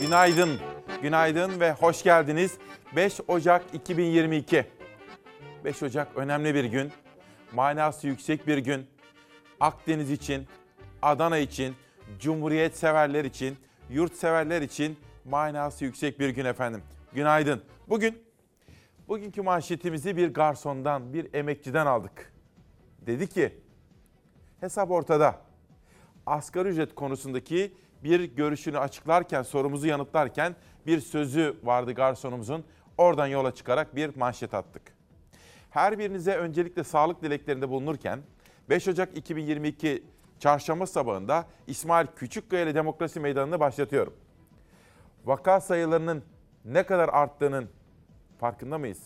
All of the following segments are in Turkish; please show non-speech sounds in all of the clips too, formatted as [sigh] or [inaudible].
Günaydın, günaydın ve hoş geldiniz. 5 Ocak 2022. 5 Ocak önemli bir gün. Manası yüksek bir gün. Akdeniz için, Adana için, Cumhuriyet severler için, yurt severler için manası yüksek bir gün efendim. Günaydın. Bugün bugünkü manşetimizi bir garsondan, bir emekçiden aldık. Dedi ki hesap ortada. Asgari ücret konusundaki bir görüşünü açıklarken, sorumuzu yanıtlarken bir sözü vardı garsonumuzun. Oradan yola çıkarak bir manşet attık. Her birinize öncelikle sağlık dileklerinde bulunurken 5 Ocak 2022 çarşamba sabahında İsmail Küçükkaya Demokrasi Meydanı'nı başlatıyorum. Vaka sayılarının ne kadar arttığının farkında mıyız?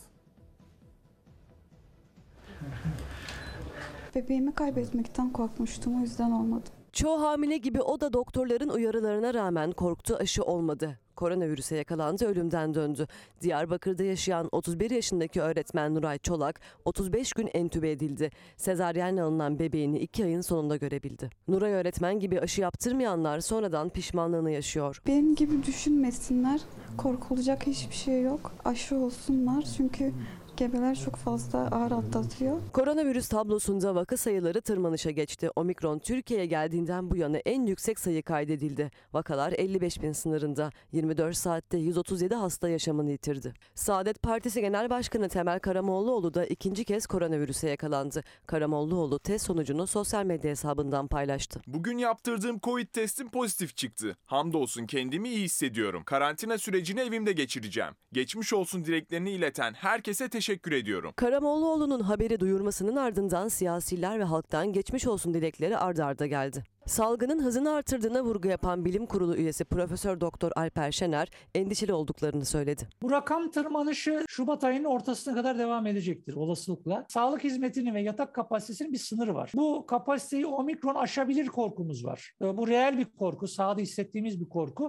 Bebeğimi kaybetmekten korkmuştum o yüzden olmadı. Çoğu hamile gibi o da doktorların uyarılarına rağmen korktu aşı olmadı. Koronavirüse yakalandı ölümden döndü. Diyarbakır'da yaşayan 31 yaşındaki öğretmen Nuray Çolak 35 gün entübe edildi. Sezaryenle alınan bebeğini 2 ayın sonunda görebildi. Nuray öğretmen gibi aşı yaptırmayanlar sonradan pişmanlığını yaşıyor. Benim gibi düşünmesinler. Korkulacak hiçbir şey yok. Aşı olsunlar çünkü gebeler çok fazla ağır atlatıyor. Koronavirüs tablosunda vaka sayıları tırmanışa geçti. Omikron Türkiye'ye geldiğinden bu yana en yüksek sayı kaydedildi. Vakalar 55 bin sınırında. 24 saatte 137 hasta yaşamını yitirdi. Saadet Partisi Genel Başkanı Temel Karamollaoğlu da ikinci kez koronavirüse yakalandı. Karamollaoğlu test sonucunu sosyal medya hesabından paylaştı. Bugün yaptırdığım Covid testim pozitif çıktı. Hamdolsun kendimi iyi hissediyorum. Karantina sürecini evimde geçireceğim. Geçmiş olsun dileklerini ileten herkese teşekkür ediyorum. Karamollaoğlu'nun haberi duyurmasının ardından siyasiler ve halktan geçmiş olsun dilekleri ardarda arda geldi. Salgının hızını artırdığına vurgu yapan bilim kurulu üyesi Profesör Doktor Alper Şener endişeli olduklarını söyledi. Bu rakam tırmanışı Şubat ayının ortasına kadar devam edecektir olasılıkla. Sağlık hizmetinin ve yatak kapasitesinin bir sınırı var. Bu kapasiteyi omikron aşabilir korkumuz var. Bu reel bir korku, sahada hissettiğimiz bir korku.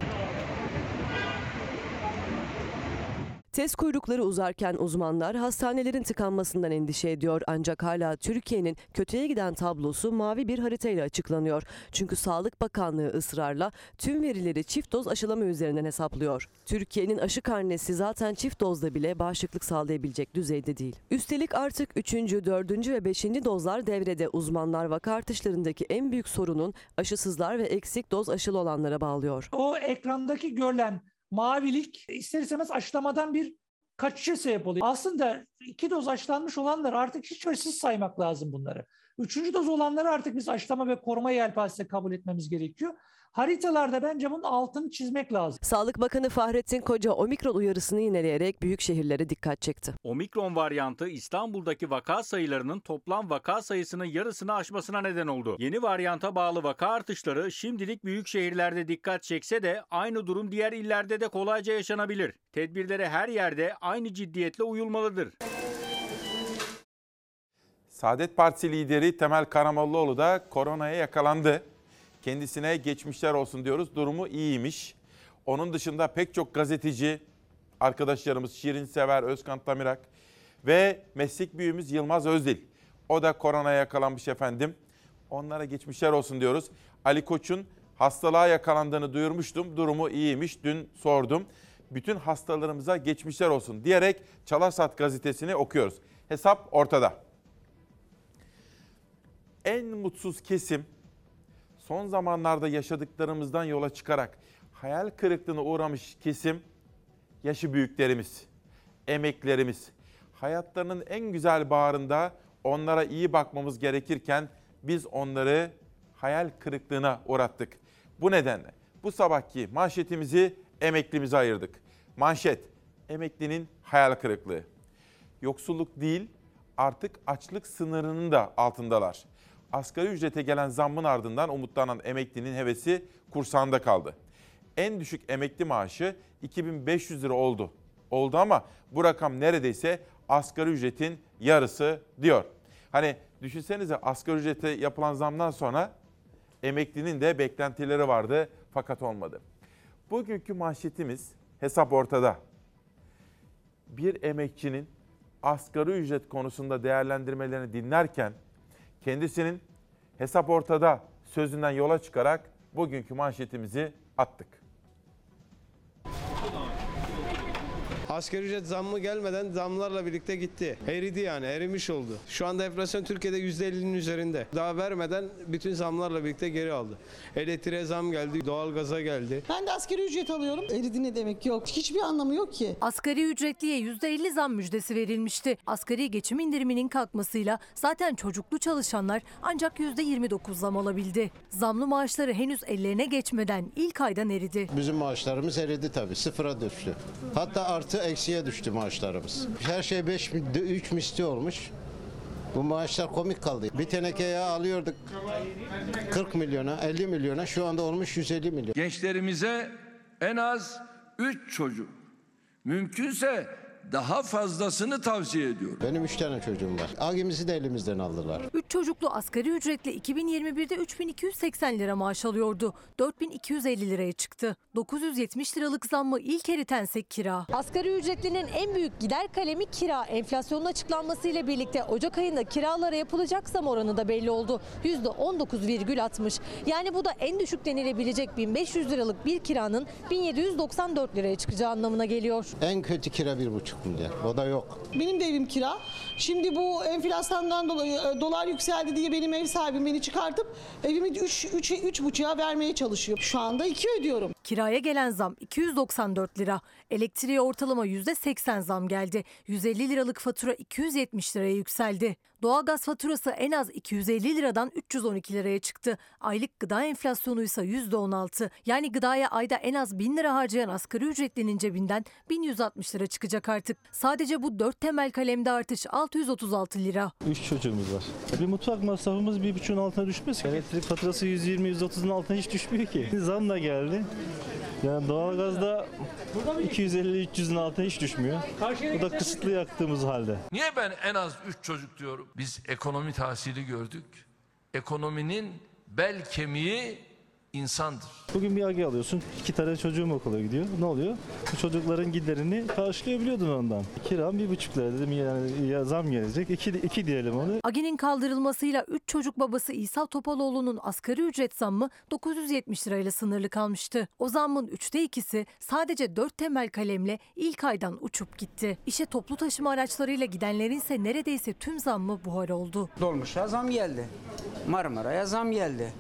Test kuyrukları uzarken uzmanlar hastanelerin tıkanmasından endişe ediyor ancak hala Türkiye'nin kötüye giden tablosu mavi bir haritayla açıklanıyor. Çünkü Sağlık Bakanlığı ısrarla tüm verileri çift doz aşılama üzerinden hesaplıyor. Türkiye'nin aşı karnesi zaten çift dozda bile bağışıklık sağlayabilecek düzeyde değil. Üstelik artık 3. 4. ve 5. dozlar devrede uzmanlar vaka artışlarındaki en büyük sorunun aşısızlar ve eksik doz aşılı olanlara bağlıyor. O ekrandaki görülen mavilik ister istemez aşılamadan bir kaçışa sebep oluyor. Aslında iki doz aşılanmış olanlar artık hiç aşısız saymak lazım bunları. Üçüncü doz olanları artık biz aşılama ve koruma yelpazesi kabul etmemiz gerekiyor haritalarda bence bunun altını çizmek lazım. Sağlık Bakanı Fahrettin Koca omikron uyarısını yineleyerek büyük şehirlere dikkat çekti. Omikron varyantı İstanbul'daki vaka sayılarının toplam vaka sayısının yarısını aşmasına neden oldu. Yeni varyanta bağlı vaka artışları şimdilik büyük şehirlerde dikkat çekse de aynı durum diğer illerde de kolayca yaşanabilir. Tedbirlere her yerde aynı ciddiyetle uyulmalıdır. Saadet Partisi lideri Temel Karamollaoğlu da koronaya yakalandı. Kendisine geçmişler olsun diyoruz. Durumu iyiymiş. Onun dışında pek çok gazeteci arkadaşlarımız Şirin Sever, Özkan Tamirak ve meslek büyüğümüz Yılmaz Özdil. O da koronaya yakalanmış efendim. Onlara geçmişler olsun diyoruz. Ali Koç'un hastalığa yakalandığını duyurmuştum. Durumu iyiymiş. Dün sordum. Bütün hastalarımıza geçmişler olsun diyerek Çalarsat gazetesini okuyoruz. Hesap ortada. En mutsuz kesim son zamanlarda yaşadıklarımızdan yola çıkarak hayal kırıklığına uğramış kesim yaşı büyüklerimiz, emeklerimiz. Hayatlarının en güzel bağrında onlara iyi bakmamız gerekirken biz onları hayal kırıklığına uğrattık. Bu nedenle bu sabahki manşetimizi emeklimize ayırdık. Manşet, emeklinin hayal kırıklığı. Yoksulluk değil, artık açlık sınırının da altındalar asgari ücrete gelen zammın ardından umutlanan emeklinin hevesi kursağında kaldı. En düşük emekli maaşı 2500 lira oldu. Oldu ama bu rakam neredeyse asgari ücretin yarısı diyor. Hani düşünsenize asgari ücrete yapılan zamdan sonra emeklinin de beklentileri vardı fakat olmadı. Bugünkü manşetimiz hesap ortada. Bir emekçinin asgari ücret konusunda değerlendirmelerini dinlerken kendisinin hesap ortada sözünden yola çıkarak bugünkü manşetimizi attık. Asgari ücret zammı gelmeden zamlarla birlikte gitti. Eridi yani erimiş oldu. Şu anda enflasyon Türkiye'de %50'nin üzerinde. Daha vermeden bütün zamlarla birlikte geri aldı. Elektriğe zam geldi, doğalgaza geldi. Ben de asgari ücret alıyorum. Eridi ne demek yok. Hiçbir anlamı yok ki. Asgari ücretliye %50 zam müjdesi verilmişti. Asgari geçim indiriminin kalkmasıyla zaten çocuklu çalışanlar ancak %29 zam alabildi. Zamlı maaşları henüz ellerine geçmeden ilk aydan eridi. Bizim maaşlarımız eridi tabii. Sıfıra düştü. Hatta artı eksiye düştü maaşlarımız. Her şey 5 3 misli olmuş. Bu maaşlar komik kaldı. Bir teneke yağ alıyorduk 40 milyona, 50 milyona. Şu anda olmuş 150 milyon. Gençlerimize en az 3 çocuk. Mümkünse daha fazlasını tavsiye ediyorum. Benim 3 tane çocuğum var. Agimizi de elimizden aldılar. 3 çocuklu asgari ücretli 2021'de 3280 lira maaş alıyordu. 4250 liraya çıktı. 970 liralık zammı ilk eritense kira. Asgari ücretlinin en büyük gider kalemi kira. Enflasyonun açıklanmasıyla birlikte Ocak ayında kiralara yapılacak zam oranı da belli oldu. %19,60. Yani bu da en düşük denilebilecek 1500 liralık bir kiranın 1794 liraya çıkacağı anlamına geliyor. En kötü kira 1,5 milyar. O da yok. Benim de evim kira. Şimdi bu enflasyondan dolayı e, dolar yükseldi diye benim ev sahibim beni çıkartıp evimi 3 3 3,5'a vermeye çalışıyor. Şu anda 2 ödüyorum. Kiraya gelen zam 294 lira. Elektriğe ortalama %80 zam geldi. 150 liralık fatura 270 liraya yükseldi. Doğalgaz faturası en az 250 liradan 312 liraya çıktı. Aylık gıda enflasyonu ise %16. Yani gıdaya ayda en az 1000 lira harcayan asgari ücretlinin cebinden 1160 lira çıkacak artık. Sadece bu 4 temel kalemde artış 636 lira. 3 çocuğumuz var. Bir mutfak masrafımız bir buçuğun altına düşmez ki. Elektrik faturası 120-130'un altına hiç düşmüyor ki. Zam da geldi. Yani doğalgazda 250-300'ün altına hiç düşmüyor. Bu da kısıtlı yaktığımız halde. Niye ben en az 3 çocuk diyorum? Biz ekonomi tahsili gördük. Ekonominin bel kemiği insandır. Bugün bir agi alıyorsun. iki tane çocuğum okula gidiyor. Ne oluyor? Bu çocukların giderini karşılayabiliyordun ondan. Kiram bir buçuk lira dedim yani ya zam gelecek. İki, iki diyelim onu. Agi'nin kaldırılmasıyla 3 çocuk babası İsa Topaloğlu'nun asgari ücret zammı 970 lirayla sınırlı kalmıştı. O zammın üçte ikisi sadece 4 temel kalemle ilk aydan uçup gitti. İşe toplu taşıma araçlarıyla gidenlerin ise neredeyse tüm zammı buhar oldu. Dolmuşa zam geldi. Marmara'ya zam geldi.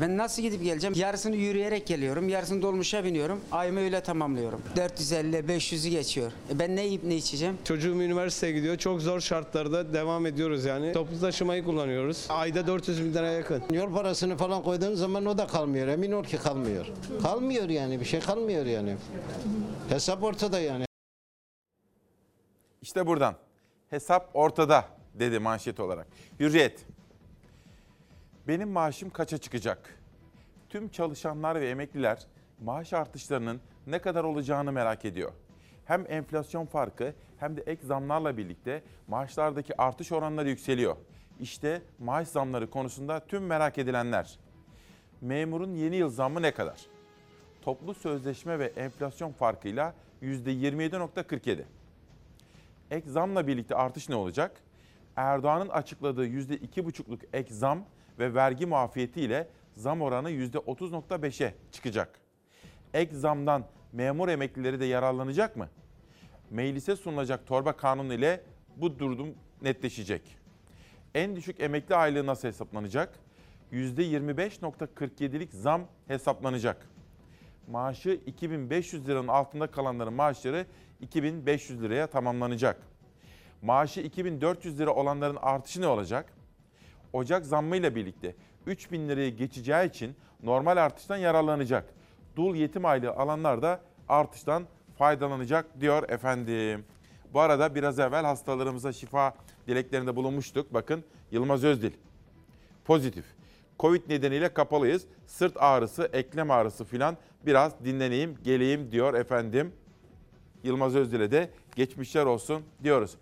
Ben nasıl gidip geleceğim? Yarısını yürüyerek geliyorum, yarısını dolmuşa biniyorum. Ayımı öyle tamamlıyorum. 450-500'ü geçiyor. E ben ne yiyip ne içeceğim? Çocuğum üniversiteye gidiyor. Çok zor şartlarda devam ediyoruz yani. Toplu taşımayı kullanıyoruz. Ayda 400 bin liraya yakın. Yol parasını falan koyduğun zaman o da kalmıyor. Emin ol ki kalmıyor. Kalmıyor yani bir şey kalmıyor yani. Hesap ortada yani. İşte buradan. Hesap ortada dedi manşet olarak. Hürriyet. Benim maaşım kaça çıkacak? Tüm çalışanlar ve emekliler maaş artışlarının ne kadar olacağını merak ediyor. Hem enflasyon farkı hem de ek zamlarla birlikte maaşlardaki artış oranları yükseliyor. İşte maaş zamları konusunda tüm merak edilenler. Memurun yeni yıl zammı ne kadar? Toplu sözleşme ve enflasyon farkıyla %27.47. Ek zamla birlikte artış ne olacak? Erdoğan'ın açıkladığı %2,5'luk ek zam ve vergi muafiyetiyle zam oranı %30.5'e çıkacak. Ek zamdan memur emeklileri de yararlanacak mı? Meclise sunulacak torba kanunu ile bu durum netleşecek. En düşük emekli aylığı nasıl hesaplanacak? %25.47'lik zam hesaplanacak. Maaşı 2500 liranın altında kalanların maaşları 2500 liraya tamamlanacak. Maaşı 2400 lira olanların artışı ne olacak? Ocak zammıyla birlikte 3000 lirayı geçeceği için normal artıştan yararlanacak. Dul yetim aylığı alanlar da artıştan faydalanacak diyor efendim. Bu arada biraz evvel hastalarımıza şifa dileklerinde bulunmuştuk. Bakın Yılmaz Özdil pozitif. Covid nedeniyle kapalıyız. Sırt ağrısı, eklem ağrısı filan biraz dinleneyim, geleyim diyor efendim. Yılmaz Özdil'e de geçmişler olsun diyoruz.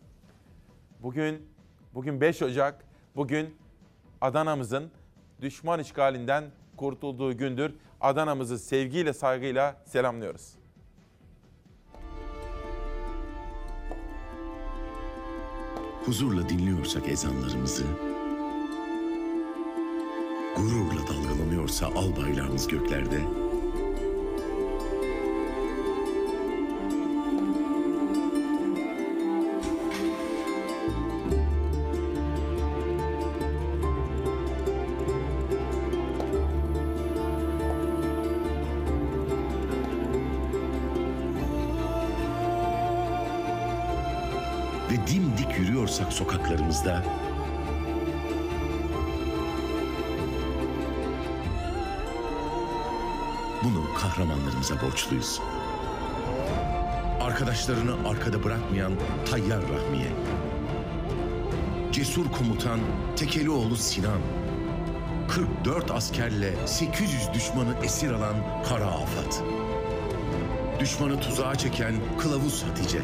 Bugün bugün 5 Ocak. Bugün Adana'mızın düşman işgalinden kurtulduğu gündür. Adana'mızı sevgiyle, saygıyla selamlıyoruz. Huzurla dinliyorsak ezanlarımızı, gururla dalgalanıyorsa al bayrağımız göklerde, yürüyorsak sokaklarımızda bunu kahramanlarımıza borçluyuz. Arkadaşlarını arkada bırakmayan Tayyar Rahmiye. Cesur komutan Tekelioğlu Sinan. 44 askerle 800 düşmanı esir alan Kara Afat. Düşmanı tuzağa çeken Kılavuz Hatice.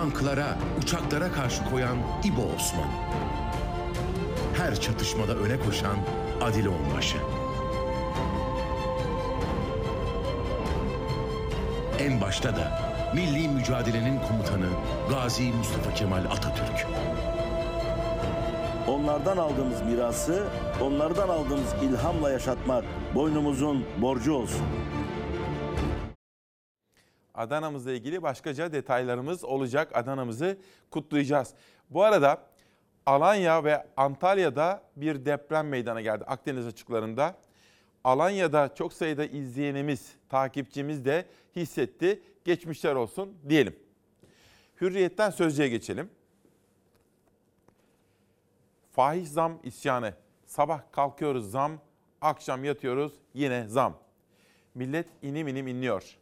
Tanklara, uçaklara karşı koyan İbo Osman. Her çatışmada öne koşan Adile Onbaşı. En başta da milli mücadelenin komutanı Gazi Mustafa Kemal Atatürk. Onlardan aldığımız mirası, onlardan aldığımız ilhamla yaşatmak boynumuzun borcu olsun. Adana'mızla ilgili başkaca detaylarımız olacak. Adana'mızı kutlayacağız. Bu arada Alanya ve Antalya'da bir deprem meydana geldi Akdeniz açıklarında. Alanya'da çok sayıda izleyenimiz, takipçimiz de hissetti. Geçmişler olsun diyelim. Hürriyetten sözcüye geçelim. Faiz zam isyanı. Sabah kalkıyoruz zam, akşam yatıyoruz yine zam. Millet inim inim inliyor.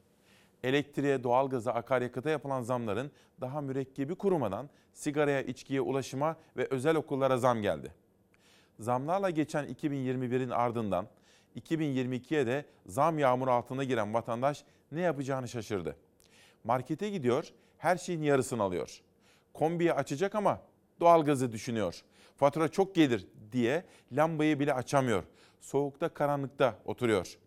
Elektriğe, doğalgaza, akaryakıta yapılan zamların daha mürekkebi kurumadan sigaraya, içkiye, ulaşıma ve özel okullara zam geldi. Zamlarla geçen 2021'in ardından 2022'ye de zam yağmuru altına giren vatandaş ne yapacağını şaşırdı. Markete gidiyor, her şeyin yarısını alıyor. Kombiyi açacak ama doğalgazı düşünüyor. Fatura çok gelir diye lambayı bile açamıyor. Soğukta, karanlıkta oturuyor.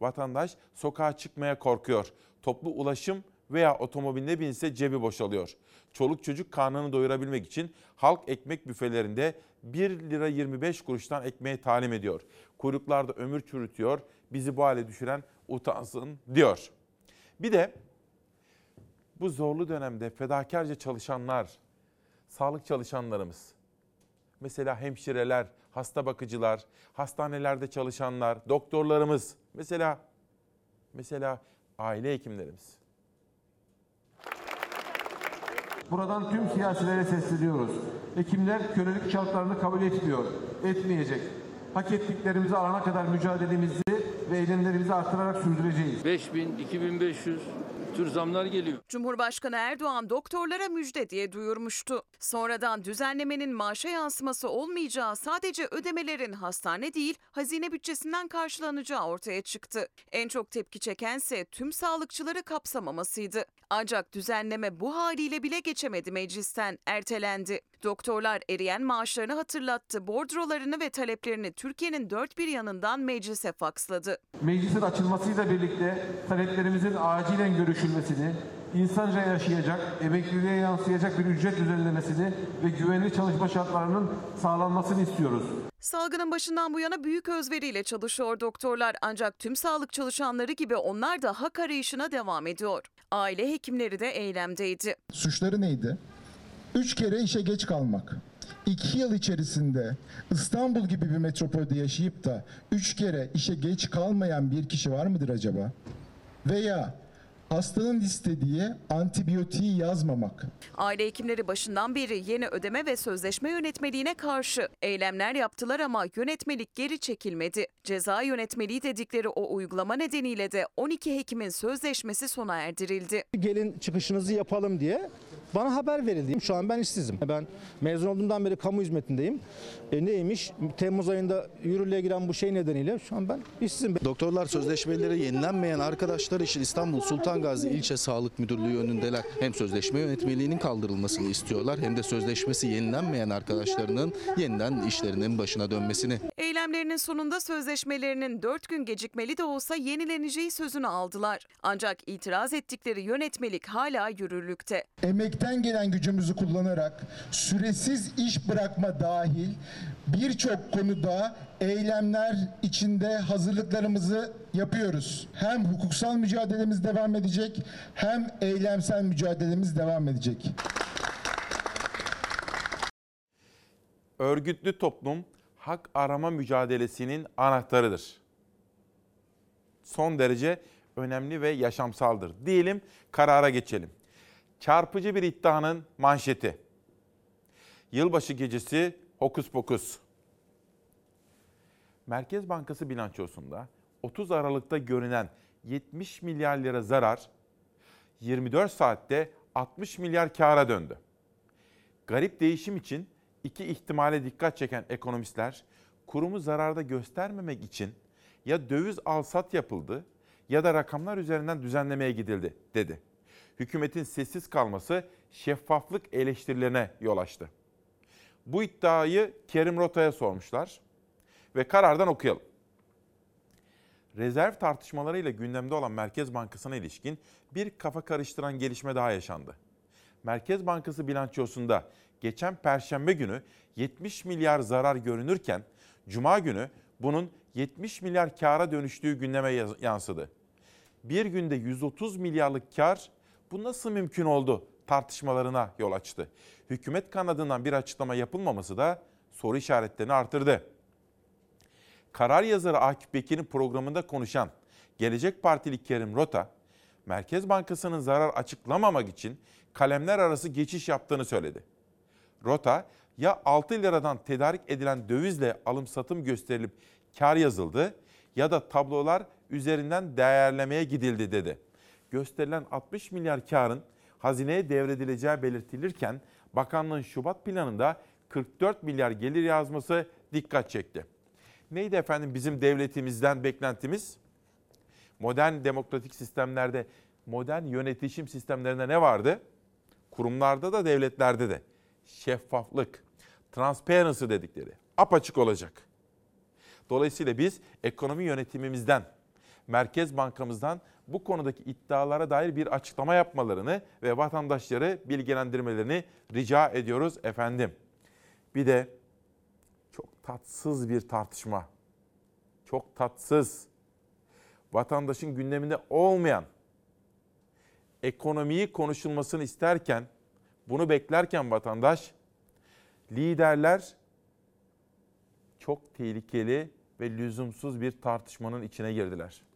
Vatandaş sokağa çıkmaya korkuyor. Toplu ulaşım veya otomobiline binse cebi boşalıyor. Çoluk çocuk karnını doyurabilmek için halk ekmek büfelerinde 1 lira 25 kuruştan ekmeğe talim ediyor. Kuyruklarda ömür çürütüyor. Bizi bu hale düşüren utansın diyor. Bir de bu zorlu dönemde fedakarca çalışanlar, sağlık çalışanlarımız, mesela hemşireler, hasta bakıcılar, hastanelerde çalışanlar, doktorlarımız, mesela mesela aile hekimlerimiz. Buradan tüm siyasilere sesleniyoruz. Hekimler kölelik şartlarını kabul etmiyor, etmeyecek. Hak ettiklerimizi alana kadar mücadelemizi ve eylemlerimizi artırarak sürdüreceğiz. 5000, 2500 tür zamlar geliyor. Cumhurbaşkanı Erdoğan doktorlara müjde diye duyurmuştu. Sonradan düzenlemenin maaşa yansıması olmayacağı sadece ödemelerin hastane değil hazine bütçesinden karşılanacağı ortaya çıktı. En çok tepki çekense tüm sağlıkçıları kapsamamasıydı. Ancak düzenleme bu haliyle bile geçemedi meclisten, ertelendi. Doktorlar eriyen maaşlarını hatırlattı, bordrolarını ve taleplerini Türkiye'nin dört bir yanından meclise faksladı. Meclisin açılmasıyla birlikte taleplerimizin acilen görüşülmesini, insanca yaşayacak, emekliliğe yansıyacak bir ücret düzenlemesini ve güvenli çalışma şartlarının sağlanmasını istiyoruz. Salgının başından bu yana büyük özveriyle çalışıyor doktorlar ancak tüm sağlık çalışanları gibi onlar da hak arayışına devam ediyor. Aile hekimleri de eylemdeydi. Suçları neydi? Üç kere işe geç kalmak. İki yıl içerisinde İstanbul gibi bir metropolde yaşayıp da üç kere işe geç kalmayan bir kişi var mıdır acaba? Veya hastanın istediği antibiyotiği yazmamak. Aile hekimleri başından beri yeni ödeme ve sözleşme yönetmeliğine karşı eylemler yaptılar ama yönetmelik geri çekilmedi. Ceza yönetmeliği dedikleri o uygulama nedeniyle de 12 hekimin sözleşmesi sona erdirildi. Gelin çıkışınızı yapalım diye bana haber verildi. Şu an ben işsizim. Ben mezun olduğumdan beri kamu hizmetindeyim. E neymiş? Temmuz ayında yürürlüğe giren bu şey nedeniyle şu an ben işsizim. Doktorlar sözleşmeleri yenilenmeyen arkadaşlar için İstanbul Sultan Gazi İlçe Sağlık Müdürlüğü önündeler. Hem sözleşme yönetmeliğinin kaldırılmasını istiyorlar hem de sözleşmesi yenilenmeyen arkadaşlarının yeniden işlerinin başına dönmesini. Eylemlerinin sonunda sözleşmelerinin 4 gün gecikmeli de olsa yenileneceği sözünü aldılar. Ancak itiraz ettikleri yönetmelik hala yürürlükte. Emekten gelen gücümüzü kullanarak süresiz iş bırakma dahil birçok konuda eylemler içinde hazırlıklarımızı yapıyoruz. Hem hukuksal mücadelemiz devam edecek hem eylemsel mücadelemiz devam edecek. Örgütlü toplum hak arama mücadelesinin anahtarıdır. Son derece önemli ve yaşamsaldır. Diyelim karara geçelim. Çarpıcı bir iddianın manşeti. Yılbaşı gecesi hokus pokus. Merkez Bankası bilançosunda 30 Aralık'ta görünen 70 milyar lira zarar 24 saatte 60 milyar kâra döndü. Garip değişim için iki ihtimale dikkat çeken ekonomistler kurumu zararda göstermemek için ya döviz alsat yapıldı ya da rakamlar üzerinden düzenlemeye gidildi dedi. Hükümetin sessiz kalması şeffaflık eleştirilerine yol açtı. Bu iddiayı Kerim Rota'ya sormuşlar ve karardan okuyalım. Rezerv tartışmalarıyla gündemde olan Merkez Bankası'na ilişkin bir kafa karıştıran gelişme daha yaşandı. Merkez Bankası bilançosunda geçen perşembe günü 70 milyar zarar görünürken cuma günü bunun 70 milyar kâra dönüştüğü gündeme yansıdı. Bir günde 130 milyarlık kar bu nasıl mümkün oldu tartışmalarına yol açtı. Hükümet kanadından bir açıklama yapılmaması da soru işaretlerini artırdı. Karar yazarı Akif Bekir'in programında konuşan Gelecek Partili Kerim Rota, Merkez Bankası'nın zarar açıklamamak için kalemler arası geçiş yaptığını söyledi. Rota, ya 6 liradan tedarik edilen dövizle alım satım gösterilip kar yazıldı ya da tablolar üzerinden değerlemeye gidildi dedi. Gösterilen 60 milyar karın hazineye devredileceği belirtilirken bakanlığın Şubat planında 44 milyar gelir yazması dikkat çekti. Neydi efendim bizim devletimizden beklentimiz? Modern demokratik sistemlerde, modern yönetişim sistemlerinde ne vardı? Kurumlarda da devletlerde de şeffaflık, transparency dedikleri apaçık olacak. Dolayısıyla biz ekonomi yönetimimizden, Merkez Bankamızdan bu konudaki iddialara dair bir açıklama yapmalarını ve vatandaşları bilgilendirmelerini rica ediyoruz efendim. Bir de çok tatsız bir tartışma. Çok tatsız. Vatandaşın gündeminde olmayan ekonomiyi konuşulmasını isterken, bunu beklerken vatandaş liderler çok tehlikeli ve lüzumsuz bir tartışmanın içine girdiler.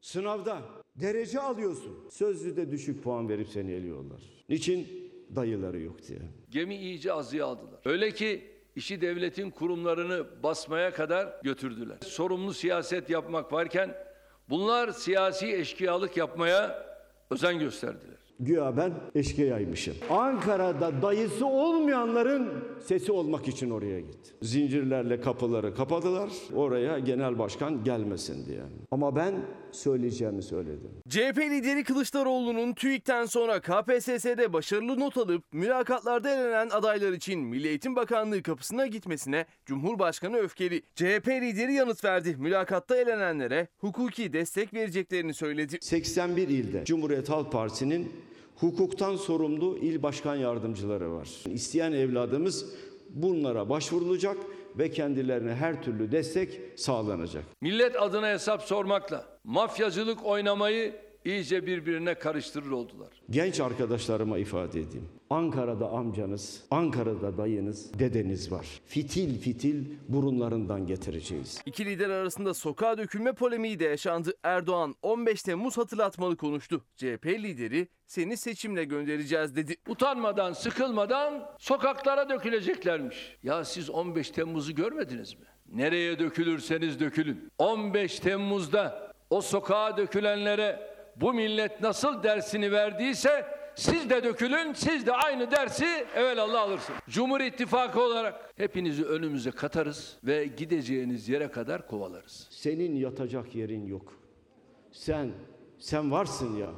Sınavda derece alıyorsun. Sözlüde düşük puan verip seni eliyorlar. Niçin? Dayıları yok diye. Gemi iyice azıya aldılar. Öyle ki işi devletin kurumlarını basmaya kadar götürdüler. Sorumlu siyaset yapmak varken bunlar siyasi eşkıyalık yapmaya özen gösterdiler. Güya ben eşkıyaymışım. Ankara'da dayısı olmayanların sesi olmak için oraya gitti. Zincirlerle kapıları kapadılar. Oraya genel başkan gelmesin diye. Ama ben söyleyeceğimi söyledim. CHP lideri Kılıçdaroğlu'nun TÜİK'ten sonra KPSS'de başarılı not alıp mülakatlarda elenen adaylar için Milli Eğitim Bakanlığı kapısına gitmesine Cumhurbaşkanı öfkeli. CHP lideri yanıt verdi. Mülakatta elenenlere hukuki destek vereceklerini söyledi. 81 ilde Cumhuriyet Halk Partisi'nin hukuktan sorumlu il başkan yardımcıları var. İsteyen evladımız bunlara başvurulacak ve kendilerine her türlü destek sağlanacak. Millet adına hesap sormakla mafyacılık oynamayı iyice birbirine karıştırır oldular. Genç arkadaşlarıma ifade edeyim. Ankara'da amcanız, Ankara'da dayınız, dedeniz var. Fitil fitil burunlarından getireceğiz. İki lider arasında sokağa dökülme polemiği de yaşandı. Erdoğan 15 Temmuz hatırlatmalı konuştu. CHP lideri seni seçimle göndereceğiz dedi. Utanmadan, sıkılmadan sokaklara döküleceklermiş. Ya siz 15 Temmuz'u görmediniz mi? Nereye dökülürseniz dökülün. 15 Temmuz'da o sokağa dökülenlere bu millet nasıl dersini verdiyse siz de dökülün, siz de aynı dersi evelallah alırsın. Cumhur İttifakı olarak hepinizi önümüze katarız ve gideceğiniz yere kadar kovalarız. Senin yatacak yerin yok. Sen, sen varsın ya.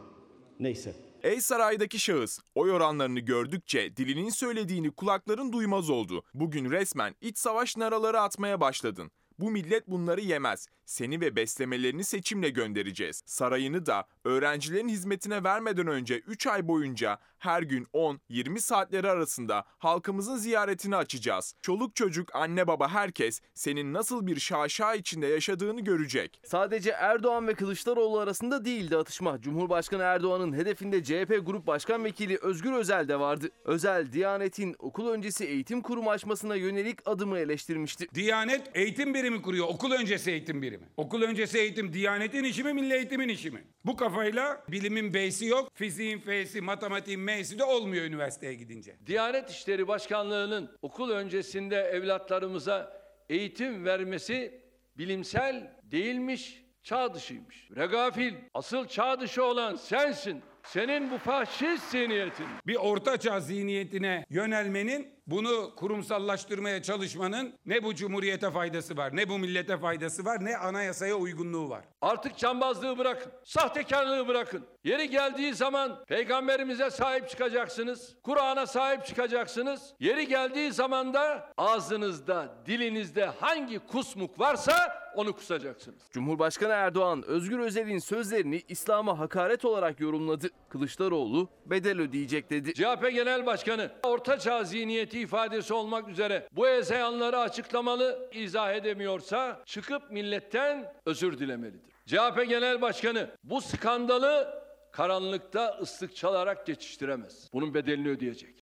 Neyse. Ey saraydaki şahıs, oy oranlarını gördükçe dilinin söylediğini kulakların duymaz oldu. Bugün resmen iç savaş naraları atmaya başladın. Bu millet bunları yemez. Seni ve beslemelerini seçimle göndereceğiz. Sarayını da öğrencilerin hizmetine vermeden önce 3 ay boyunca Her gün 10-20 saatleri arasında halkımızın ziyaretini açacağız. Çoluk çocuk, anne baba herkes senin nasıl bir şaşa içinde yaşadığını görecek. Sadece Erdoğan ve Kılıçdaroğlu arasında değildi atışma. Cumhurbaşkanı Erdoğan'ın hedefinde CHP Grup Başkan Vekili Özgür Özel de vardı. Özel, Diyanet'in okul öncesi eğitim kurumu açmasına yönelik adımı eleştirmişti. Diyanet eğitim birimi kuruyor. Okul öncesi eğitim birimi. Okul öncesi eğitim Diyanet'in işi mi, milli eğitimin işi mi? Bu kafayla bilimin B'si yok, fiziğin F'si, matematiğin De olmuyor üniversiteye gidince. Diyanet İşleri Başkanlığı'nın okul öncesinde evlatlarımıza eğitim vermesi bilimsel değilmiş, çağ dışıymış. Regafil, asıl çağ dışı olan sensin. Senin bu faşist zihniyetin. Bir ortaçağ zihniyetine yönelmenin, bunu kurumsallaştırmaya çalışmanın ne bu cumhuriyete faydası var, ne bu millete faydası var, ne anayasaya uygunluğu var. Artık cambazlığı bırakın, sahtekarlığı bırakın. Yeri geldiği zaman peygamberimize sahip çıkacaksınız, Kur'an'a sahip çıkacaksınız. Yeri geldiği zaman da ağzınızda, dilinizde hangi kusmuk varsa onu kusacaksınız. Cumhurbaşkanı Erdoğan Özgür Özel'in sözlerini İslam'a hakaret olarak yorumladı. Kılıçdaroğlu bedel ödeyecek dedi. CHP Genel Başkanı orta çağ zihniyeti ifadesi olmak üzere bu ezeyanları açıklamalı, izah edemiyorsa çıkıp milletten özür dilemelidir. CHP Genel Başkanı bu skandalı karanlıkta ıslık çalarak geçiştiremez. Bunun bedelini ödeyecek.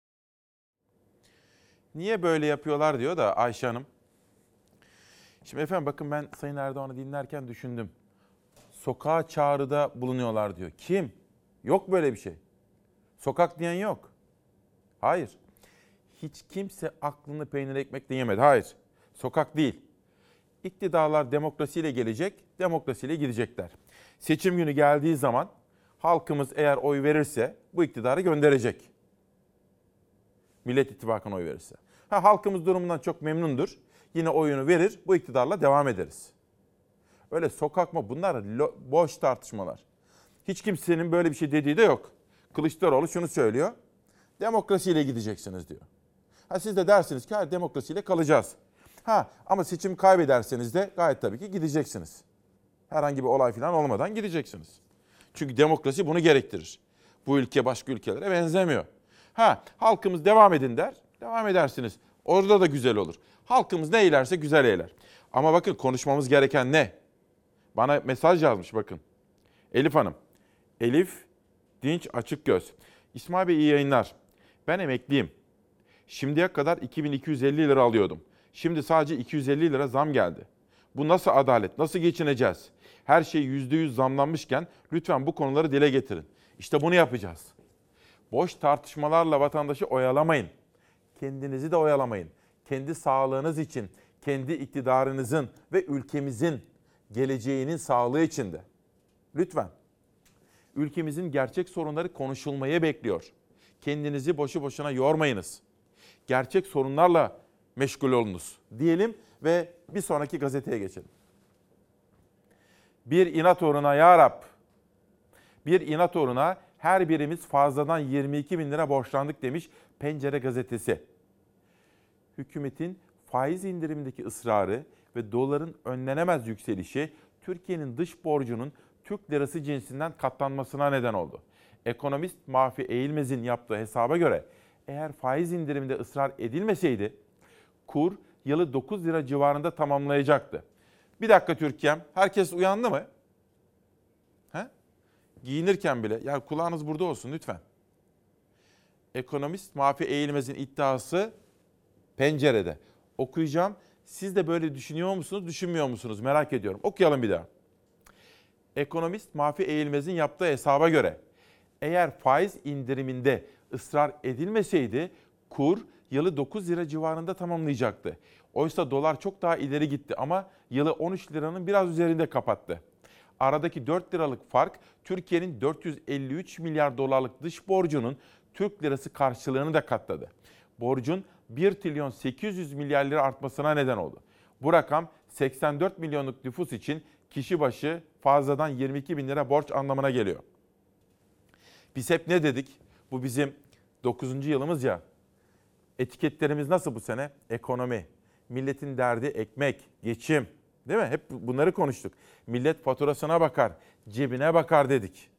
Niye böyle yapıyorlar diyor da Ayşe Hanım. Şimdi efendim bakın ben Sayın Erdoğan'ı dinlerken düşündüm. Sokağa çağrıda bulunuyorlar diyor. Kim? Yok böyle bir şey. Sokak diyen yok. Hayır. Hiç kimse aklını peynir ekmekle yemedi. Hayır. Sokak değil. İktidarlar demokrasiyle gelecek, demokrasiyle gidecekler. Seçim günü geldiği zaman halkımız eğer oy verirse bu iktidarı gönderecek. Millet İttifakı'na oy verirse. Ha, halkımız durumundan çok memnundur. Yine oyunu verir, bu iktidarla devam ederiz. Öyle sokak mı? Bunlar boş tartışmalar. Hiç kimsenin böyle bir şey dediği de yok. Kılıçdaroğlu şunu söylüyor. Demokrasiyle gideceksiniz diyor. Ha siz de dersiniz ki hayır demokrasiyle kalacağız. Ha ama seçim kaybederseniz de gayet tabii ki gideceksiniz. Herhangi bir olay falan olmadan gideceksiniz. Çünkü demokrasi bunu gerektirir. Bu ülke başka ülkelere benzemiyor. Ha halkımız devam edin der, devam edersiniz. Orada da güzel olur. Halkımız ne eylerse güzel eyler. Ama bakın konuşmamız gereken ne? Bana mesaj yazmış bakın. Elif Hanım. Elif Dinç Açık Göz. İsmail Bey iyi yayınlar. Ben emekliyim. Şimdiye kadar 2250 lira alıyordum. Şimdi sadece 250 lira zam geldi. Bu nasıl adalet? Nasıl geçineceğiz? Her şey %100 zamlanmışken lütfen bu konuları dile getirin. İşte bunu yapacağız. Boş tartışmalarla vatandaşı oyalamayın. Kendinizi de oyalamayın. Kendi sağlığınız için, kendi iktidarınızın ve ülkemizin geleceğinin sağlığı için de. Lütfen. Ülkemizin gerçek sorunları konuşulmaya bekliyor. Kendinizi boşu boşuna yormayınız. Gerçek sorunlarla meşgul olunuz diyelim ve bir sonraki gazeteye geçelim. Bir inat uğruna ya Rab. Bir inat uğruna her birimiz fazladan 22 bin lira borçlandık demiş Pencere gazetesi. Hükümetin faiz indirimindeki ısrarı ve doların önlenemez yükselişi Türkiye'nin dış borcunun Türk lirası cinsinden katlanmasına neden oldu. Ekonomist Mahfi Eğilmez'in yaptığı hesaba göre eğer faiz indiriminde ısrar edilmeseydi kur yılı 9 lira civarında tamamlayacaktı. Bir dakika Türkiye'm, herkes uyandı mı? He? Giyinirken bile, ya kulağınız burada olsun lütfen. Ekonomist Mahfi Eğilmez'in iddiası pencerede. Okuyacağım. Siz de böyle düşünüyor musunuz, düşünmüyor musunuz? Merak ediyorum. Okuyalım bir daha. Ekonomist Mahfi Eğilmez'in yaptığı hesaba göre eğer faiz indiriminde ısrar edilmeseydi kur yılı 9 lira civarında tamamlayacaktı. Oysa dolar çok daha ileri gitti ama yılı 13 liranın biraz üzerinde kapattı. Aradaki 4 liralık fark Türkiye'nin 453 milyar dolarlık dış borcunun Türk lirası karşılığını da katladı. Borcun 1 trilyon 800 milyar lira artmasına neden oldu. Bu rakam 84 milyonluk nüfus için kişi başı fazladan 22 bin lira borç anlamına geliyor. Biz hep ne dedik? Bu bizim 9. yılımız ya. Etiketlerimiz nasıl bu sene? Ekonomi. Milletin derdi ekmek, geçim. Değil mi? Hep bunları konuştuk. Millet faturasına bakar, cebine bakar dedik.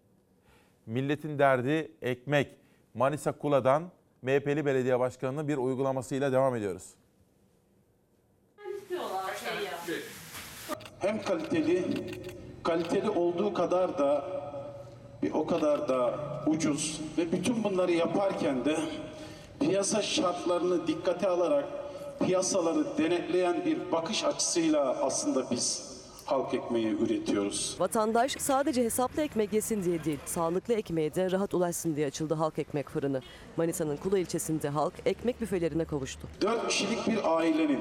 Milletin derdi ekmek, Manisa Kula'dan MHP'li belediye başkanının bir uygulamasıyla devam ediyoruz. hem kaliteli, kaliteli olduğu kadar da bir o kadar da ucuz ve bütün bunları yaparken de piyasa şartlarını dikkate alarak piyasaları denetleyen bir bakış açısıyla aslında biz halk ekmeği üretiyoruz. Vatandaş sadece hesaplı ekmek yesin diye değil, sağlıklı ekmeğe de rahat ulaşsın diye açıldı halk ekmek fırını. Manisa'nın Kula ilçesinde halk ekmek büfelerine kavuştu. Dört kişilik bir ailenin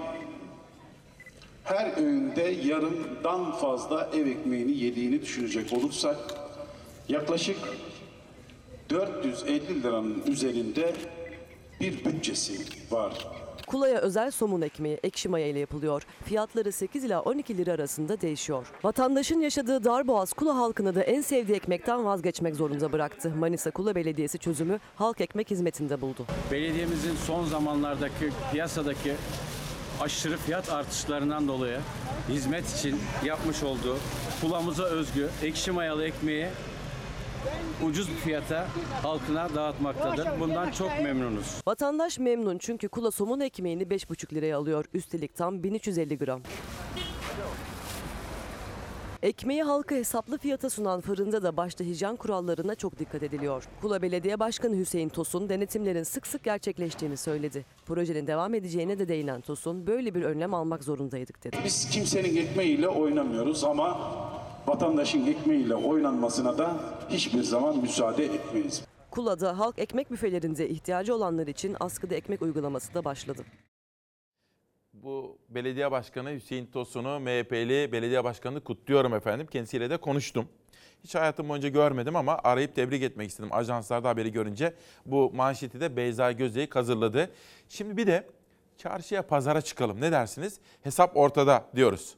her öğünde yarımdan fazla ev ekmeğini yediğini düşünecek olursak yaklaşık 450 liranın üzerinde bir bütçesi var. Kula'ya özel somun ekmeği ekşi maya ile yapılıyor. Fiyatları 8 ila 12 lira arasında değişiyor. Vatandaşın yaşadığı Darboğaz Kula halkını da en sevdiği ekmekten vazgeçmek zorunda bıraktı. Manisa Kula Belediyesi çözümü halk ekmek hizmetinde buldu. Belediyemizin son zamanlardaki piyasadaki aşırı fiyat artışlarından dolayı hizmet için yapmış olduğu kulağımıza özgü ekşi mayalı ekmeği ucuz bir fiyata halkına dağıtmaktadır. Bundan çok memnunuz. Vatandaş memnun çünkü Kula somun ekmeğini 5,5 liraya alıyor. Üstelik tam 1350 gram. Ekmeği halka hesaplı fiyata sunan fırında da başta hijyen kurallarına çok dikkat ediliyor. Kula Belediye Başkanı Hüseyin Tosun denetimlerin sık sık gerçekleştiğini söyledi. Projenin devam edeceğine de değinen Tosun böyle bir önlem almak zorundaydık dedi. Biz kimsenin ekmeğiyle oynamıyoruz ama vatandaşın ekmeğiyle oynanmasına da hiçbir zaman müsaade etmeyiz. Kula'da halk ekmek büfelerinde ihtiyacı olanlar için askıda ekmek uygulaması da başladı. Bu belediye başkanı Hüseyin Tosun'u MHP'li belediye başkanını kutluyorum efendim. Kendisiyle de konuştum. Hiç hayatım boyunca görmedim ama arayıp tebrik etmek istedim. Ajanslarda haberi görünce bu manşeti de Beyza Gözdeyik hazırladı. Şimdi bir de çarşıya pazara çıkalım ne dersiniz? Hesap ortada diyoruz.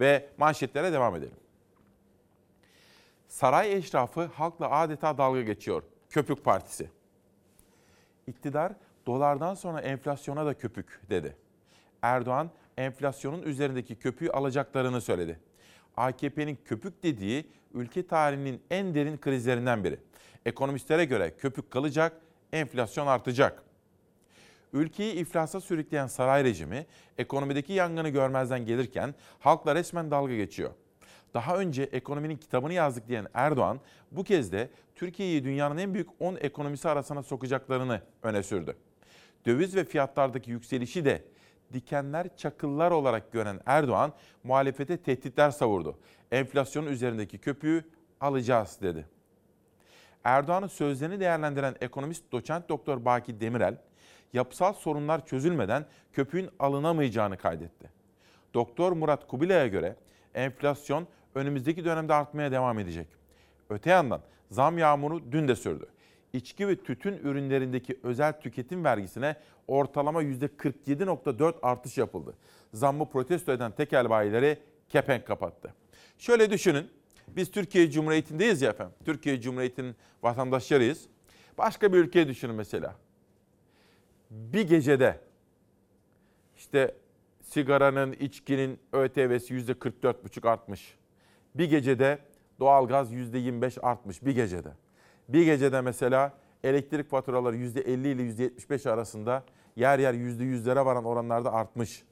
Ve manşetlere devam edelim. Saray eşrafı halkla adeta dalga geçiyor. Köpük Partisi. İktidar dolardan sonra enflasyona da köpük dedi. Erdoğan enflasyonun üzerindeki köpüğü alacaklarını söyledi. AKP'nin köpük dediği ülke tarihinin en derin krizlerinden biri. Ekonomistlere göre köpük kalacak, enflasyon artacak. Ülkeyi iflasa sürükleyen saray rejimi ekonomideki yangını görmezden gelirken halkla resmen dalga geçiyor. Daha önce ekonominin kitabını yazdık diyen Erdoğan bu kez de Türkiye'yi dünyanın en büyük 10 ekonomisi arasına sokacaklarını öne sürdü. Döviz ve fiyatlardaki yükselişi de dikenler çakıllar olarak gören Erdoğan muhalefete tehditler savurdu. Enflasyonun üzerindeki köpüğü alacağız dedi. Erdoğan'ın sözlerini değerlendiren ekonomist doçent doktor Baki Demirel, yapısal sorunlar çözülmeden köpüğün alınamayacağını kaydetti. Doktor Murat Kubilay'a göre enflasyon önümüzdeki dönemde artmaya devam edecek. Öte yandan zam yağmuru dün de sürdü. İçki ve tütün ürünlerindeki özel tüketim vergisine ortalama %47.4 artış yapıldı. Zammı protesto eden tekel bayileri kepenk kapattı. Şöyle düşünün. Biz Türkiye Cumhuriyeti'ndeyiz ya efendim. Türkiye Cumhuriyeti'nin vatandaşlarıyız. Başka bir ülkeyi düşünün mesela. Bir gecede işte sigaranın, içkinin ÖTV'si %44,5 artmış. Bir gecede doğalgaz %25 artmış bir gecede. Bir gecede mesela elektrik faturaları %50 ile %75 arasında yer yer %100'lere varan oranlarda artmış.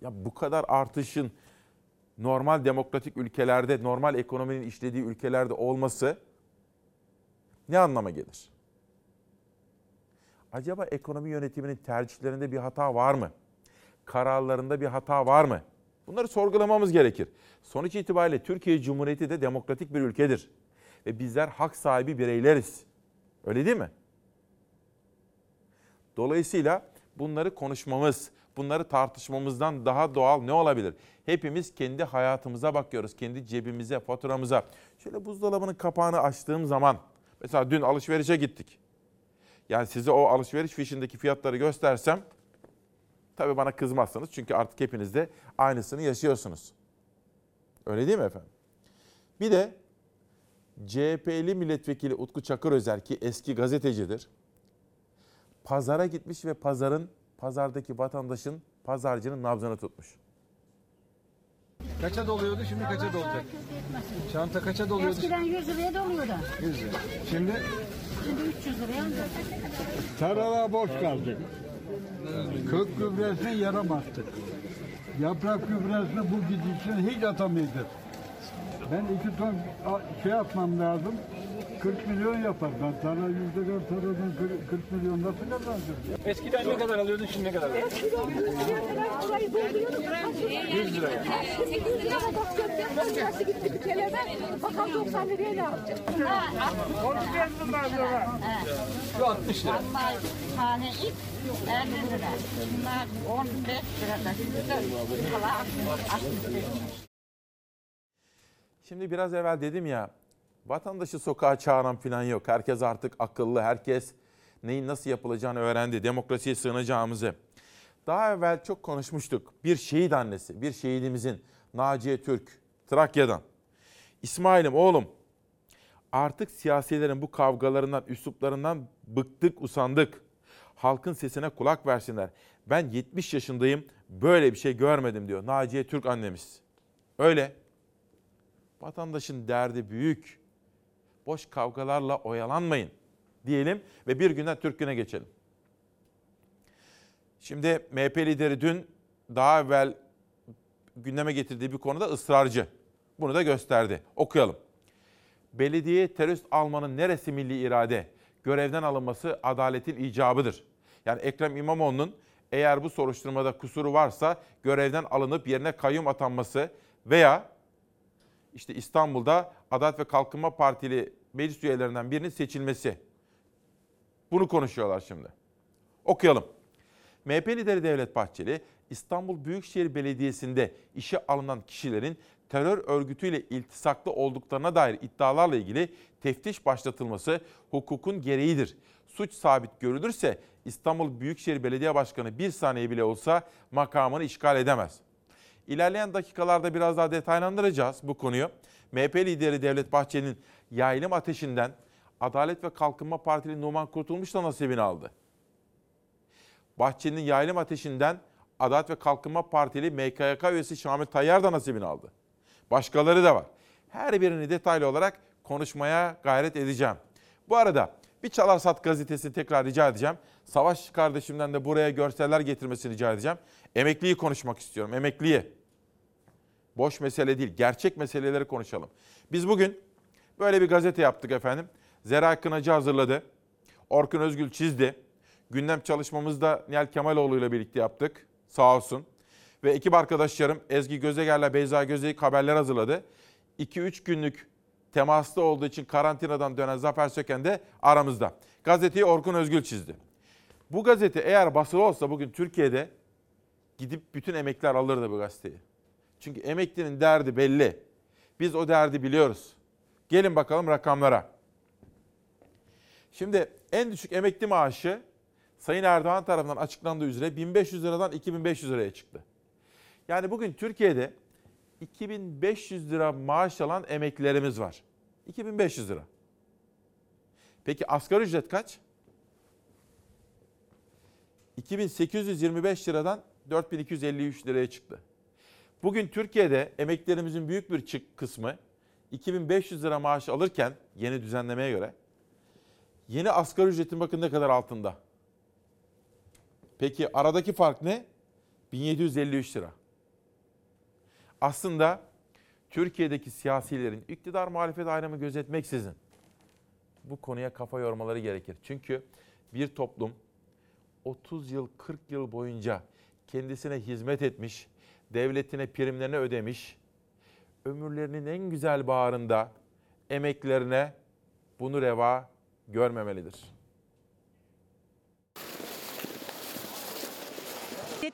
Ya bu kadar artışın normal demokratik ülkelerde, normal ekonominin işlediği ülkelerde olması ne anlama gelir? Acaba ekonomi yönetiminin tercihlerinde bir hata var mı? Kararlarında bir hata var mı? Bunları sorgulamamız gerekir. Sonuç itibariyle Türkiye Cumhuriyeti de demokratik bir ülkedir. Ve bizler hak sahibi bireyleriz. Öyle değil mi? Dolayısıyla bunları konuşmamız, bunları tartışmamızdan daha doğal ne olabilir? Hepimiz kendi hayatımıza bakıyoruz, kendi cebimize, faturamıza. Şöyle buzdolabının kapağını açtığım zaman, mesela dün alışverişe gittik. Yani size o alışveriş fişindeki fiyatları göstersem, tabii bana kızmazsınız çünkü artık hepiniz de aynısını yaşıyorsunuz. Öyle değil mi efendim? Bir de CHP'li milletvekili Utku Çakırözer ki eski gazetecidir. Pazara gitmiş ve pazarın, pazardaki vatandaşın, pazarcının nabzını tutmuş. Kaça doluyordu şimdi kaça dolacak? Çanta kaça doluyordu? Eskiden 100 liraya doluyordu. 100 lira. Şimdi Şimdi 300 liraya. Tarala boş kaldık. Kök gübresine yaramazdık. Yaprak gübresine bu gidişle hiç atamayacağız. Ben iki ton şey atmam lazım. 40 milyon yapar. Ben tarla yüzde dört tarladan 40, 40 milyon nasıl kazanacağım? eskiden ne kadar alıyordun şimdi ne kadar alıyorsun? 100 liraya. 8 liraya bak gökten parası gitti bir kelebe. Bakalım 90 liraya ne yapacak? Şu 60 lira. Bunlar tane ip 50 lira. Bunlar 15 lira. Hala 60 lira. Şimdi biraz evvel dedim ya vatandaşı sokağa çağıran falan yok. Herkes artık akıllı. Herkes neyin nasıl yapılacağını öğrendi. Demokrasiye sığınacağımızı. Daha evvel çok konuşmuştuk. Bir şehit annesi, bir şehidimizin Naciye Türk, Trakya'dan. İsmail'im oğlum artık siyasilerin bu kavgalarından, üsluplarından bıktık, usandık. Halkın sesine kulak versinler. Ben 70 yaşındayım, böyle bir şey görmedim diyor Naciye Türk annemiz. Öyle. Vatandaşın derdi büyük. Boş kavgalarla oyalanmayın diyelim ve bir günden Türk güne geçelim. Şimdi MHP lideri dün daha evvel gündeme getirdiği bir konuda ısrarcı. Bunu da gösterdi. Okuyalım. Belediye terörist almanın neresi milli irade? Görevden alınması adaletin icabıdır. Yani Ekrem İmamoğlu'nun eğer bu soruşturmada kusuru varsa görevden alınıp yerine kayyum atanması veya işte İstanbul'da Adalet ve Kalkınma Partili meclis üyelerinden birinin seçilmesi. Bunu konuşuyorlar şimdi. Okuyalım. MHP lideri Devlet Bahçeli, İstanbul Büyükşehir Belediyesi'nde işe alınan kişilerin terör örgütüyle iltisaklı olduklarına dair iddialarla ilgili teftiş başlatılması hukukun gereğidir. Suç sabit görülürse İstanbul Büyükşehir Belediye Başkanı bir saniye bile olsa makamını işgal edemez. İlerleyen dakikalarda biraz daha detaylandıracağız bu konuyu. MHP lideri Devlet Bahçeli'nin yaylım ateşinden Adalet ve Kalkınma Partili Numan Kurtulmuş da nasibini aldı. Bahçeli'nin yaylım ateşinden Adalet ve Kalkınma Partili MKYK üyesi Şamil Tayyar da nasibini aldı. Başkaları da var. Her birini detaylı olarak konuşmaya gayret edeceğim. Bu arada bir Çalarsat gazetesi tekrar rica edeceğim. Savaş kardeşimden de buraya görseller getirmesini rica edeceğim. Emekliyi konuşmak istiyorum, emekliyi. Boş mesele değil, gerçek meseleleri konuşalım. Biz bugün böyle bir gazete yaptık efendim. Zera Kınacı hazırladı. Orkun Özgül çizdi. Gündem çalışmamızda Nihal Kemaloğlu ile birlikte yaptık. Sağ olsun. Ve ekip arkadaşlarım Ezgi Gözeger'le Beyza Gözeyik haberler hazırladı. 2-3 günlük temaslı olduğu için karantinadan dönen Zafer Söken de aramızda. Gazeteyi Orkun Özgül çizdi. Bu gazete eğer basılı olsa bugün Türkiye'de gidip bütün emekliler alırdı bu gazeteyi. Çünkü emeklinin derdi belli. Biz o derdi biliyoruz. Gelin bakalım rakamlara. Şimdi en düşük emekli maaşı Sayın Erdoğan tarafından açıklandığı üzere 1500 liradan 2500 liraya çıktı. Yani bugün Türkiye'de 2500 lira maaş alan emeklilerimiz var. 2500 lira. Peki asgari ücret kaç? 2825 liradan 4253 liraya çıktı. Bugün Türkiye'de emeklilerimizin büyük bir çık kısmı 2500 lira maaş alırken yeni düzenlemeye göre yeni asgari ücretin bakın ne kadar altında. Peki aradaki fark ne? 1753 lira. Aslında Türkiye'deki siyasilerin iktidar muhalefet ayrımı gözetmeksizin bu konuya kafa yormaları gerekir. Çünkü bir toplum 30 yıl 40 yıl boyunca kendisine hizmet etmiş, devletine primlerini ödemiş, ömürlerinin en güzel bağrında emeklerine bunu reva görmemelidir.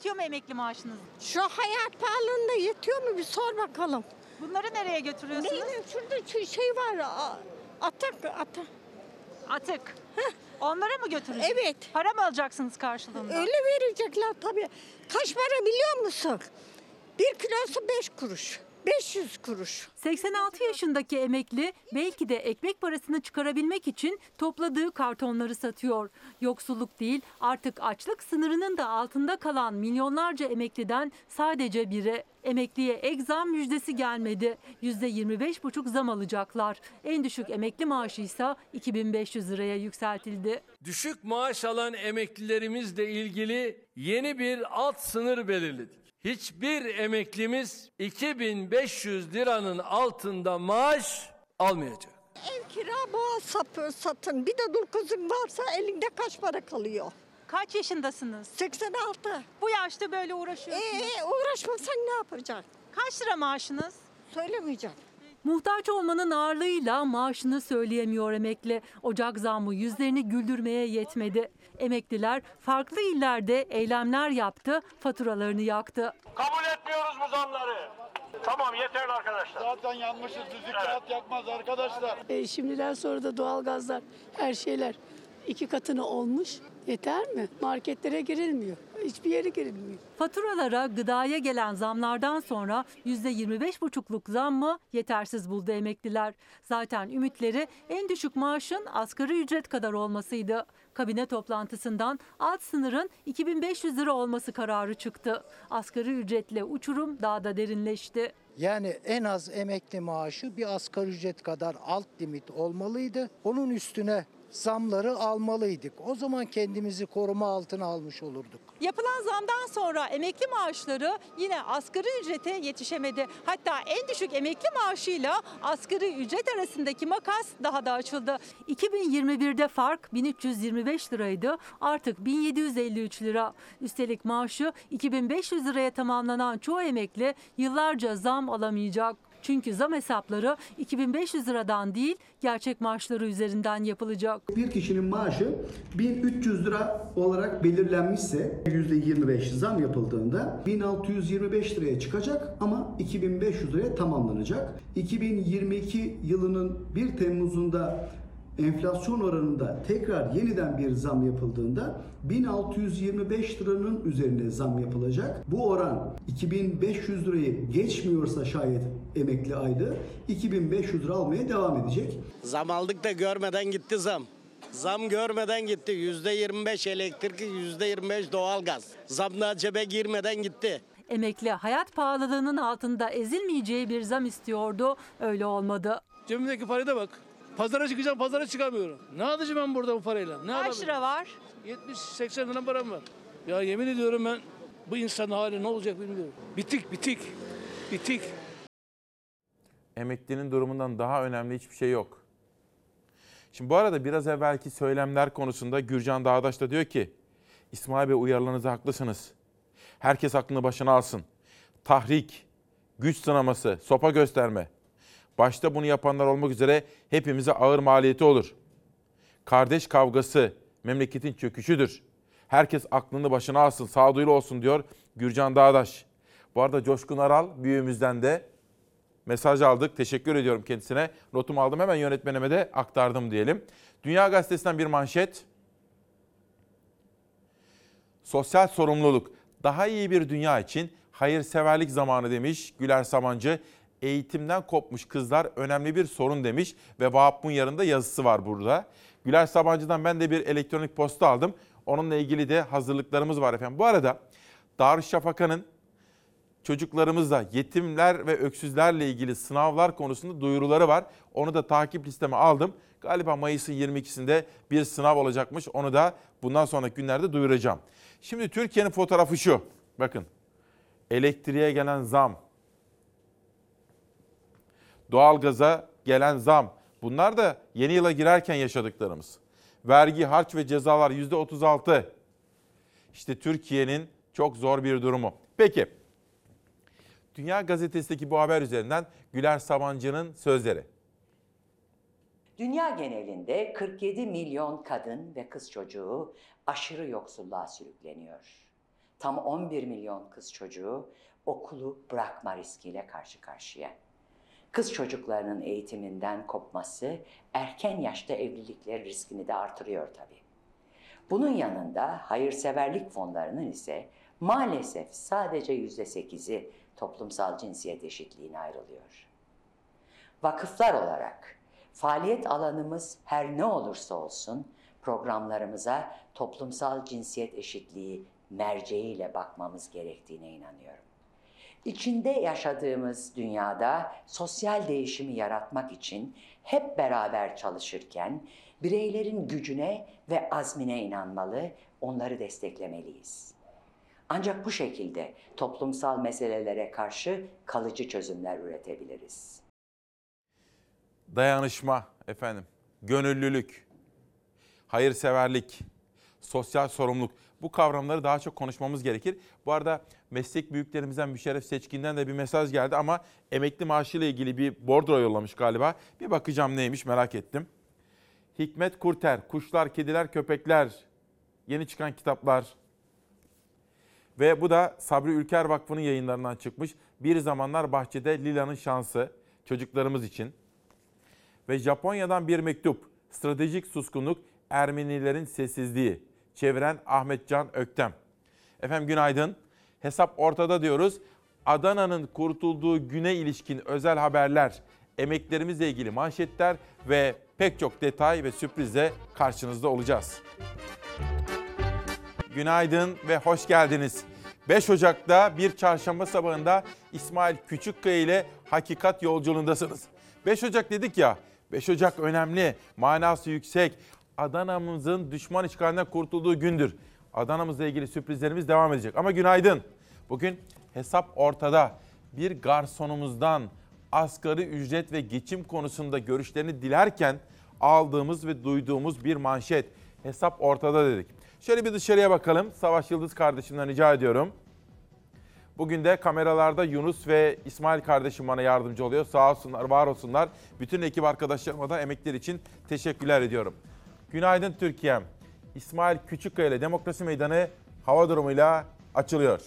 Yetiyor mu emekli maaşınız? Şu hayat pahalılığında yetiyor mu bir sor bakalım. Bunları nereye götürüyorsunuz? Neydi? Şurada şu şey var. a- Atak, atak. Atık. Onlara mı götürüyorsunuz? Evet. Para mı alacaksınız karşılığında? Öyle verecekler tabii. Kaç para biliyor musun? Bir kilosu beş kuruş. 500 kuruş. 86 yaşındaki emekli belki de ekmek parasını çıkarabilmek için topladığı kartonları satıyor. Yoksulluk değil artık açlık sınırının da altında kalan milyonlarca emekliden sadece biri. Emekliye ek zam müjdesi gelmedi. %25,5 zam alacaklar. En düşük emekli maaşı ise 2500 liraya yükseltildi. Düşük maaş alan emeklilerimizle ilgili yeni bir alt sınır belirledik. Hiçbir emeklimiz 2500 liranın altında maaş almayacak. Ev kira boğa sapı satın. Bir de dul kızın varsa elinde kaç para kalıyor? Kaç yaşındasınız? 86. Bu yaşta böyle uğraşıyorsunuz. Ee, uğraşmasan ne yapacaksın? Kaç lira maaşınız? Söylemeyeceğim. Muhtaç olmanın ağırlığıyla maaşını söyleyemiyor emekli. Ocak zammı yüzlerini güldürmeye yetmedi. Emekliler farklı illerde eylemler yaptı, faturalarını yaktı. Kabul etmiyoruz bu zamları. Tamam yeterli arkadaşlar. Zaten yanmışız. Düzlük kağıt yakmaz arkadaşlar. E, şimdiden sonra da doğalgazlar her şeyler iki katını olmuş. Yeter mi? Marketlere girilmiyor. Hiçbir yere girilmiyor. Faturalara, gıdaya gelen zamlardan sonra %25,5'luk zammı yetersiz buldu emekliler. Zaten ümitleri en düşük maaşın asgari ücret kadar olmasıydı. Kabine toplantısından alt sınırın 2500 lira olması kararı çıktı. Asgari ücretle uçurum daha da derinleşti. Yani en az emekli maaşı bir asgari ücret kadar alt limit olmalıydı. Onun üstüne zamları almalıydık. O zaman kendimizi koruma altına almış olurduk. Yapılan zamdan sonra emekli maaşları yine asgari ücrete yetişemedi. Hatta en düşük emekli maaşıyla asgari ücret arasındaki makas daha da açıldı. 2021'de fark 1325 liraydı. Artık 1753 lira. Üstelik maaşı 2500 liraya tamamlanan çoğu emekli yıllarca zam alamayacak. Çünkü zam hesapları 2500 liradan değil gerçek maaşları üzerinden yapılacak. Bir kişinin maaşı 1300 lira olarak belirlenmişse %25 zam yapıldığında 1625 liraya çıkacak ama 2500 liraya tamamlanacak. 2022 yılının 1 Temmuz'unda enflasyon oranında tekrar yeniden bir zam yapıldığında 1625 liranın üzerine zam yapılacak. Bu oran 2500 lirayı geçmiyorsa şayet emekli aylığı 2500 lira almaya devam edecek. Zam aldık da görmeden gitti zam. Zam görmeden gitti. Yüzde 25 elektrik, yüzde 25 doğalgaz. Zamlar cebe girmeden gitti. Emekli hayat pahalılığının altında ezilmeyeceği bir zam istiyordu. Öyle olmadı. Cebimdeki paraya da bak. Pazara çıkacağım, pazara çıkamıyorum. Ne yapacağım ben burada bu parayla? Ne Kaç lira var? 70-80 lira param var. Ya yemin ediyorum ben bu insanın hali ne olacak bilmiyorum. Bitik, bitik, bitik. Emeklinin durumundan daha önemli hiçbir şey yok. Şimdi bu arada biraz evvelki söylemler konusunda Gürcan Dağdaş da diyor ki İsmail Bey uyarılarınızda haklısınız. Herkes aklını başına alsın. Tahrik, güç sınaması, sopa gösterme. Başta bunu yapanlar olmak üzere hepimize ağır maliyeti olur. Kardeş kavgası memleketin çöküşüdür. Herkes aklını başına alsın, sağduyulu olsun diyor Gürcan Dağdaş. Bu arada Coşkun Aral büyüğümüzden de mesaj aldık. Teşekkür ediyorum kendisine. Notumu aldım hemen yönetmenime de aktardım diyelim. Dünya Gazetesi'nden bir manşet. Sosyal sorumluluk. Daha iyi bir dünya için hayırseverlik zamanı demiş Güler Samancı. Eğitimden kopmuş kızlar önemli bir sorun demiş ve Vahap Munyar'ın da yazısı var burada. Güler Sabancı'dan ben de bir elektronik posta aldım. Onunla ilgili de hazırlıklarımız var efendim. Bu arada Darüşşafaka'nın çocuklarımızla yetimler ve öksüzlerle ilgili sınavlar konusunda duyuruları var. Onu da takip listeme aldım. Galiba Mayıs'ın 22'sinde bir sınav olacakmış. Onu da bundan sonraki günlerde duyuracağım. Şimdi Türkiye'nin fotoğrafı şu. Bakın. Elektriğe gelen zam. Doğalgaza gelen zam. Bunlar da yeni yıla girerken yaşadıklarımız. Vergi, harç ve cezalar %36. İşte Türkiye'nin çok zor bir durumu. Peki. Dünya Gazetesi'ndeki bu haber üzerinden Güler Sabancı'nın sözleri. Dünya genelinde 47 milyon kadın ve kız çocuğu aşırı yoksulluğa sürükleniyor. Tam 11 milyon kız çocuğu okulu bırakma riskiyle karşı karşıya. Kız çocuklarının eğitiminden kopması erken yaşta evlilikler riskini de artırıyor tabii. Bunun yanında hayırseverlik fonlarının ise maalesef sadece %8'i toplumsal cinsiyet eşitliğine ayrılıyor. Vakıflar olarak faaliyet alanımız her ne olursa olsun programlarımıza toplumsal cinsiyet eşitliği merceğiyle bakmamız gerektiğine inanıyorum. İçinde yaşadığımız dünyada sosyal değişimi yaratmak için hep beraber çalışırken bireylerin gücüne ve azmine inanmalı, onları desteklemeliyiz. Ancak bu şekilde toplumsal meselelere karşı kalıcı çözümler üretebiliriz. Dayanışma efendim, gönüllülük, hayırseverlik, sosyal sorumluluk bu kavramları daha çok konuşmamız gerekir. Bu arada meslek büyüklerimizden Müşerref Seçkin'den de bir mesaj geldi ama emekli maaşı ile ilgili bir bordro yollamış galiba. Bir bakacağım neymiş merak ettim. Hikmet Kurter, Kuşlar, Kediler, Köpekler, yeni çıkan kitaplar. Ve bu da Sabri Ülker Vakfı'nın yayınlarından çıkmış. Bir zamanlar bahçede Lila'nın şansı çocuklarımız için. Ve Japonya'dan bir mektup. Stratejik suskunluk, Ermenilerin sessizliği. Çeviren Ahmet Can Öktem. Efendim günaydın. Hesap ortada diyoruz. Adana'nın kurtulduğu güne ilişkin özel haberler, emeklerimizle ilgili manşetler ve pek çok detay ve sürprizle karşınızda olacağız. Günaydın ve hoş geldiniz. 5 Ocak'ta bir çarşamba sabahında İsmail Küçükkaya ile Hakikat Yolculuğundasınız. 5 Ocak dedik ya, 5 Ocak önemli, manası yüksek. Adana'mızın düşman işgalinden kurtulduğu gündür. Adana'mızla ilgili sürprizlerimiz devam edecek. Ama günaydın. Bugün hesap ortada. Bir garsonumuzdan asgari ücret ve geçim konusunda görüşlerini dilerken aldığımız ve duyduğumuz bir manşet. Hesap ortada dedik. Şöyle bir dışarıya bakalım. Savaş Yıldız kardeşimden rica ediyorum. Bugün de kameralarda Yunus ve İsmail kardeşim bana yardımcı oluyor. Sağ olsunlar, var olsunlar. Bütün ekip arkadaşlarıma da emekleri için teşekkürler ediyorum. Günaydın Türkiye'm. İsmail Küçükkaya ile Demokrasi Meydanı hava durumuyla açılıyor.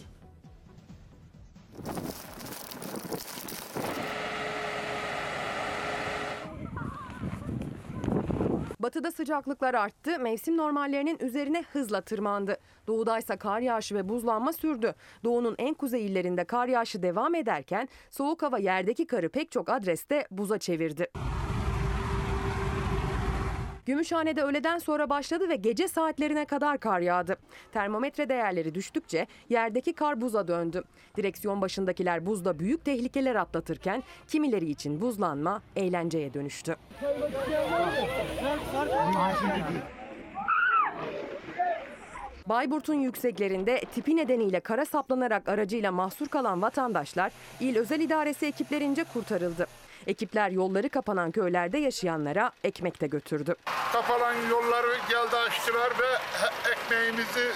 Batıda sıcaklıklar arttı, mevsim normallerinin üzerine hızla tırmandı. Doğudaysa kar yağışı ve buzlanma sürdü. Doğunun en kuzey illerinde kar yağışı devam ederken soğuk hava yerdeki karı pek çok adreste buza çevirdi. Gümüşhane'de öğleden sonra başladı ve gece saatlerine kadar kar yağdı. Termometre değerleri düştükçe yerdeki kar buza döndü. Direksiyon başındakiler buzda büyük tehlikeler atlatırken kimileri için buzlanma eğlenceye dönüştü. Bayburt'un yükseklerinde tipi nedeniyle kara saplanarak aracıyla mahsur kalan vatandaşlar il özel idaresi ekiplerince kurtarıldı. Ekipler yolları kapanan köylerde yaşayanlara ekmek de götürdü. Kapalan yolları geldi açtılar ve ekmeğimizi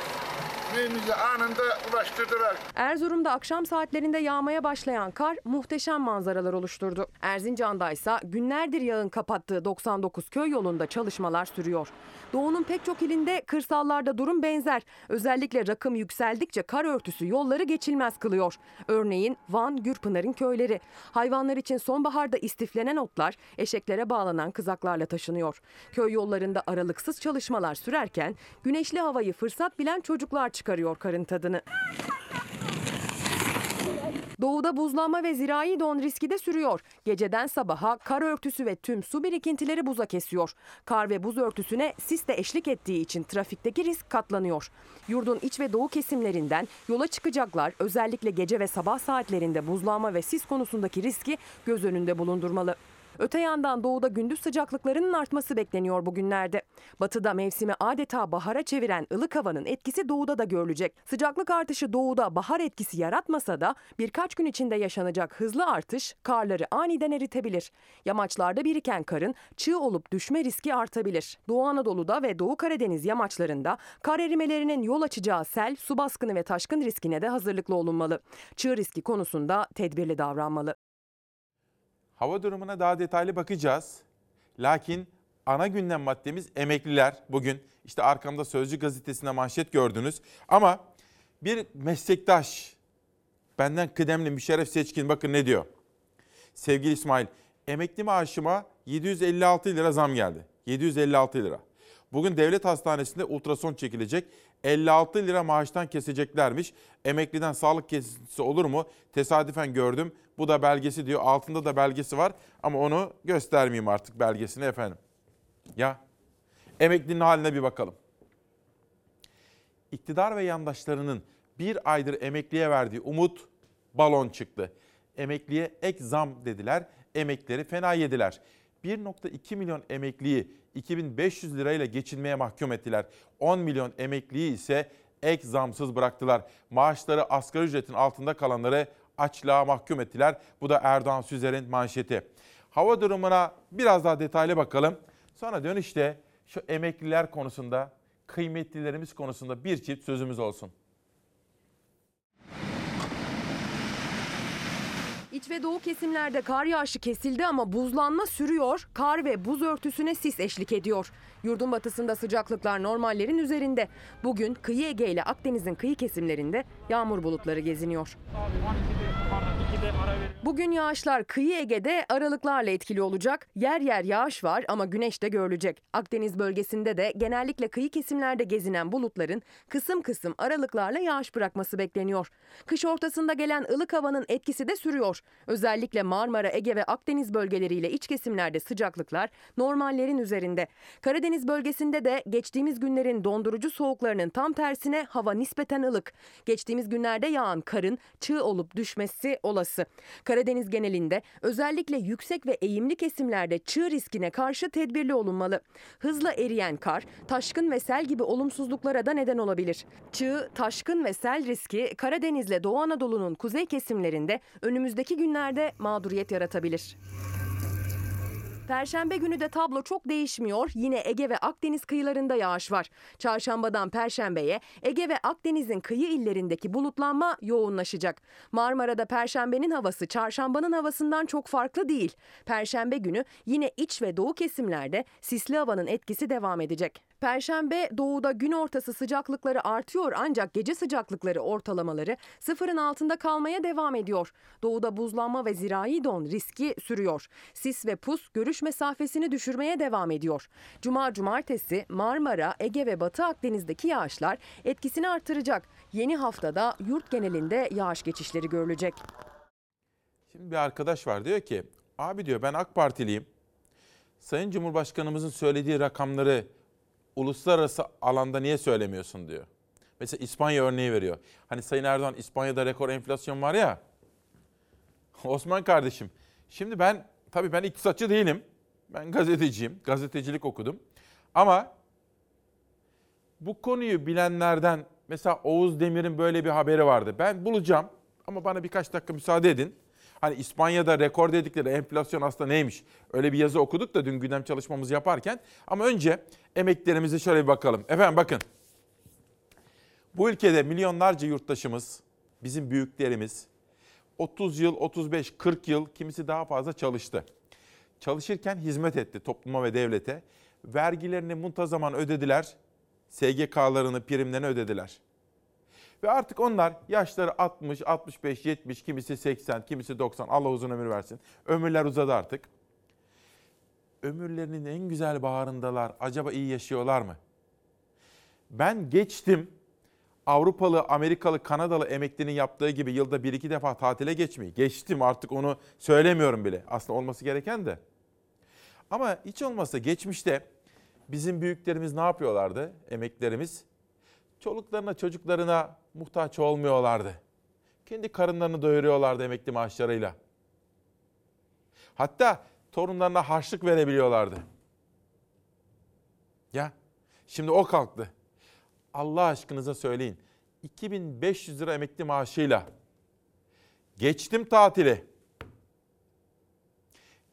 ekmeğimizi anında ulaştırdılar. Erzurum'da akşam saatlerinde yağmaya başlayan kar muhteşem manzaralar oluşturdu. Erzincan'da ise günlerdir yağın kapattığı 99 köy yolunda çalışmalar sürüyor. Doğu'nun pek çok ilinde kırsallarda durum benzer. Özellikle rakım yükseldikçe kar örtüsü yolları geçilmez kılıyor. Örneğin Van, Gürpınar'ın köyleri. Hayvanlar için sonbaharda istiflenen otlar eşeklere bağlanan kızaklarla taşınıyor. Köy yollarında aralıksız çalışmalar sürerken güneşli havayı fırsat bilen çocuklar çıkarıyor karın tadını. Doğuda buzlanma ve zirai don riski de sürüyor. Geceden sabaha kar örtüsü ve tüm su birikintileri buza kesiyor. Kar ve buz örtüsüne sis de eşlik ettiği için trafikteki risk katlanıyor. Yurdun iç ve doğu kesimlerinden yola çıkacaklar özellikle gece ve sabah saatlerinde buzlanma ve sis konusundaki riski göz önünde bulundurmalı. Öte yandan doğuda gündüz sıcaklıklarının artması bekleniyor bugünlerde. Batıda mevsimi adeta bahara çeviren ılık havanın etkisi doğuda da görülecek. Sıcaklık artışı doğuda bahar etkisi yaratmasa da birkaç gün içinde yaşanacak hızlı artış karları aniden eritebilir. Yamaçlarda biriken karın çığ olup düşme riski artabilir. Doğu Anadolu'da ve Doğu Karadeniz yamaçlarında kar erimelerinin yol açacağı sel, su baskını ve taşkın riskine de hazırlıklı olunmalı. Çığ riski konusunda tedbirli davranmalı. Hava durumuna daha detaylı bakacağız. Lakin ana gündem maddemiz emekliler. Bugün işte arkamda Sözcü gazetesinde manşet gördünüz. Ama bir meslektaş, benden kıdemli Müşerref Seçkin bakın ne diyor. Sevgili İsmail, emekli maaşıma 756 lira zam geldi. 756 lira. Bugün devlet hastanesinde ultrason çekilecek. 56 lira maaştan keseceklermiş. Emekliden sağlık kesintisi olur mu? Tesadüfen gördüm. Bu da belgesi diyor. Altında da belgesi var ama onu göstermeyeyim artık belgesini efendim. Ya emeklinin haline bir bakalım. İktidar ve yandaşlarının bir aydır emekliye verdiği umut balon çıktı. Emekliye ek zam dediler, emeklileri fena yediler. 1.2 milyon emekliyi 2500 lirayla geçinmeye mahkum ettiler. 10 milyon emekliyi ise ek zamsız bıraktılar. Maaşları asgari ücretin altında kalanları açlığa mahkum ettiler. Bu da Erdoğan Süzer'in manşeti. Hava durumuna biraz daha detaylı bakalım. Sonra dönüşte şu emekliler konusunda, kıymetlilerimiz konusunda bir çift sözümüz olsun. İç ve doğu kesimlerde kar yağışı kesildi ama buzlanma sürüyor. Kar ve buz örtüsüne sis eşlik ediyor. Yurdun batısında sıcaklıklar normallerin üzerinde. Bugün kıyı Ege ile Akdeniz'in kıyı kesimlerinde yağmur bulutları geziniyor. Bugün yağışlar kıyı Ege'de aralıklarla etkili olacak. Yer yer yağış var ama güneş de görülecek. Akdeniz bölgesinde de genellikle kıyı kesimlerde gezinen bulutların kısım kısım aralıklarla yağış bırakması bekleniyor. Kış ortasında gelen ılık havanın etkisi de sürüyor. Özellikle Marmara, Ege ve Akdeniz bölgeleriyle iç kesimlerde sıcaklıklar normallerin üzerinde. Karadeniz bölgesinde de geçtiğimiz günlerin dondurucu soğuklarının tam tersine hava nispeten ılık. Geçtiğimiz günlerde yağan karın çığ olup düşmesi olası. Karadeniz genelinde özellikle yüksek ve eğimli kesimlerde çığ riskine karşı tedbirli olunmalı. Hızla eriyen kar, taşkın ve sel gibi olumsuzluklara da neden olabilir. Çığ, taşkın ve sel riski Karadeniz'le Doğu Anadolu'nun kuzey kesimlerinde önümüzdeki günlerde mağduriyet yaratabilir. Perşembe günü de tablo çok değişmiyor. Yine Ege ve Akdeniz kıyılarında yağış var. Çarşambadan Perşembeye Ege ve Akdeniz'in kıyı illerindeki bulutlanma yoğunlaşacak. Marmara'da Perşembenin havası Çarşambanın havasından çok farklı değil. Perşembe günü yine iç ve doğu kesimlerde sisli havanın etkisi devam edecek. Perşembe doğuda gün ortası sıcaklıkları artıyor ancak gece sıcaklıkları ortalamaları sıfırın altında kalmaya devam ediyor. Doğuda buzlanma ve zirai don riski sürüyor. Sis ve pus görüş mesafesini düşürmeye devam ediyor. Cuma cumartesi Marmara, Ege ve Batı Akdeniz'deki yağışlar etkisini artıracak. Yeni haftada yurt genelinde yağış geçişleri görülecek. Şimdi bir arkadaş var diyor ki abi diyor ben AK Partiliyim. Sayın Cumhurbaşkanımızın söylediği rakamları uluslararası alanda niye söylemiyorsun diyor. Mesela İspanya örneği veriyor. Hani Sayın Erdoğan İspanya'da rekor enflasyon var ya. [laughs] Osman kardeşim şimdi ben tabii ben iktisatçı değilim. Ben gazeteciyim. Gazetecilik okudum. Ama bu konuyu bilenlerden mesela Oğuz Demir'in böyle bir haberi vardı. Ben bulacağım ama bana birkaç dakika müsaade edin. Hani İspanya'da rekor dedikleri enflasyon aslında neymiş? Öyle bir yazı okuduk da dün gündem çalışmamızı yaparken. Ama önce emeklerimize şöyle bir bakalım. Efendim bakın. Bu ülkede milyonlarca yurttaşımız, bizim büyüklerimiz 30 yıl, 35, 40 yıl kimisi daha fazla çalıştı. Çalışırken hizmet etti topluma ve devlete. Vergilerini muntazaman ödediler. SGK'larını, primlerini ödediler. Ve artık onlar yaşları 60, 65, 70, kimisi 80, kimisi 90. Allah uzun ömür versin. Ömürler uzadı artık. Ömürlerinin en güzel baharındalar. Acaba iyi yaşıyorlar mı? Ben geçtim Avrupalı, Amerikalı, Kanadalı emeklinin yaptığı gibi yılda bir iki defa tatile geçmeyi. Geçtim artık onu söylemiyorum bile. Aslında olması gereken de. Ama hiç olmazsa geçmişte bizim büyüklerimiz ne yapıyorlardı? Emeklerimiz çoluklarına, çocuklarına muhtaç olmuyorlardı. Kendi karınlarını doyuruyorlardı emekli maaşlarıyla. Hatta torunlarına harçlık verebiliyorlardı. Ya şimdi o kalktı. Allah aşkınıza söyleyin. 2500 lira emekli maaşıyla geçtim tatili.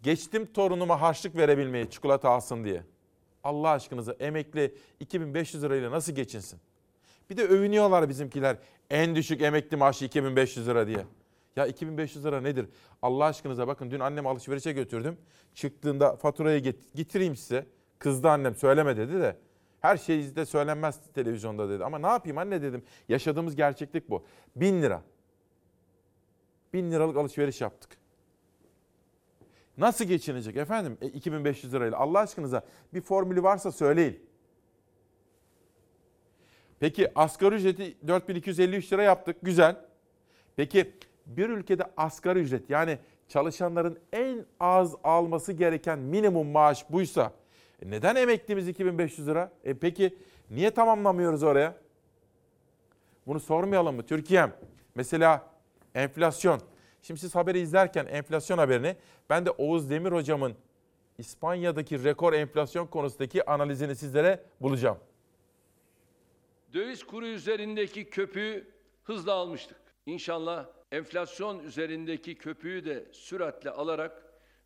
Geçtim torunuma harçlık verebilmeye çikolata alsın diye. Allah aşkınıza emekli 2500 lirayla nasıl geçinsin? Bir de övünüyorlar bizimkiler. En düşük emekli maaşı 2500 lira diye. Ya 2500 lira nedir? Allah aşkınıza bakın dün annem alışverişe götürdüm. Çıktığında faturayı get- getireyim size. Kızdı annem söyleme dedi de. Her şey de söylenmez televizyonda dedi. Ama ne yapayım anne dedim. Yaşadığımız gerçeklik bu. Bin lira. Bin liralık alışveriş yaptık. Nasıl geçinecek efendim e, 2500 lirayla? Allah aşkınıza bir formülü varsa söyleyin. Peki asgari ücreti 4253 lira yaptık. Güzel. Peki bir ülkede asgari ücret yani çalışanların en az alması gereken minimum maaş buysa e neden emeklimiz 2500 lira? E peki niye tamamlamıyoruz oraya? Bunu sormayalım mı? Türkiye'm mesela enflasyon. Şimdi siz haberi izlerken enflasyon haberini ben de Oğuz Demir hocamın İspanya'daki rekor enflasyon konusundaki analizini sizlere bulacağım. Döviz kuru üzerindeki köpüğü hızla almıştık. İnşallah enflasyon üzerindeki köpüğü de süratle alarak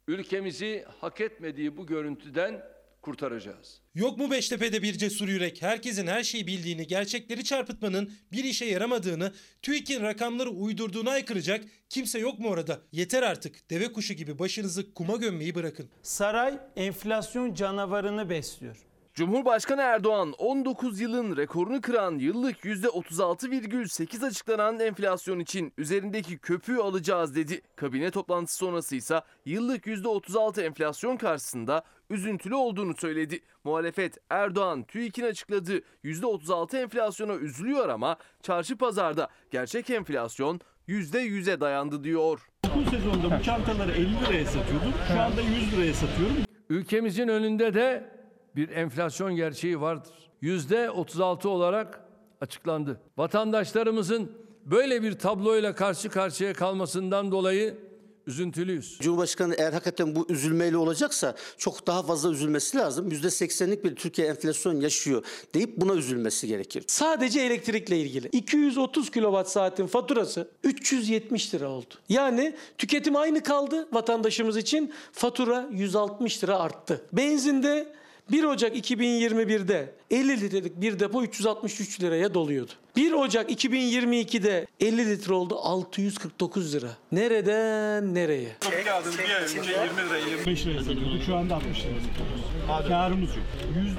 ülkemizi hak etmediği bu görüntüden kurtaracağız. Yok mu Beştepe'de bir cesur yürek? Herkesin her şeyi bildiğini, gerçekleri çarpıtmanın bir işe yaramadığını, TÜİK'in rakamları uydurduğunu aykıracak kimse yok mu orada? Yeter artık. Deve kuşu gibi başınızı kuma gömmeyi bırakın. Saray enflasyon canavarını besliyor. Cumhurbaşkanı Erdoğan 19 yılın rekorunu kıran yıllık %36,8 açıklanan enflasyon için üzerindeki köpüğü alacağız dedi. Kabine toplantısı sonrası ise yıllık %36 enflasyon karşısında üzüntülü olduğunu söyledi. Muhalefet Erdoğan TÜİK'in açıkladığı %36 enflasyona üzülüyor ama çarşı pazarda gerçek enflasyon %100'e dayandı diyor. Bu sezonda bu çantaları 50 liraya satıyordum. Şu anda 100 liraya satıyorum. Ülkemizin önünde de bir enflasyon gerçeği vardır. Yüzde 36 olarak açıklandı. Vatandaşlarımızın böyle bir tabloyla karşı karşıya kalmasından dolayı üzüntülüyüz. Cumhurbaşkanı eğer hakikaten bu üzülmeyle olacaksa çok daha fazla üzülmesi lazım. %80'lik bir Türkiye enflasyon yaşıyor deyip buna üzülmesi gerekir. Sadece elektrikle ilgili. 230 kilowatt saatin faturası 370 lira oldu. Yani tüketim aynı kaldı vatandaşımız için fatura 160 lira arttı. Benzinde 1 Ocak 2021'de 50 litrelik bir depo 363 liraya doluyordu. 1 Ocak 2022'de 50 litre oldu 649 lira. Nereden nereye? Çok aldım bir ay önce 20 lira 25 liraya satıyorduk. Şu anda 60 liraya satıyoruz. Karımız yok.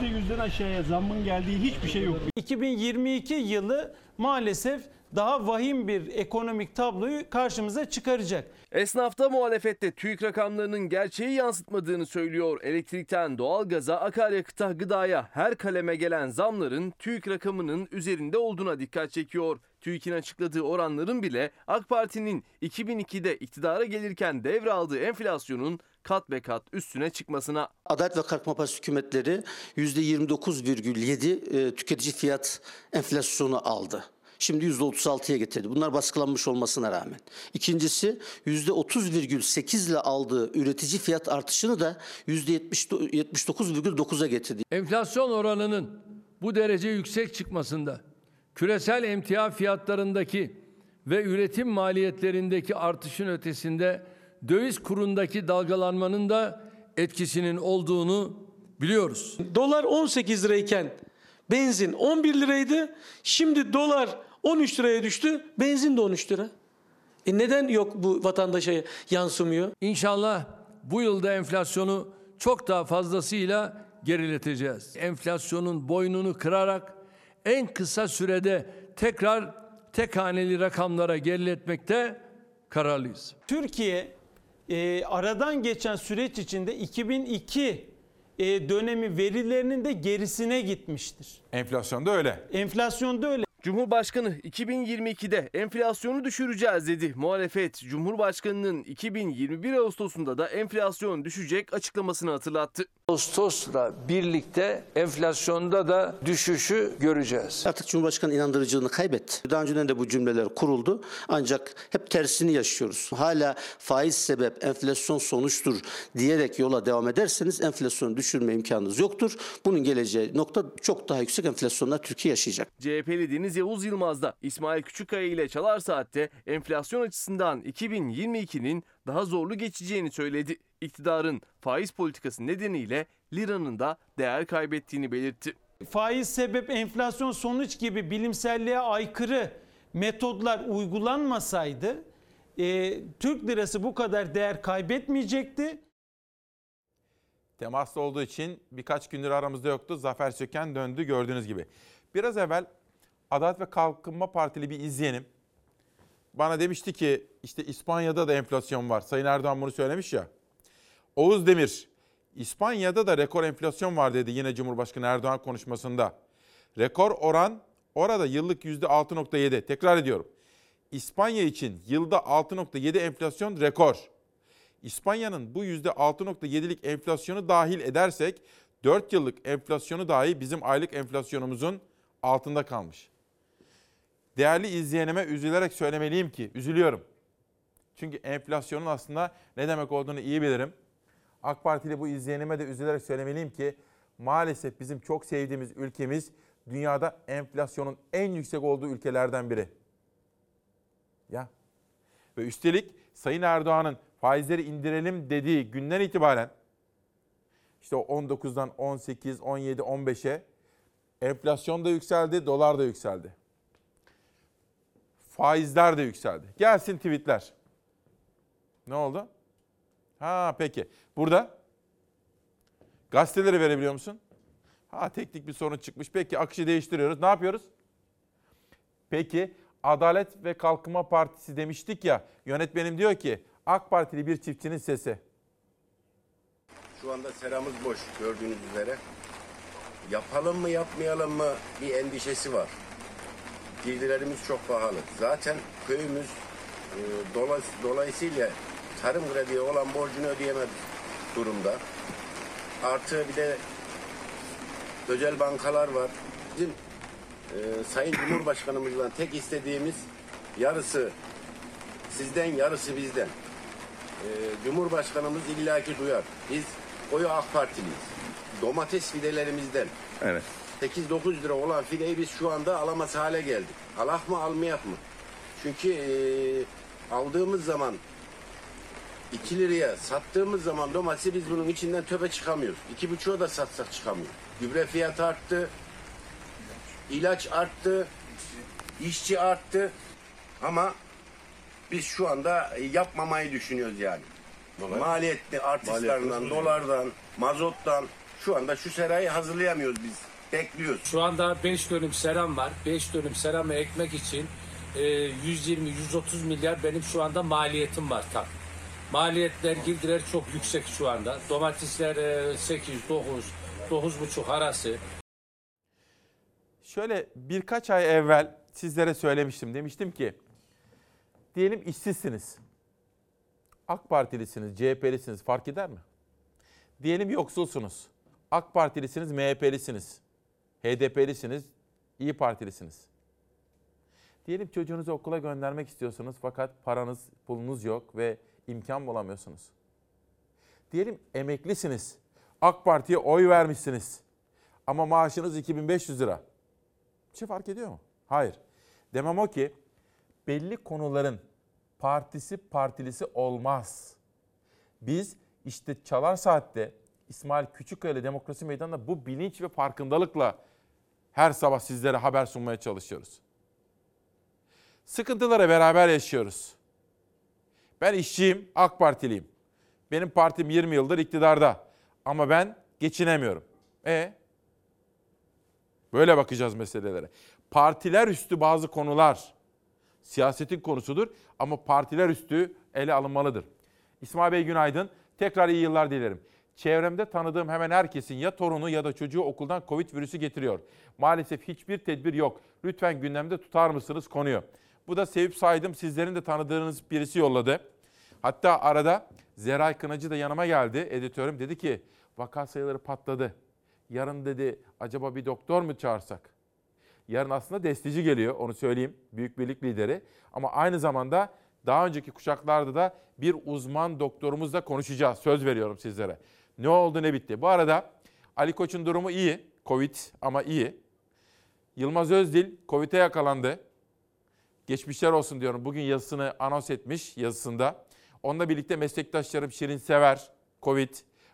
%100'den aşağıya zammın geldiği hiçbir şey yok. 2022 yılı maalesef daha vahim bir ekonomik tabloyu karşımıza çıkaracak. Esnafta muhalefette TÜİK rakamlarının gerçeği yansıtmadığını söylüyor. Elektrikten doğalgaza, akaryakıta, gıdaya her kaleme gelen zamların TÜİK rakamının üzerinde olduğuna dikkat çekiyor. TÜİK'in açıkladığı oranların bile AK Parti'nin 2002'de iktidara gelirken devraldığı enflasyonun kat be kat üstüne çıkmasına. Adalet ve Kalkınma Partisi hükümetleri %29,7 e, tüketici fiyat enflasyonu aldı. Şimdi %36'ya getirdi. Bunlar baskılanmış olmasına rağmen. İkincisi %30,8 ile aldığı üretici fiyat artışını da %79,9'a getirdi. Enflasyon oranının bu derece yüksek çıkmasında küresel emtia fiyatlarındaki ve üretim maliyetlerindeki artışın ötesinde döviz kurundaki dalgalanmanın da etkisinin olduğunu biliyoruz. Dolar 18 lirayken benzin 11 liraydı. Şimdi dolar 13 liraya düştü. Benzin de 13 lira. E neden yok bu vatandaşa yansımıyor? İnşallah bu yılda enflasyonu çok daha fazlasıyla gerileteceğiz. Enflasyonun boynunu kırarak en kısa sürede tekrar tek haneli rakamlara geriletmekte kararlıyız. Türkiye e, aradan geçen süreç içinde 2002 e, dönemi verilerinin de gerisine gitmiştir. Enflasyonda öyle. Enflasyonda öyle. Cumhurbaşkanı 2022'de enflasyonu düşüreceğiz dedi. Muhalefet Cumhurbaşkanının 2021 Ağustos'unda da enflasyon düşecek açıklamasını hatırlattı. Ağustos'la birlikte enflasyonda da düşüşü göreceğiz. Artık Cumhurbaşkanı inandırıcılığını kaybetti. Daha önceden de bu cümleler kuruldu. Ancak hep tersini yaşıyoruz. Hala faiz sebep, enflasyon sonuçtur diyerek yola devam ederseniz enflasyonu düşürme imkanınız yoktur. Bunun geleceği nokta çok daha yüksek enflasyonlar Türkiye yaşayacak. CHP'li Deniz Yavuz Yılmaz da İsmail Küçükkaya ile Çalar Saat'te enflasyon açısından 2022'nin daha zorlu geçeceğini söyledi. İktidarın faiz politikası nedeniyle liranın da değer kaybettiğini belirtti. Faiz sebep enflasyon sonuç gibi bilimselliğe aykırı metodlar uygulanmasaydı e, Türk lirası bu kadar değer kaybetmeyecekti. Temaslı olduğu için birkaç gündür aramızda yoktu. Zafer Söken döndü gördüğünüz gibi. Biraz evvel Adalet ve Kalkınma Partili bir izleyenim. Bana demişti ki işte İspanya'da da enflasyon var. Sayın Erdoğan bunu söylemiş ya. Oğuz Demir, İspanya'da da rekor enflasyon var dedi yine Cumhurbaşkanı Erdoğan konuşmasında. Rekor oran Orada yıllık %6.7. Tekrar ediyorum. İspanya için yılda 6.7 enflasyon rekor. İspanya'nın bu %6.7'lik enflasyonu dahil edersek 4 yıllık enflasyonu dahi bizim aylık enflasyonumuzun altında kalmış. Değerli izleyenime üzülerek söylemeliyim ki üzülüyorum. Çünkü enflasyonun aslında ne demek olduğunu iyi bilirim. AK Partili bu izleyenime de üzülerek söylemeliyim ki maalesef bizim çok sevdiğimiz ülkemiz dünyada enflasyonun en yüksek olduğu ülkelerden biri. Ya. Ve üstelik Sayın Erdoğan'ın faizleri indirelim dediği günden itibaren işte o 19'dan 18, 17, 15'e enflasyon da yükseldi, dolar da yükseldi. Faizler de yükseldi. Gelsin tweetler. Ne oldu? Ha peki. Burada gazeteleri verebiliyor musun? Ha teknik bir sorun çıkmış. Peki akışı değiştiriyoruz. Ne yapıyoruz? Peki Adalet ve Kalkınma Partisi demiştik ya. Yönetmenim diyor ki AK Partili bir çiftçinin sesi. Şu anda seramız boş gördüğünüz üzere. Yapalım mı yapmayalım mı bir endişesi var. Girdilerimiz çok pahalı. Zaten köyümüz e, dolay- dolayısıyla tarım krediye olan borcunu ödeyemez durumda. Artı bir de özel bankalar var. Bizim e, Sayın Cumhurbaşkanımızdan tek istediğimiz yarısı sizden yarısı bizden. E, Cumhurbaşkanımız illaki duyar. Biz oyu AK Partiliyiz. Domates fidelerimizden Evet. 8-9 lira olan fideyi biz şu anda alamaz hale geldik. Alak mı almayak mı? Çünkü e, aldığımız zaman 2 liraya sattığımız zaman domatesi biz bunun içinden töpe çıkamıyoruz. 2,5'a da satsak çıkamıyor. Gübre fiyatı arttı. ilaç arttı. işçi arttı. Ama biz şu anda yapmamayı düşünüyoruz yani. Maliyetli artışlarından, Maliyetli. dolardan, mazottan şu anda şu serayı hazırlayamıyoruz biz. Bekliyoruz. Şu anda 5 dönüm seram var. 5 dönüm seramı ekmek için e, 120-130 milyar benim şu anda maliyetim var tam. Maliyetler, girdiler çok yüksek şu anda. Domatesler e, 8, 9, 9,5 arası. Şöyle birkaç ay evvel sizlere söylemiştim. Demiştim ki diyelim işsizsiniz. AK Partilisiniz, CHP'lisiniz fark eder mi? Diyelim yoksulsunuz. AK Partilisiniz, MHP'lisiniz. HDP'lisiniz, İyi Partilisiniz. Diyelim çocuğunuzu okula göndermek istiyorsunuz fakat paranız, pulunuz yok ve imkan bulamıyorsunuz. Diyelim emeklisiniz. AK Parti'ye oy vermişsiniz. Ama maaşınız 2500 lira. Bir şey fark ediyor mu? Hayır. Demem o ki belli konuların partisi partilisi olmaz. Biz işte Çalar Saat'te İsmail Küçükkaya ile Demokrasi Meydanı'nda bu bilinç ve farkındalıkla her sabah sizlere haber sunmaya çalışıyoruz. Sıkıntılara beraber yaşıyoruz. Ben işçiyim, AK Partiliyim. Benim partim 20 yıldır iktidarda ama ben geçinemiyorum. E Böyle bakacağız meselelere. Partiler üstü bazı konular siyasetin konusudur ama partiler üstü ele alınmalıdır. İsmail Bey günaydın. Tekrar iyi yıllar dilerim. Çevremde tanıdığım hemen herkesin ya torunu ya da çocuğu okuldan Covid virüsü getiriyor. Maalesef hiçbir tedbir yok. Lütfen gündemde tutar mısınız konuyu? Bu da sevip saydım sizlerin de tanıdığınız birisi yolladı. Hatta arada Zeray Kınacı da yanıma geldi editörüm. Dedi ki vaka sayıları patladı. Yarın dedi acaba bir doktor mu çağırsak? Yarın aslında destici geliyor onu söyleyeyim. Büyük Birlik lideri. Ama aynı zamanda daha önceki kuşaklarda da bir uzman doktorumuzla konuşacağız. Söz veriyorum sizlere. Ne oldu ne bitti. Bu arada Ali Koç'un durumu iyi. Covid ama iyi. Yılmaz Özdil Covid'e yakalandı. Geçmişler olsun diyorum. Bugün yazısını anons etmiş yazısında. Onunla birlikte meslektaşlarım Şirin Sever, Covid,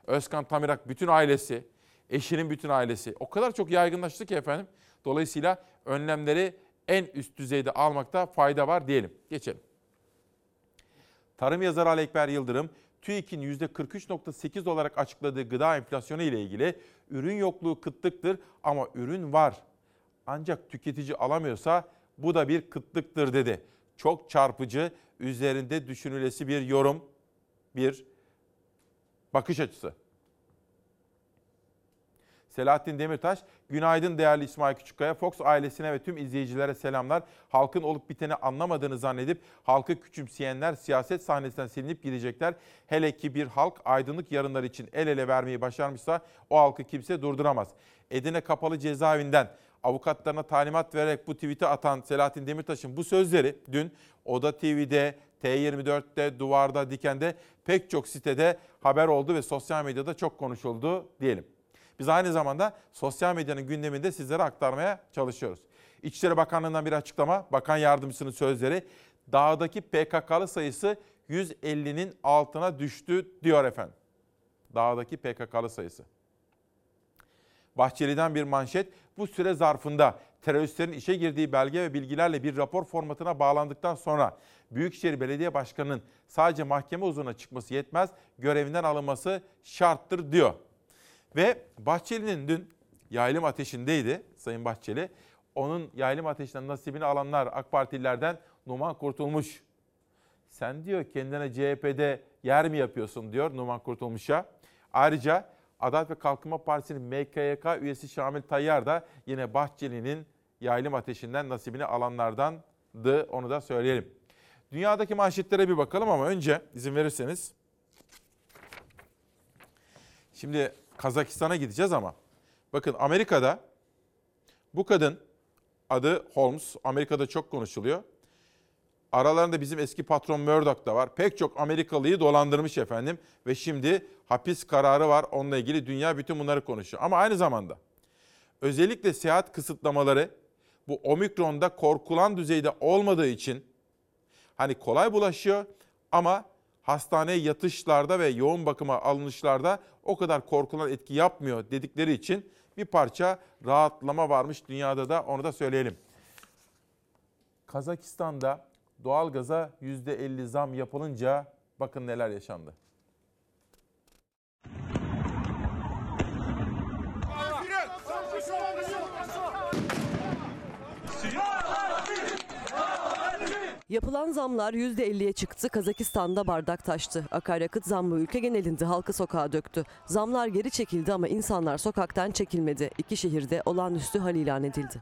Özkan Tamirak bütün ailesi, eşinin bütün ailesi. O kadar çok yaygınlaştı ki efendim. Dolayısıyla önlemleri en üst düzeyde almakta fayda var diyelim. Geçelim. Tarım yazarı Ali Ekber Yıldırım, TÜİK'in %43.8 olarak açıkladığı gıda enflasyonu ile ilgili ürün yokluğu kıtlıktır ama ürün var. Ancak tüketici alamıyorsa bu da bir kıtlıktır dedi. Çok çarpıcı, üzerinde düşünülesi bir yorum, bir bakış açısı. Selahattin Demirtaş, günaydın değerli İsmail Küçükkaya. Fox ailesine ve tüm izleyicilere selamlar. Halkın olup biteni anlamadığını zannedip halkı küçümseyenler siyaset sahnesinden silinip gidecekler. Hele ki bir halk aydınlık yarınlar için el ele vermeyi başarmışsa o halkı kimse durduramaz. Edirne Kapalı Cezaevinden avukatlarına talimat vererek bu tweet'i atan Selahattin Demirtaş'ın bu sözleri dün Oda TV'de, T24'te, Duvar'da, Diken'de pek çok sitede haber oldu ve sosyal medyada çok konuşuldu diyelim. Biz aynı zamanda sosyal medyanın gündeminde sizlere aktarmaya çalışıyoruz. İçişleri Bakanlığı'ndan bir açıklama, Bakan Yardımcısının sözleri, dağdaki PKK'lı sayısı 150'nin altına düştü diyor efendim. Dağdaki PKK'lı sayısı. Bahçeli'den bir manşet, bu süre zarfında teröristlerin işe girdiği belge ve bilgilerle bir rapor formatına bağlandıktan sonra Büyükşehir Belediye Başkanı'nın sadece mahkeme huzuruna çıkması yetmez, görevinden alınması şarttır diyor. Ve Bahçeli'nin dün yaylım ateşindeydi Sayın Bahçeli. Onun yaylım ateşinden nasibini alanlar AK Partililerden Numan Kurtulmuş. Sen diyor kendine CHP'de yer mi yapıyorsun diyor Numan Kurtulmuş'a. Ayrıca Adalet ve Kalkınma Partisi'nin MKYK üyesi Şamil Tayyar da yine Bahçeli'nin yaylım ateşinden nasibini alanlardandı. Onu da söyleyelim. Dünyadaki manşetlere bir bakalım ama önce izin verirseniz. Şimdi Kazakistan'a gideceğiz ama bakın Amerika'da bu kadın adı Holmes. Amerika'da çok konuşuluyor. Aralarında bizim eski patron Murdoch da var. Pek çok Amerikalıyı dolandırmış efendim. Ve şimdi hapis kararı var. Onunla ilgili dünya bütün bunları konuşuyor. Ama aynı zamanda özellikle seyahat kısıtlamaları bu omikronda korkulan düzeyde olmadığı için hani kolay bulaşıyor ama hastaneye yatışlarda ve yoğun bakıma alınışlarda o kadar korkulan etki yapmıyor dedikleri için bir parça rahatlama varmış dünyada da onu da söyleyelim. Kazakistan'da doğalgaza %50 zam yapılınca bakın neler yaşandı. Yapılan zamlar %50'ye çıktı. Kazakistan'da bardak taştı. Akaryakıt zammı ülke genelinde halkı sokağa döktü. Zamlar geri çekildi ama insanlar sokaktan çekilmedi. İki şehirde olağanüstü hal ilan edildi.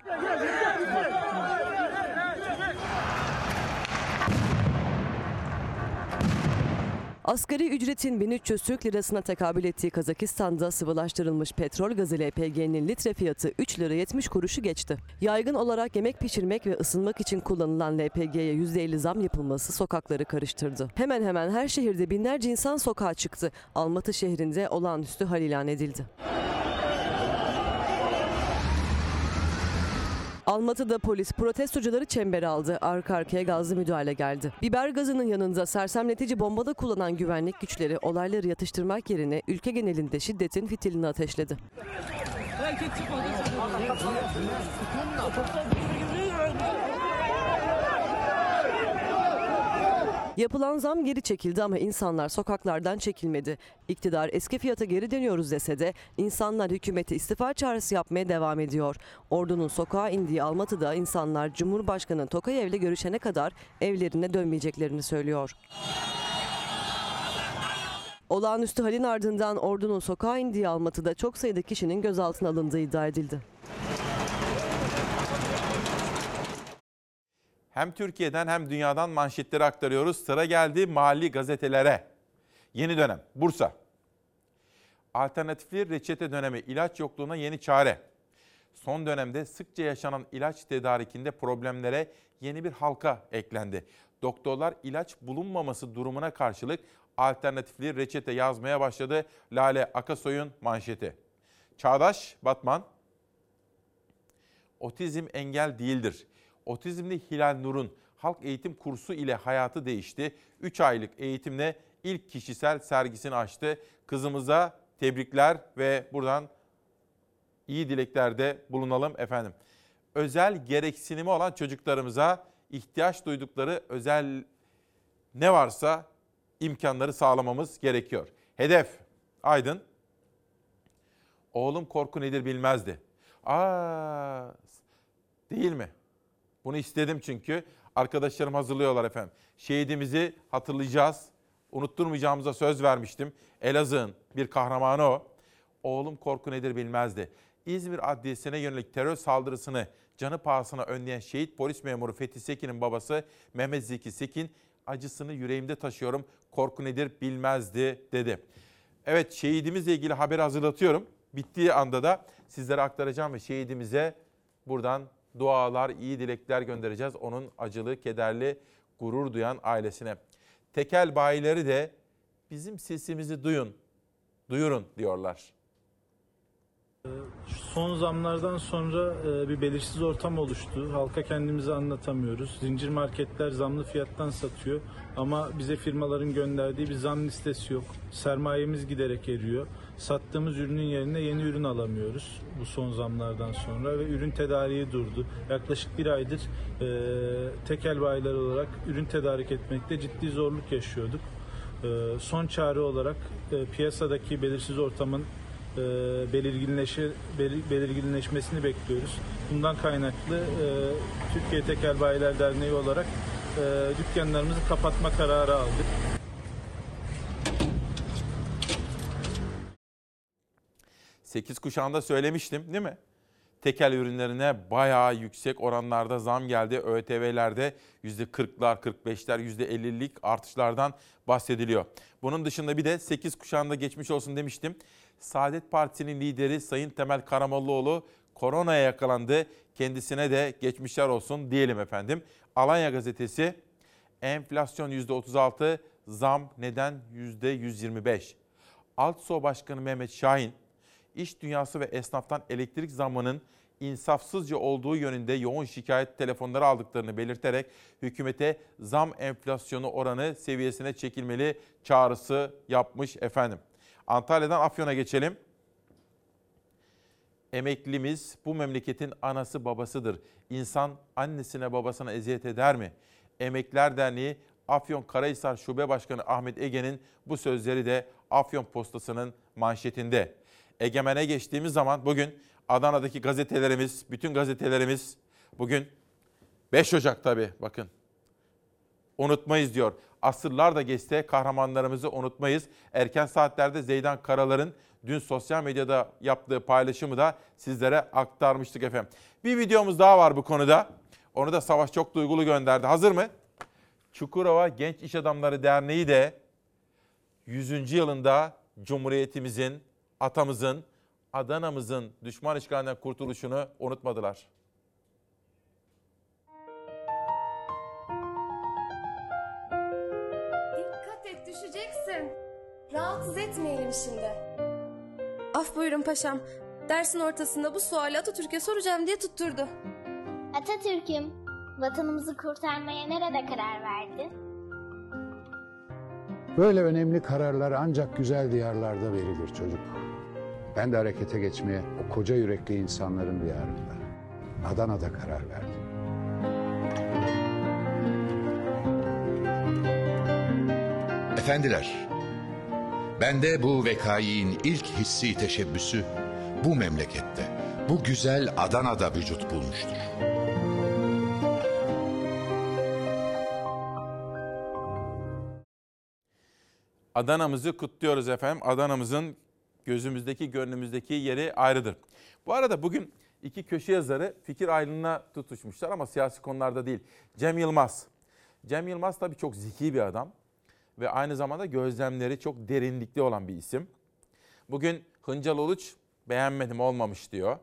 Asgari ücretin 1300 Türk lirasına tekabül ettiği Kazakistan'da sıvılaştırılmış petrol gazı LPG'nin litre fiyatı 3 lira 70 kuruşu geçti. Yaygın olarak yemek pişirmek ve ısınmak için kullanılan LPG'ye %50 zam yapılması sokakları karıştırdı. Hemen hemen her şehirde binlerce insan sokağa çıktı. Almatı şehrinde olağanüstü hal ilan edildi. Almatı'da polis protestocuları çembere aldı. Arka arkaya gazlı müdahale geldi. Biber gazının yanında sersemletici bombada kullanan güvenlik güçleri olayları yatıştırmak yerine ülke genelinde şiddetin fitilini ateşledi. Yapılan zam geri çekildi ama insanlar sokaklardan çekilmedi. İktidar eski fiyata geri dönüyoruz dese de insanlar hükümete istifa çağrısı yapmaya devam ediyor. Ordunun sokağa indiği Almatı'da insanlar Cumhurbaşkanı Tokayev'le görüşene kadar evlerine dönmeyeceklerini söylüyor. Olağanüstü halin ardından ordunun sokağa indiği Almatı'da çok sayıda kişinin gözaltına alındığı iddia edildi. Hem Türkiye'den hem dünyadan manşetleri aktarıyoruz. Sıra geldi mahalli gazetelere. Yeni dönem Bursa. Alternatifli reçete dönemi ilaç yokluğuna yeni çare. Son dönemde sıkça yaşanan ilaç tedarikinde problemlere yeni bir halka eklendi. Doktorlar ilaç bulunmaması durumuna karşılık alternatifli reçete yazmaya başladı. Lale Akasoy'un manşeti. Çağdaş Batman, otizm engel değildir. Otizmli Hilal Nur'un halk eğitim kursu ile hayatı değişti. 3 aylık eğitimle ilk kişisel sergisini açtı. Kızımıza tebrikler ve buradan iyi dileklerde bulunalım efendim. Özel gereksinimi olan çocuklarımıza ihtiyaç duydukları özel ne varsa imkanları sağlamamız gerekiyor. Hedef Aydın. Oğlum korku nedir bilmezdi. Aa değil mi? Bunu istedim çünkü. Arkadaşlarım hazırlıyorlar efendim. Şehidimizi hatırlayacağız. Unutturmayacağımıza söz vermiştim. Elazığ'ın bir kahramanı o. Oğlum korku nedir bilmezdi. İzmir Adliyesi'ne yönelik terör saldırısını canı pahasına önleyen şehit polis memuru Fethi Sekin'in babası Mehmet Zeki Sekin acısını yüreğimde taşıyorum. Korku nedir bilmezdi dedi. Evet şehidimizle ilgili haberi hazırlatıyorum. Bittiği anda da sizlere aktaracağım ve şehidimize buradan dualar, iyi dilekler göndereceğiz. Onun acılı, kederli, gurur duyan ailesine. Tekel bayileri de bizim sesimizi duyun, duyurun diyorlar. Son zamlardan sonra e, bir belirsiz ortam oluştu. Halka kendimizi anlatamıyoruz. Zincir marketler zamlı fiyattan satıyor ama bize firmaların gönderdiği bir zam listesi yok. Sermayemiz giderek eriyor. Sattığımız ürünün yerine yeni ürün alamıyoruz bu son zamlardan sonra ve ürün tedariği durdu. Yaklaşık bir aydır e, tekel bayiler olarak ürün tedarik etmekte ciddi zorluk yaşıyorduk. E, son çare olarak e, piyasadaki belirsiz ortamın e, belirginleşe, belir- belirginleşmesini bekliyoruz. Bundan kaynaklı e, Türkiye Tekel Bayiler Derneği olarak e, dükkanlarımızı kapatma kararı aldık. Sekiz kuşağında söylemiştim değil mi? Tekel ürünlerine bayağı yüksek oranlarda zam geldi. ÖTV'lerde %40'lar, 45'ler, %50'lik artışlardan bahsediliyor. Bunun dışında bir de 8 kuşağında geçmiş olsun demiştim. Saadet Partisi'nin lideri Sayın Temel Karamollaoğlu koronaya yakalandı. Kendisine de geçmişler olsun diyelim efendim. Alanya gazetesi enflasyon %36, zam neden %125? Altso Başkanı Mehmet Şahin, iş dünyası ve esnaftan elektrik zammının insafsızca olduğu yönünde yoğun şikayet telefonları aldıklarını belirterek hükümete zam enflasyonu oranı seviyesine çekilmeli çağrısı yapmış efendim. Antalya'dan Afyon'a geçelim. Emeklimiz bu memleketin anası babasıdır. İnsan annesine babasına eziyet eder mi? Emekler Derneği Afyon Karahisar Şube Başkanı Ahmet Ege'nin bu sözleri de Afyon Postası'nın manşetinde. Egemen'e geçtiğimiz zaman bugün Adana'daki gazetelerimiz, bütün gazetelerimiz bugün 5 Ocak tabii bakın unutmayız diyor. Asırlar da geçse kahramanlarımızı unutmayız. Erken saatlerde Zeydan Karalar'ın dün sosyal medyada yaptığı paylaşımı da sizlere aktarmıştık efendim. Bir videomuz daha var bu konuda. Onu da Savaş çok duygulu gönderdi. Hazır mı? Çukurova Genç İş Adamları Derneği de 100. yılında Cumhuriyetimizin, atamızın, Adana'mızın düşman işgalinden kurtuluşunu unutmadılar. Dikkat et düşeceksin. Rahatsız etmeyelim şimdi. Af buyurun paşam. Dersin ortasında bu suali Atatürk'e soracağım diye tutturdu. Atatürk'üm, vatanımızı kurtarmaya nerede karar verdin? Böyle önemli kararlar ancak güzel diyarlarda verilir çocuk. Ben de harekete geçmeye o koca yürekli insanların diyarında, Adana'da karar verdim. Efendiler, bende bu vekaiin ilk hissi teşebbüsü bu memlekette, bu güzel Adana'da vücut bulmuştur. Adana'mızı kutluyoruz efendim. Adana'mızın gözümüzdeki, gönlümüzdeki yeri ayrıdır. Bu arada bugün iki köşe yazarı fikir ayrılığına tutuşmuşlar ama siyasi konularda değil. Cem Yılmaz. Cem Yılmaz tabii çok zeki bir adam ve aynı zamanda gözlemleri çok derinlikli olan bir isim. Bugün Hıncal Uluç beğenmedim olmamış diyor.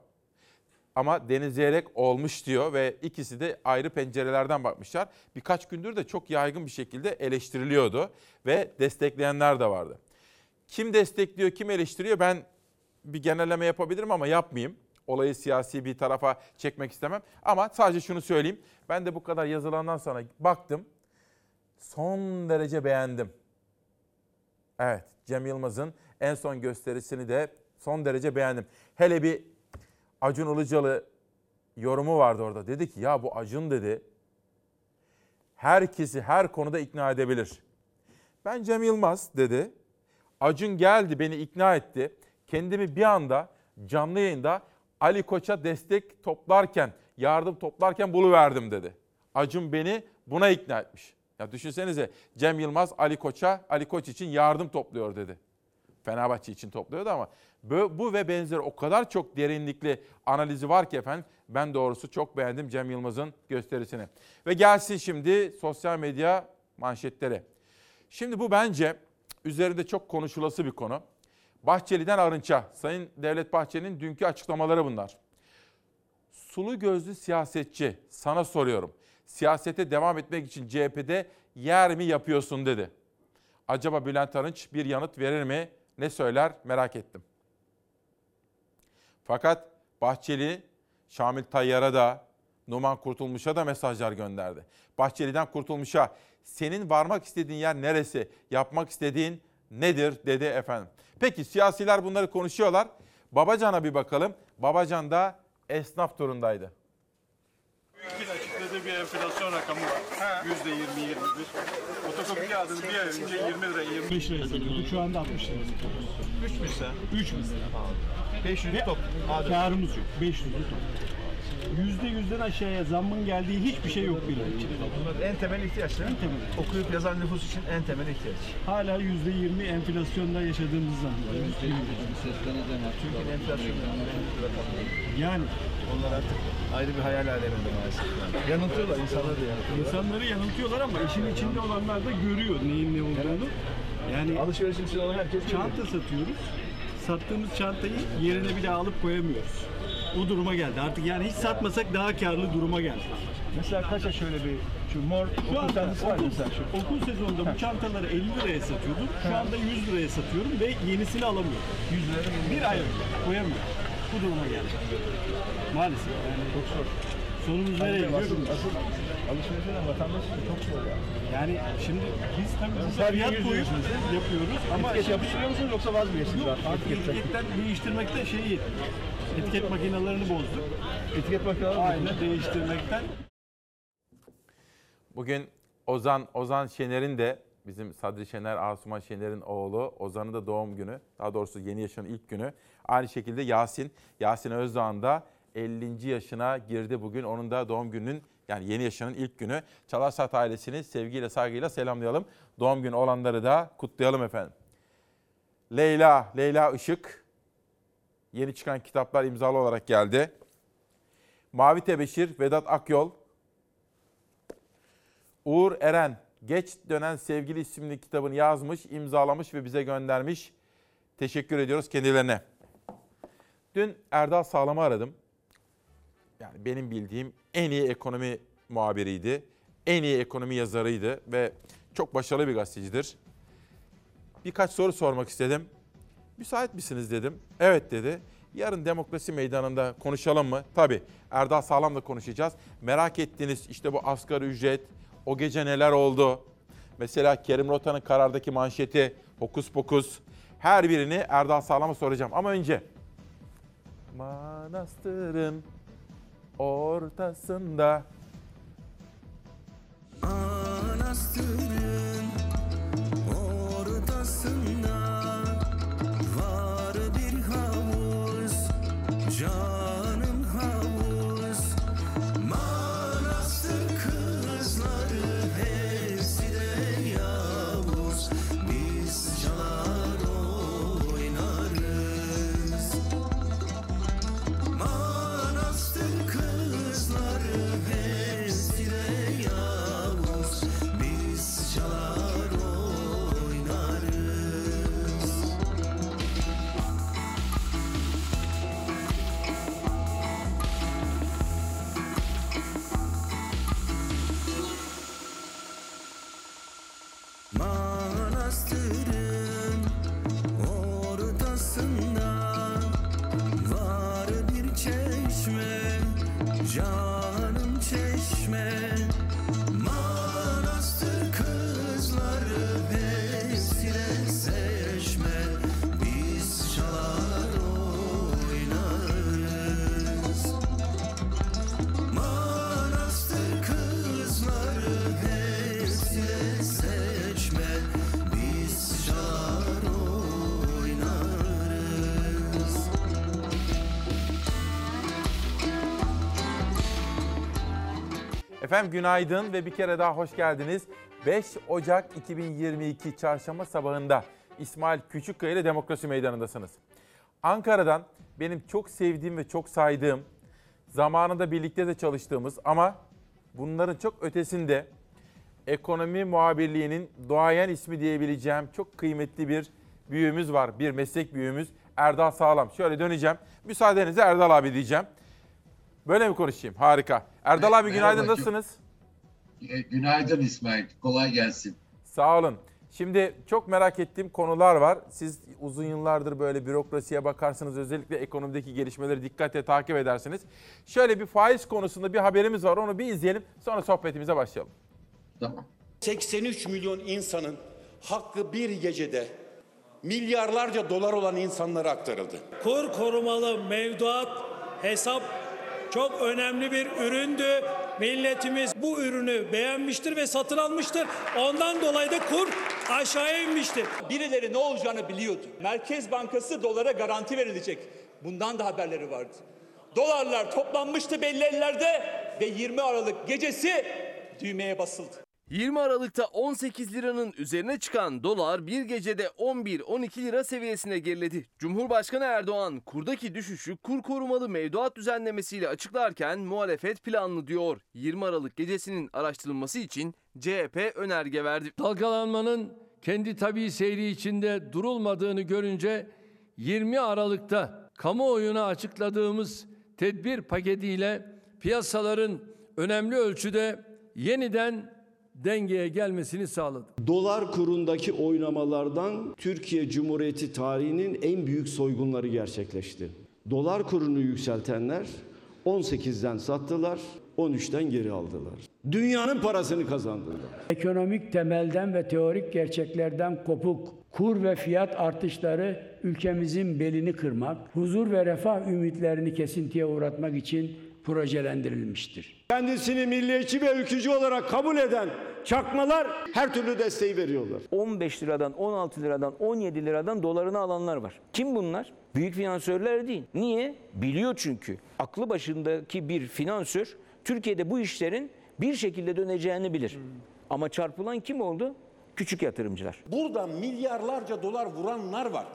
Ama Deniz Zeyrek olmuş diyor ve ikisi de ayrı pencerelerden bakmışlar. Birkaç gündür de çok yaygın bir şekilde eleştiriliyordu ve destekleyenler de vardı. Kim destekliyor, kim eleştiriyor ben bir genelleme yapabilirim ama yapmayayım. Olayı siyasi bir tarafa çekmek istemem. Ama sadece şunu söyleyeyim. Ben de bu kadar yazılandan sonra baktım. Son derece beğendim. Evet, Cem Yılmaz'ın en son gösterisini de son derece beğendim. Hele bir Acun Ilıcalı yorumu vardı orada. Dedi ki ya bu Acun dedi herkesi her konuda ikna edebilir. Ben Cem Yılmaz dedi. Acun geldi beni ikna etti. Kendimi bir anda canlı yayında Ali Koç'a destek toplarken, yardım toplarken buluverdim dedi. Acun beni buna ikna etmiş. Ya düşünsenize Cem Yılmaz Ali Koç'a, Ali Koç için yardım topluyor dedi. Fenerbahçe için topluyordu ama bu, ve benzeri o kadar çok derinlikli analizi var ki efendim ben doğrusu çok beğendim Cem Yılmaz'ın gösterisini. Ve gelsin şimdi sosyal medya manşetleri. Şimdi bu bence üzerinde çok konuşulası bir konu. Bahçeli'den Arınç'a, Sayın Devlet Bahçeli'nin dünkü açıklamaları bunlar. Sulu gözlü siyasetçi, sana soruyorum. Siyasete devam etmek için CHP'de yer mi yapıyorsun dedi. Acaba Bülent Arınç bir yanıt verir mi? Ne söyler merak ettim. Fakat Bahçeli, Şamil Tayyar'a da, Numan Kurtulmuş'a da mesajlar gönderdi. Bahçeli'den Kurtulmuş'a senin varmak istediğin yer neresi, yapmak istediğin nedir dedi efendim. Peki siyasiler bunları konuşuyorlar. Babacan'a bir bakalım. Babacan da esnaf turundaydı. TÜİK'in açıkladığı bir enflasyon rakamı var. Yüzde 20 21. Fotokopi kağıdını bir ay önce 20 lira 25 liraya satıyorduk. Şu anda 60 liraya satıyoruz. 3 misal. 3 misal. 500 top. Karımız yok. 500 top. Yüzde yüzden aşağıya zammın geldiği hiçbir şey yok bile. Bunlar en temel ihtiyaçlar. En temel. Okuyup yazan nüfus için en temel ihtiyaç. Hala yüzde 20 enflasyonda yaşadığımız zannediyoruz. Çünkü enflasyon Yani onlar artık ayrı bir hayal aleminde maalesef. Yanıltıyorlar insanları da yanıltıyorlar. İnsanları yanıltıyorlar ama işin içinde olanlar da görüyor neyin ne olduğunu. Yani alışverişin içinde olan herkes çanta satıyoruz. Sattığımız çantayı yerine daha alıp koyamıyoruz. O duruma geldi. Artık yani hiç satmasak daha karlı duruma geldik. Mesela kaça şöyle bir şu mor Şu okul anda çantası var okul, mesela şu. okul sezonunda bu çantaları 50 liraya satıyordum. Şu anda 100 liraya satıyorum ve yenisini alamıyorum. 100 liraya Bir ay önce koyamıyorum. Bu duruma geldik. Maalesef yani. Çok zor. Sonumuz nereye gidiyor? Asıl, asıl alışveriş eden vatandaş çok zor ya. Yani şimdi biz tabii Yani sadece fiyat koyup yapıyoruz ama Etiket yapıştırıyor musunuz yoksa vaz mı geçtiniz Yok, artık etiketten? değiştirmekte şeyi etiket makinelerini bozduk. Etiket makineleri Aynen değiştirmekten. Bugün Ozan Ozan Şener'in de bizim Sadri Şener, Asuman Şener'in oğlu Ozan'ın da doğum günü. Daha doğrusu yeni yaşının ilk günü. Aynı şekilde Yasin, Yasin Özdağ'ın da 50. yaşına girdi bugün. Onun da doğum gününün yani yeni yaşının ilk günü. Çalarsat ailesini sevgiyle saygıyla selamlayalım. Doğum günü olanları da kutlayalım efendim. Leyla, Leyla Işık yeni çıkan kitaplar imzalı olarak geldi. Mavi Tebeşir, Vedat Akyol, Uğur Eren, Geç Dönen Sevgili isimli kitabını yazmış, imzalamış ve bize göndermiş. Teşekkür ediyoruz kendilerine. Dün Erdal Sağlam'ı aradım. Yani benim bildiğim en iyi ekonomi muhabiriydi. En iyi ekonomi yazarıydı ve çok başarılı bir gazetecidir. Birkaç soru sormak istedim. Müsait misiniz dedim. Evet dedi. Yarın demokrasi meydanında konuşalım mı? Tabii. Erdal Sağlam'la konuşacağız. Merak ettiğiniz işte bu asgari ücret, o gece neler oldu? Mesela Kerim Rota'nın karardaki manşeti, hokus pokus. Her birini Erdal Sağlam'a soracağım. Ama önce manastırın ortasında Manastırın Efendim günaydın ve bir kere daha hoş geldiniz. 5 Ocak 2022 çarşamba sabahında İsmail Küçükkaya ile Demokrasi Meydanı'ndasınız. Ankara'dan benim çok sevdiğim ve çok saydığım, zamanında birlikte de çalıştığımız ama bunların çok ötesinde ekonomi muhabirliğinin doğayan ismi diyebileceğim çok kıymetli bir büyüğümüz var. Bir meslek büyüğümüz Erdal Sağlam. Şöyle döneceğim. Müsaadenizle Erdal abi diyeceğim. Böyle mi konuşayım? Harika. Erdal abi günaydın Merhaba, çok- nasılsınız? E, Günaydın İsmail. Kolay gelsin. Sağ olun. Şimdi çok merak ettiğim konular var. Siz uzun yıllardır böyle bürokrasiye bakarsınız. Özellikle ekonomideki gelişmeleri dikkatle takip edersiniz. Şöyle bir faiz konusunda bir haberimiz var. Onu bir izleyelim. Sonra sohbetimize başlayalım. Tamam. 83 milyon insanın hakkı bir gecede milyarlarca dolar olan insanlara aktarıldı. Kur korumalı mevduat hesap çok önemli bir üründü. Milletimiz bu ürünü beğenmiştir ve satın almıştır. Ondan dolayı da kur aşağıya inmiştir. Birileri ne olacağını biliyordu. Merkez Bankası dolara garanti verilecek. Bundan da haberleri vardı. Dolarlar toplanmıştı belli ellerde ve 20 Aralık gecesi düğmeye basıldı. 20 Aralık'ta 18 liranın üzerine çıkan dolar bir gecede 11-12 lira seviyesine geriledi. Cumhurbaşkanı Erdoğan kurdaki düşüşü kur korumalı mevduat düzenlemesiyle açıklarken muhalefet planlı diyor. 20 Aralık gecesinin araştırılması için CHP önerge verdi. Dalgalanmanın kendi tabii seyri içinde durulmadığını görünce 20 Aralık'ta kamuoyuna açıkladığımız tedbir paketiyle piyasaların önemli ölçüde yeniden dengeye gelmesini sağladı. Dolar kurundaki oynamalardan Türkiye Cumhuriyeti tarihinin en büyük soygunları gerçekleşti. Dolar kurunu yükseltenler 18'den sattılar, 13'ten geri aldılar. Dünyanın parasını kazandılar. Ekonomik temelden ve teorik gerçeklerden kopuk kur ve fiyat artışları ülkemizin belini kırmak, huzur ve refah ümitlerini kesintiye uğratmak için projelendirilmiştir. Kendisini milliyetçi ve ülkücü olarak kabul eden çakmalar her türlü desteği veriyorlar. 15 liradan, 16 liradan, 17 liradan dolarını alanlar var. Kim bunlar? Büyük finansörler değil. Niye? Biliyor çünkü. Aklı başındaki bir finansör Türkiye'de bu işlerin bir şekilde döneceğini bilir. Ama çarpılan kim oldu? Küçük yatırımcılar. Burada milyarlarca dolar vuranlar var.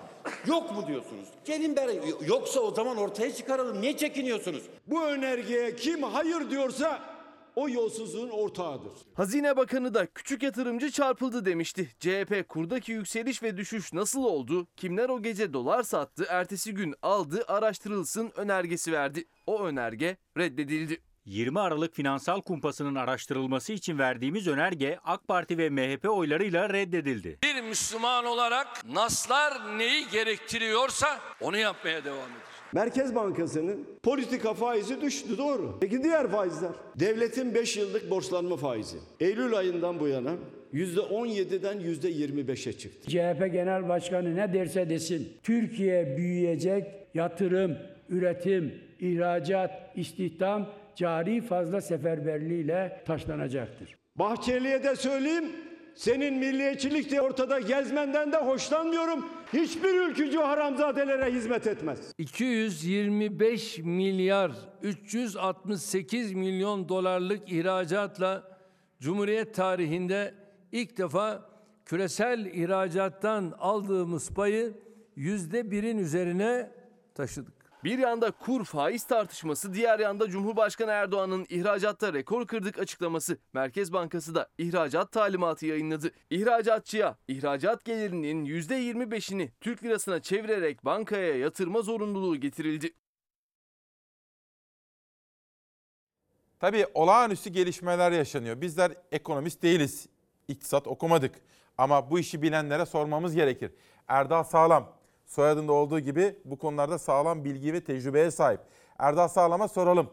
Yok mu diyorsunuz? Gelin beri yoksa o zaman ortaya çıkaralım. Niye çekiniyorsunuz? Bu önergeye kim hayır diyorsa o yolsuzluğun ortağıdır. Hazine Bakanı da küçük yatırımcı çarpıldı demişti. CHP kurdaki yükseliş ve düşüş nasıl oldu? Kimler o gece dolar sattı? Ertesi gün aldı, araştırılsın önergesi verdi. O önerge reddedildi. 20 Aralık finansal kumpasının araştırılması için verdiğimiz önerge AK Parti ve MHP oylarıyla reddedildi. Bir Müslüman olarak naslar neyi gerektiriyorsa onu yapmaya devam edeceğiz. Merkez Bankası'nın politika faizi düştü doğru. Peki diğer faizler? Devletin 5 yıllık borçlanma faizi. Eylül ayından bu yana %17'den %25'e çıktı. CHP Genel Başkanı ne derse desin, Türkiye büyüyecek, yatırım, üretim, ihracat, istihdam, cari fazla seferberliğiyle taşlanacaktır. Bahçeli'ye de söyleyeyim, senin milliyetçilik de ortada gezmenden de hoşlanmıyorum. Hiçbir ülkücü haramzadelere hizmet etmez. 225 milyar 368 milyon dolarlık ihracatla Cumhuriyet tarihinde ilk defa küresel ihracattan aldığımız payı yüzde birin üzerine taşıdık. Bir yanda kur faiz tartışması, diğer yanda Cumhurbaşkanı Erdoğan'ın ihracatta rekor kırdık açıklaması. Merkez Bankası da ihracat talimatı yayınladı. İhracatçıya ihracat gelirinin %25'ini Türk lirasına çevirerek bankaya yatırma zorunluluğu getirildi. Tabii olağanüstü gelişmeler yaşanıyor. Bizler ekonomist değiliz. İktisat okumadık. Ama bu işi bilenlere sormamız gerekir. Erdal Sağlam, soyadında olduğu gibi bu konularda sağlam bilgi ve tecrübeye sahip. Erdal Sağlam'a soralım.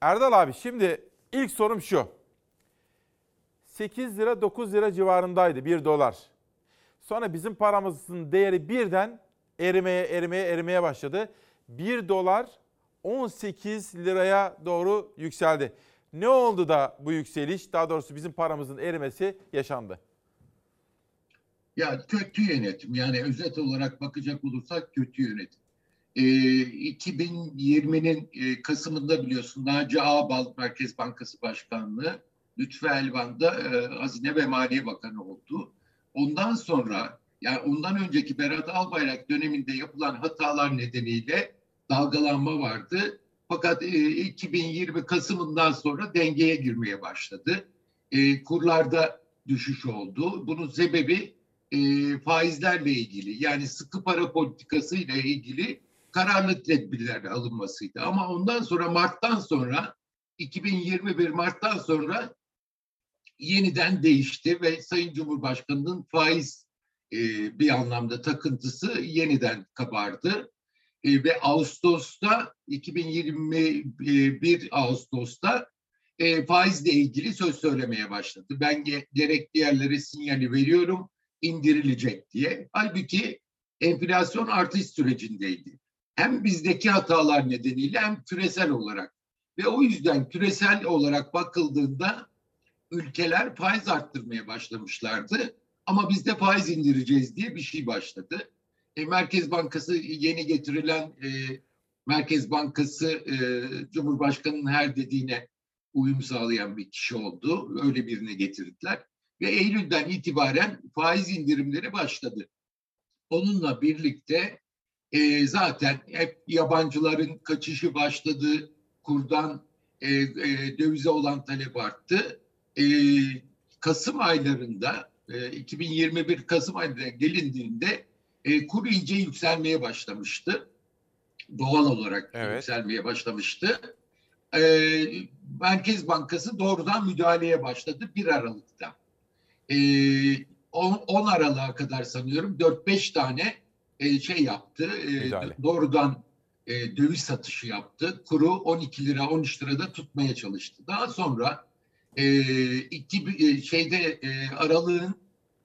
Erdal abi şimdi ilk sorum şu. 8 lira 9 lira civarındaydı 1 dolar. Sonra bizim paramızın değeri birden erimeye erimeye erimeye başladı. 1 dolar 18 liraya doğru yükseldi. Ne oldu da bu yükseliş, daha doğrusu bizim paramızın erimesi yaşandı? Ya kötü yönetim yani özet olarak bakacak olursak kötü yönetim. Ee, 2020'nin e, Kasım'ında biliyorsun Naci Ağbal Merkez Bankası Başkanlığı, Lütfü Elvan da e, Hazine ve Maliye Bakanı oldu. Ondan sonra Yani ondan önceki Berat Albayrak döneminde yapılan hatalar nedeniyle dalgalanma vardı. Fakat e, 2020 Kasım'ından sonra dengeye girmeye başladı. E, kurlarda düşüş oldu. Bunun sebebi e, faizlerle ilgili yani sıkı para politikası ile ilgili kararlı tedbirler alınmasıydı. Ama ondan sonra Mart'tan sonra 2021 Mart'tan sonra yeniden değişti ve Sayın Cumhurbaşkanı'nın faiz e, bir anlamda takıntısı yeniden kabardı. E, ve Ağustos'ta 2021 Ağustos'ta e, faizle ilgili söz söylemeye başladı. Ben ge- gerekli yerlere sinyali veriyorum indirilecek diye. Halbuki enflasyon artış sürecindeydi. Hem bizdeki hatalar nedeniyle hem küresel olarak. Ve o yüzden küresel olarak bakıldığında ülkeler faiz arttırmaya başlamışlardı. Ama biz de faiz indireceğiz diye bir şey başladı. E, Merkez Bankası yeni getirilen e, Merkez Bankası e, Cumhurbaşkanı'nın her dediğine uyum sağlayan bir kişi oldu. Öyle birine getirdiler. Ve Eylül'den itibaren faiz indirimleri başladı. Onunla birlikte e, zaten hep yabancıların kaçışı başladı. Kurdan e, e, dövize olan talep arttı. E, Kasım aylarında e, 2021 Kasım aylarına gelindiğinde e, kur iyice yükselmeye başlamıştı. Doğal olarak yükselmeye başlamıştı. E, Merkez Bankası doğrudan müdahaleye başladı 1 Aralık'ta. E, 10, 10 Aralık'a kadar sanıyorum 4-5 tane e, şey yaptı. E, doğrudan e, döviz satışı yaptı. Kuru 12 lira 13 lirada tutmaya çalıştı. Daha sonra iki, şeyde aralığın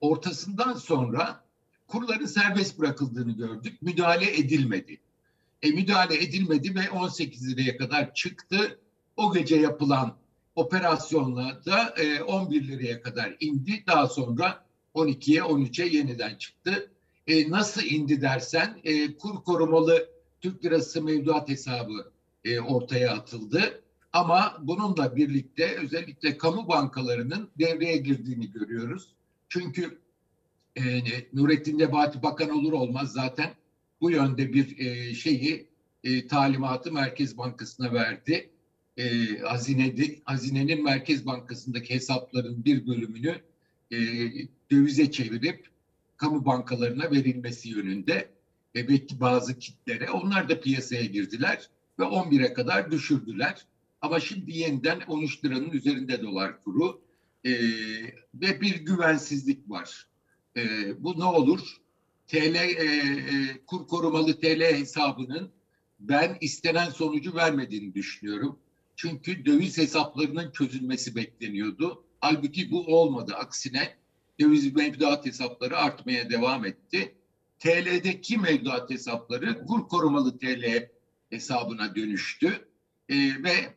ortasından sonra kurların serbest bırakıldığını gördük. Müdahale edilmedi. E, müdahale edilmedi ve 18 liraya kadar çıktı. O gece yapılan operasyonla da e, 11 liraya kadar indi. Daha sonra 12'ye 13'e yeniden çıktı. E, nasıl indi dersen e, kur korumalı Türk lirası mevduat hesabı e, ortaya atıldı. Ama bununla birlikte özellikle kamu bankalarının devreye girdiğini görüyoruz. Çünkü e, Nurettin Nebati Bakan olur olmaz zaten bu yönde bir e, şeyi e, talimatı Merkez Bankası'na verdi. E, hazinedi, hazinenin Merkez Bankası'ndaki hesapların bir bölümünü e, dövize çevirip kamu bankalarına verilmesi yönünde ve bazı kitlere onlar da piyasaya girdiler ve 11'e kadar düşürdüler. Ama şimdi yeniden 13 liranın üzerinde dolar kuru e, ve bir güvensizlik var. E, bu ne olur? TL e, e, kur korumalı TL hesabının ben istenen sonucu vermediğini düşünüyorum. Çünkü döviz hesaplarının çözülmesi bekleniyordu. Halbuki bu olmadı. Aksine döviz mevduat hesapları artmaya devam etti. TL'deki mevduat hesapları kur korumalı TL hesabına dönüştü. E, ve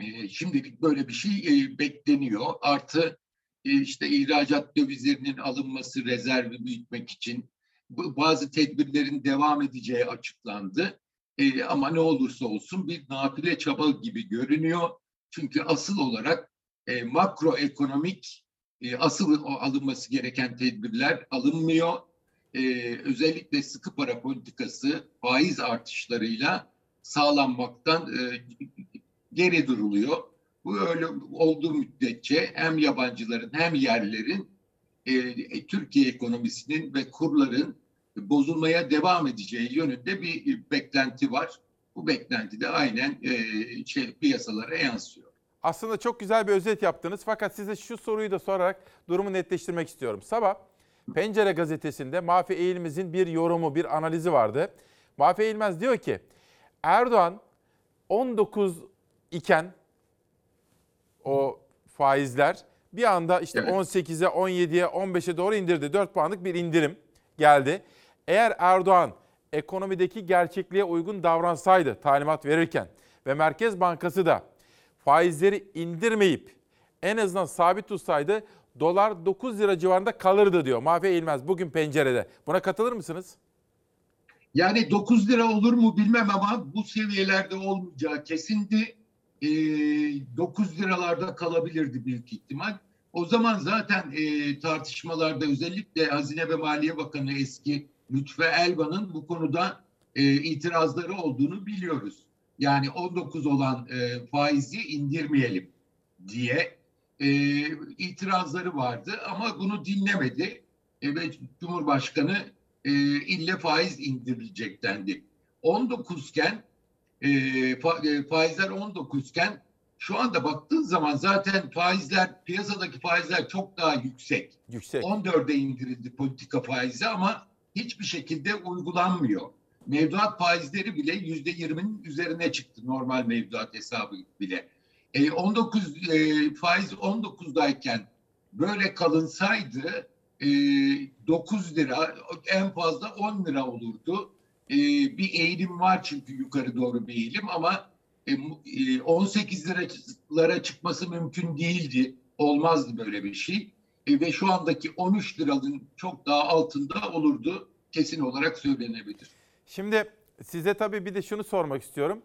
e, şimdilik böyle bir şey e, bekleniyor. Artı e, işte ihracat dövizlerinin alınması rezervi büyütmek için bazı tedbirlerin devam edeceği açıklandı. E, ama ne olursa olsun bir nafile çaba gibi görünüyor. Çünkü asıl olarak e, makroekonomik e, asıl alınması gereken tedbirler alınmıyor. E, özellikle sıkı para politikası faiz artışlarıyla sağlanmaktan e, geri duruluyor. Bu öyle olduğu müddetçe hem yabancıların hem yerlerin e, Türkiye ekonomisinin ve kurların bozulmaya devam edeceği yönünde bir beklenti var. Bu beklenti de aynen e, şey, piyasalara yansıyor. Aslında çok güzel bir özet yaptınız fakat size şu soruyu da sorarak durumu netleştirmek istiyorum. Sabah Pencere gazetesinde Mafi Eğilmez'in bir yorumu, bir analizi vardı. Mafi Eğilmez diyor ki Erdoğan 19 iken o faizler bir anda işte Evet. 18'e, 17'ye, 15'e doğru indirdi. 4 puanlık bir indirim geldi. Eğer Erdoğan ekonomideki gerçekliğe uygun davransaydı talimat verirken ve Merkez Bankası da faizleri indirmeyip en azından sabit tutsaydı dolar 9 lira civarında kalırdı diyor. Mafi Eğilmez bugün pencerede. Buna katılır mısınız? Yani 9 lira olur mu bilmem ama bu seviyelerde olmayacağı kesindi. Ee, 9 liralarda kalabilirdi büyük ihtimal. O zaman zaten e, tartışmalarda özellikle Hazine ve Maliye Bakanı eski Lütfü Elvan'ın bu konuda e, itirazları olduğunu biliyoruz. Yani 19 olan e, faizi indirmeyelim diye e, itirazları vardı ama bunu dinlemedi e, ve Cumhurbaşkanı e, ille faiz indirilecek dendi. 19 iken e, fa- e, faizler 19 iken şu anda baktığın zaman zaten faizler piyasadaki faizler çok daha yüksek. Yüksek. 14'e indirildi politika faizi ama hiçbir şekilde uygulanmıyor. Mevduat faizleri bile yüzde yirminin üzerine çıktı normal mevduat hesabı bile. E, 19 e, faiz 19'dayken böyle kalınsaydı e, 9 lira en fazla 10 lira olurdu. E, bir eğilim var çünkü yukarı doğru bir eğilim ama e, mu- e, 18 liralara çıkması mümkün değildi. Olmazdı böyle bir şey. Ve şu andaki 13 liranın çok daha altında olurdu kesin olarak söylenebilir. Şimdi size tabii bir de şunu sormak istiyorum.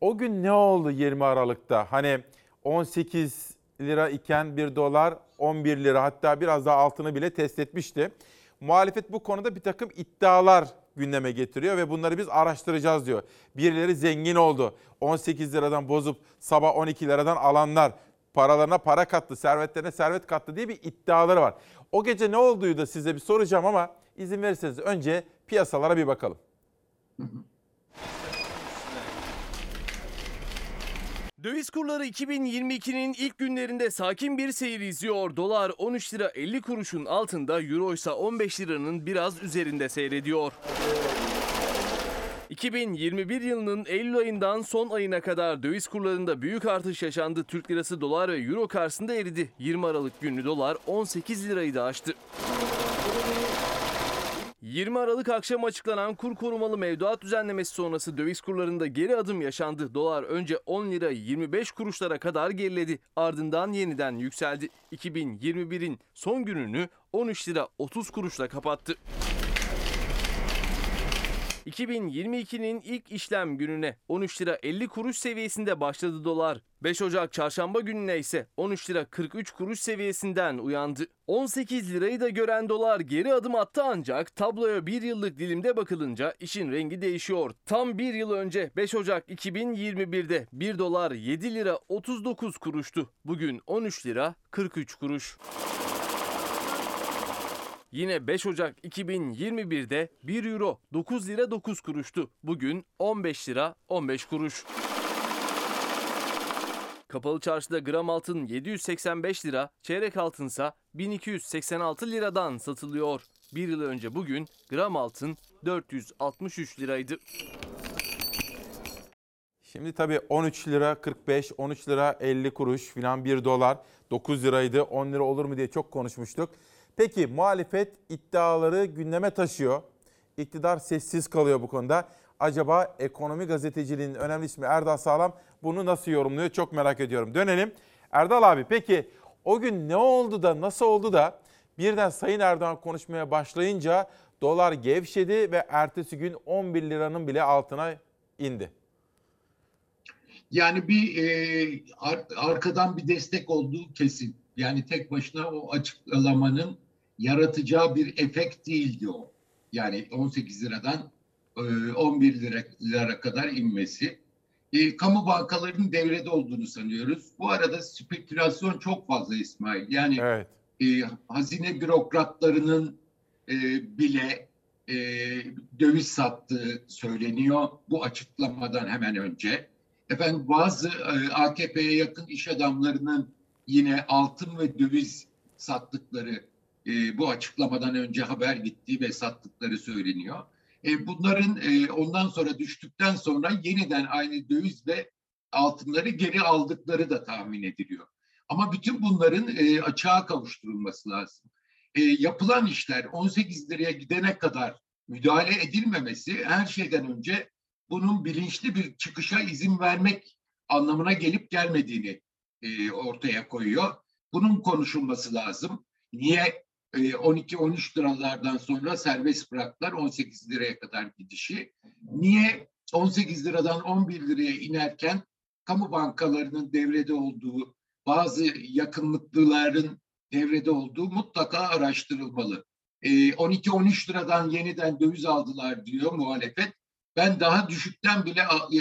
O gün ne oldu 20 Aralık'ta? Hani 18 lira iken 1 dolar 11 lira hatta biraz daha altını bile test etmişti. Muhalefet bu konuda bir takım iddialar gündeme getiriyor ve bunları biz araştıracağız diyor. Birileri zengin oldu. 18 liradan bozup sabah 12 liradan alanlar paralarına para kattı, servetlerine servet kattı diye bir iddiaları var. O gece ne olduğu da size bir soracağım ama izin verirseniz önce piyasalara bir bakalım. Döviz kurları 2022'nin ilk günlerinde sakin bir seyir izliyor. Dolar 13 lira 50 kuruşun altında, euro ise 15 liranın biraz üzerinde seyrediyor. 2021 yılının Eylül ayından son ayına kadar döviz kurlarında büyük artış yaşandı. Türk lirası dolar ve euro karşısında eridi. 20 Aralık günlü dolar 18 lirayı da aştı. 20 Aralık akşam açıklanan kur korumalı mevduat düzenlemesi sonrası döviz kurlarında geri adım yaşandı. Dolar önce 10 lira 25 kuruşlara kadar geriledi. Ardından yeniden yükseldi. 2021'in son gününü 13 lira 30 kuruşla kapattı. 2022'nin ilk işlem gününe 13 lira 50 kuruş seviyesinde başladı dolar. 5 Ocak çarşamba gününe ise 13 lira 43 kuruş seviyesinden uyandı. 18 lirayı da gören dolar geri adım attı ancak tabloya bir yıllık dilimde bakılınca işin rengi değişiyor. Tam bir yıl önce 5 Ocak 2021'de 1 dolar 7 lira 39 kuruştu. Bugün 13 lira 43 kuruş. Yine 5 Ocak 2021'de 1 euro 9 lira 9 kuruştu. Bugün 15 lira 15 kuruş. Kapalı çarşıda gram altın 785 lira, çeyrek altınsa 1286 liradan satılıyor. Bir yıl önce bugün gram altın 463 liraydı. Şimdi tabii 13 lira 45, 13 lira 50 kuruş filan 1 dolar 9 liraydı 10 lira olur mu diye çok konuşmuştuk. Peki muhalefet iddiaları gündeme taşıyor. İktidar sessiz kalıyor bu konuda. Acaba ekonomi gazeteciliğinin önemli ismi Erdal Sağlam bunu nasıl yorumluyor çok merak ediyorum. Dönelim. Erdal abi peki o gün ne oldu da nasıl oldu da birden Sayın Erdoğan konuşmaya başlayınca dolar gevşedi ve ertesi gün 11 liranın bile altına indi. Yani bir e, ar- arkadan bir destek olduğu kesin. Yani tek başına o açıklamanın yaratacağı bir efekt değildi o. Yani 18 liradan e, 11 lira, lira kadar inmesi. E, kamu bankalarının devrede olduğunu sanıyoruz. Bu arada spekülasyon çok fazla İsmail. Yani e, hazine bürokratlarının e, bile e, döviz sattığı söyleniyor bu açıklamadan hemen önce. Efendim bazı e, AKP'ye yakın iş adamlarının yine altın ve döviz sattıkları e, bu açıklamadan önce haber gittiği ve sattıkları söyleniyor. E, bunların e, ondan sonra düştükten sonra yeniden aynı döviz ve altınları geri aldıkları da tahmin ediliyor. Ama bütün bunların e, açığa kavuşturulması lazım. E, yapılan işler 18 liraya gidene kadar müdahale edilmemesi her şeyden önce bunun bilinçli bir çıkışa izin vermek anlamına gelip gelmediğini e, ortaya koyuyor. Bunun konuşulması lazım. Niye 12-13 liralardan sonra serbest bıraktılar 18 liraya kadar gidişi? Niye 18 liradan 11 liraya inerken kamu bankalarının devrede olduğu bazı yakınlıklıların devrede olduğu mutlaka araştırılmalı. E, 12-13 liradan yeniden döviz aldılar diyor muhalefet. Ben daha düşükten bile e,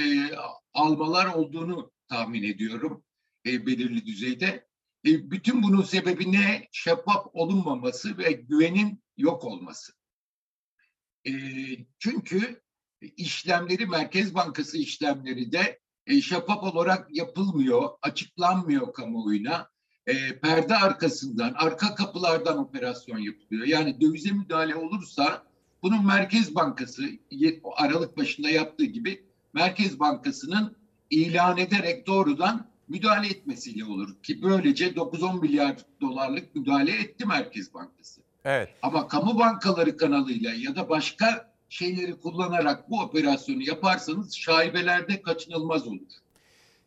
almalar olduğunu tahmin ediyorum e, belirli düzeyde. E, bütün bunun sebebi ne? Şeffaf olunmaması ve güvenin yok olması. E, çünkü işlemleri Merkez Bankası işlemleri de e, şeffaf olarak yapılmıyor, açıklanmıyor kamuoyuna. E, perde arkasından, arka kapılardan operasyon yapılıyor. Yani dövize müdahale olursa bunun Merkez Bankası Aralık başında yaptığı gibi Merkez Bankası'nın ilan ederek doğrudan müdahale etmesiyle olur ki böylece 9-10 milyar dolarlık müdahale etti Merkez Bankası. Evet. Ama kamu bankaları kanalıyla ya da başka şeyleri kullanarak bu operasyonu yaparsanız şaibelerde kaçınılmaz olur.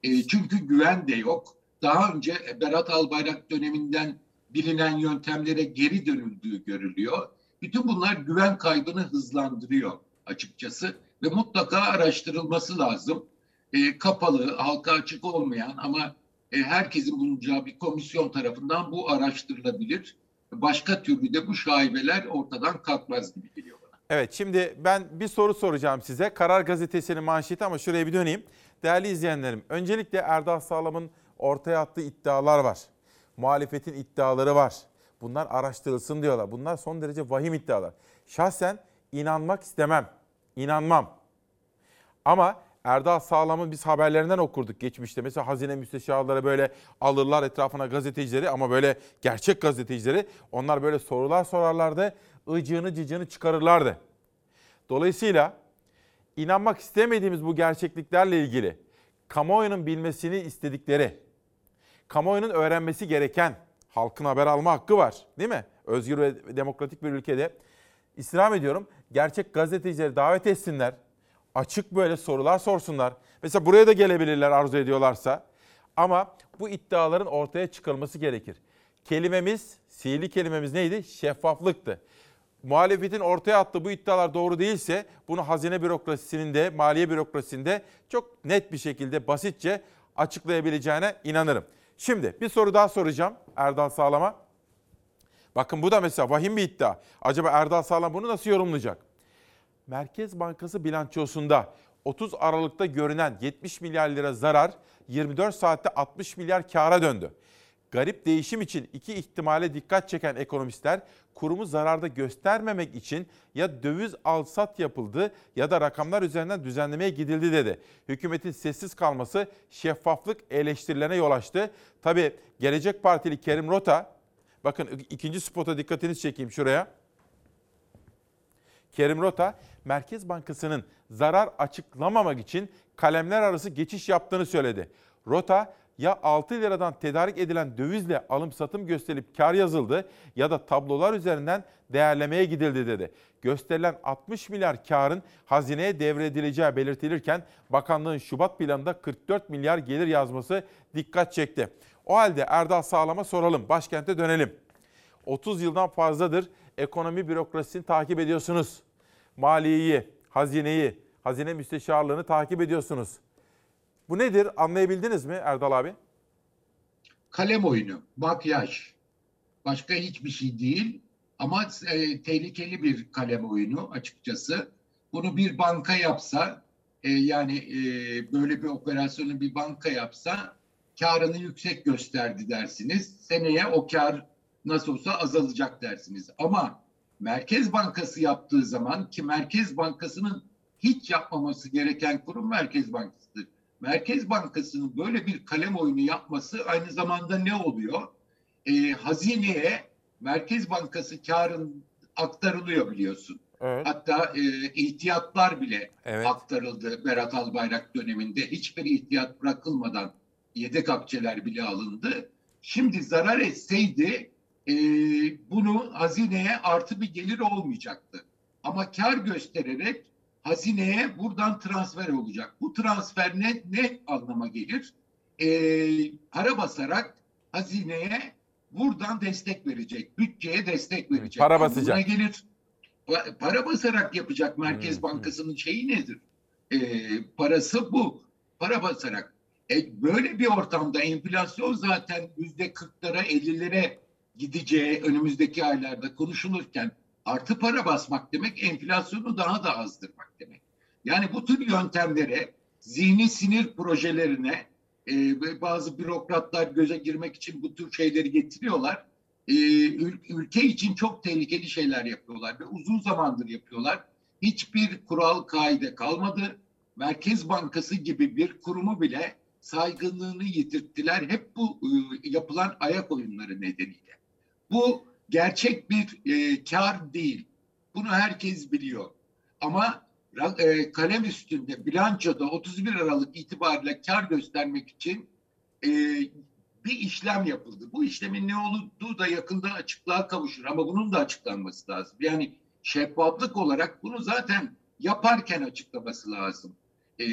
E, çünkü güven de yok. Daha önce Berat Albayrak döneminden bilinen yöntemlere geri dönüldüğü görülüyor. Bütün bunlar güven kaybını hızlandırıyor açıkçası ve mutlaka araştırılması lazım. E, kapalı, halka açık olmayan ama e, herkesin bulunacağı bir komisyon tarafından bu araştırılabilir. Başka türlü de bu şaibeler ortadan kalkmaz gibi geliyor. Evet şimdi ben bir soru soracağım size. Karar Gazetesi'nin manşeti ama şuraya bir döneyim. Değerli izleyenlerim, öncelikle Erdal Sağlam'ın ortaya attığı iddialar var. Muhalefetin iddiaları var. Bunlar araştırılsın diyorlar. Bunlar son derece vahim iddialar. Şahsen inanmak istemem. İnanmam. Ama Erdal Sağlam'ın biz haberlerinden okurduk geçmişte. Mesela hazine müsteşarları böyle alırlar etrafına gazetecileri ama böyle gerçek gazetecileri. Onlar böyle sorular sorarlardı. ıcığını cıcığını çıkarırlardı. Dolayısıyla inanmak istemediğimiz bu gerçekliklerle ilgili kamuoyunun bilmesini istedikleri, kamuoyunun öğrenmesi gereken halkın haber alma hakkı var değil mi? Özgür ve demokratik bir ülkede istirham ediyorum. Gerçek gazetecileri davet etsinler. Açık böyle sorular sorsunlar. Mesela buraya da gelebilirler arzu ediyorlarsa. Ama bu iddiaların ortaya çıkarılması gerekir. Kelimemiz, sihirli kelimemiz neydi? Şeffaflıktı. Muhalefetin ortaya attığı bu iddialar doğru değilse bunu hazine bürokrasisinin de maliye bürokrasisinde çok net bir şekilde basitçe açıklayabileceğine inanırım. Şimdi bir soru daha soracağım Erdal Sağlam'a. Bakın bu da mesela vahim bir iddia. Acaba Erdal Sağlam bunu nasıl yorumlayacak? Merkez Bankası bilançosunda 30 Aralık'ta görünen 70 milyar lira zarar 24 saatte 60 milyar kâra döndü. Garip değişim için iki ihtimale dikkat çeken ekonomistler kurumu zararda göstermemek için ya döviz al-sat yapıldı ya da rakamlar üzerinden düzenlemeye gidildi dedi. Hükümetin sessiz kalması şeffaflık eleştirilerine yol açtı. Tabii Gelecek Partili Kerim Rota, bakın ikinci spota dikkatinizi çekeyim şuraya. Kerim Rota, Merkez Bankası'nın zarar açıklamamak için kalemler arası geçiş yaptığını söyledi. Rota, ya 6 liradan tedarik edilen dövizle alım satım gösterilip kar yazıldı ya da tablolar üzerinden değerlemeye gidildi dedi. Gösterilen 60 milyar karın hazineye devredileceği belirtilirken bakanlığın Şubat planında 44 milyar gelir yazması dikkat çekti. O halde Erdal Sağlam'a soralım, başkente dönelim. 30 yıldan fazladır ekonomi bürokrasisini takip ediyorsunuz. Maliyeyi, hazineyi, hazine müsteşarlığını takip ediyorsunuz. Bu nedir? Anlayabildiniz mi Erdal abi? Kalem oyunu, makyaj. Başka hiçbir şey değil. Ama e, tehlikeli bir kalem oyunu açıkçası. Bunu bir banka yapsa, e, yani e, böyle bir operasyonu bir banka yapsa, karını yüksek gösterdi dersiniz. Seneye o kar nasıl olsa azalacak dersiniz. Ama Merkez Bankası yaptığı zaman ki Merkez Bankası'nın hiç yapmaması gereken kurum Merkez Bankası'dır. Merkez Bankası'nın böyle bir kalem oyunu yapması aynı zamanda ne oluyor? Ee, hazineye Merkez Bankası karın aktarılıyor biliyorsun. Evet. Hatta e, ihtiyatlar bile Evet. aktarıldı Berat Albayrak döneminde. Hiçbir ihtiyat bırakılmadan yedek akçeler bile alındı. Şimdi zarar etseydi e, bunu hazineye artı bir gelir olmayacaktı. Ama kar göstererek hazineye buradan transfer olacak. Bu transfer ne, ne anlama gelir? E, para basarak hazineye buradan destek verecek. Bütçeye destek verecek. Para Buna basacak. gelir. Pa- Para basarak yapacak Merkez Bankası'nın şeyi nedir? E, parası bu. Para basarak. E, böyle bir ortamda enflasyon zaten yüzde kırklara 50'lere gideceği önümüzdeki aylarda konuşulurken artı para basmak demek enflasyonu daha da azdırmak demek. Yani bu tür yöntemlere zihni sinir projelerine e, bazı bürokratlar göze girmek için bu tür şeyleri getiriyorlar. E, ül- ülke için çok tehlikeli şeyler yapıyorlar ve uzun zamandır yapıyorlar. Hiçbir kural kaide kalmadı. Merkez Bankası gibi bir kurumu bile saygınlığını yitirttiler. Hep bu e, yapılan ayak oyunları nedeniyle. Bu gerçek bir e, kar değil. Bunu herkes biliyor. Ama e, kalem üstünde bilançoda 31 Aralık itibariyle kar göstermek için e, bir işlem yapıldı. Bu işlemin ne olduğu da yakında açıklığa kavuşur ama bunun da açıklanması lazım. Yani şeffaflık olarak bunu zaten yaparken açıklaması lazım e,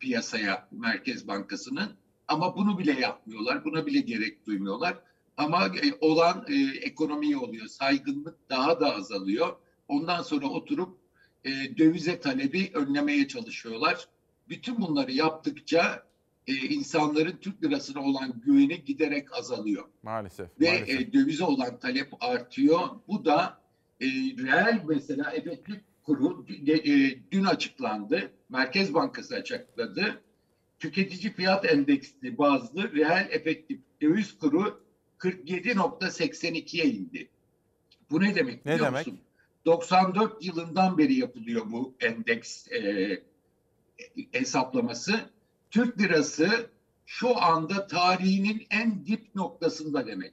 piyasaya Merkez Bankası'nın ama bunu bile yapmıyorlar. Buna bile gerek duymuyorlar. Ama e, olan e, ekonomi oluyor. Saygınlık daha da azalıyor. Ondan sonra oturup e, dövize talebi önlemeye çalışıyorlar. Bütün bunları yaptıkça e, insanların Türk lirasına olan güveni giderek azalıyor. Maalesef. Ve maalesef. e, dövize olan talep artıyor. Bu da e, reel mesela emeklilik kuru e, dün açıklandı. Merkez Bankası açıkladı. Tüketici fiyat endeksli bazlı reel efektif döviz kuru 47.82'ye indi. Bu ne demek Ne biliyor demek? musun? 94 yılından beri yapılıyor bu endeks e, hesaplaması. Türk lirası şu anda tarihinin en dip noktasında demek.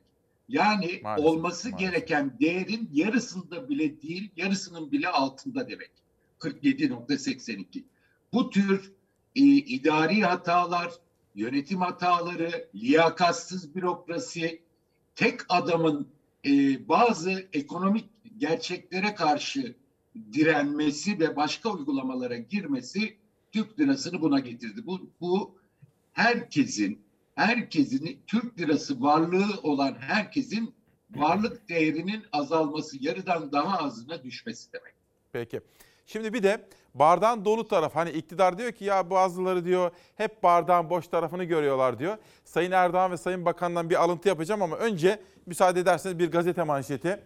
Yani Maalesef, olması gereken değerin yarısında bile değil, yarısının bile altında demek. 47.82. Bu tür e, idari hatalar, yönetim hataları, liyakatsız bürokrasi, tek adamın e, bazı ekonomik gerçeklere karşı direnmesi ve başka uygulamalara girmesi Türk lirasını buna getirdi. Bu, bu herkesin, herkesin Türk lirası varlığı olan herkesin varlık değerinin azalması, yarıdan daha azına düşmesi demek. Peki. Şimdi bir de bardağın dolu taraf. Hani iktidar diyor ki ya bazıları diyor hep bardağın boş tarafını görüyorlar diyor. Sayın Erdoğan ve Sayın Bakan'dan bir alıntı yapacağım ama önce müsaade ederseniz bir gazete manşeti.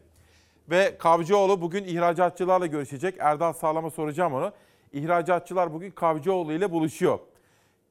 Ve Kavcıoğlu bugün ihracatçılarla görüşecek. Erdal Sağlam'a soracağım onu. İhracatçılar bugün Kavcıoğlu ile buluşuyor.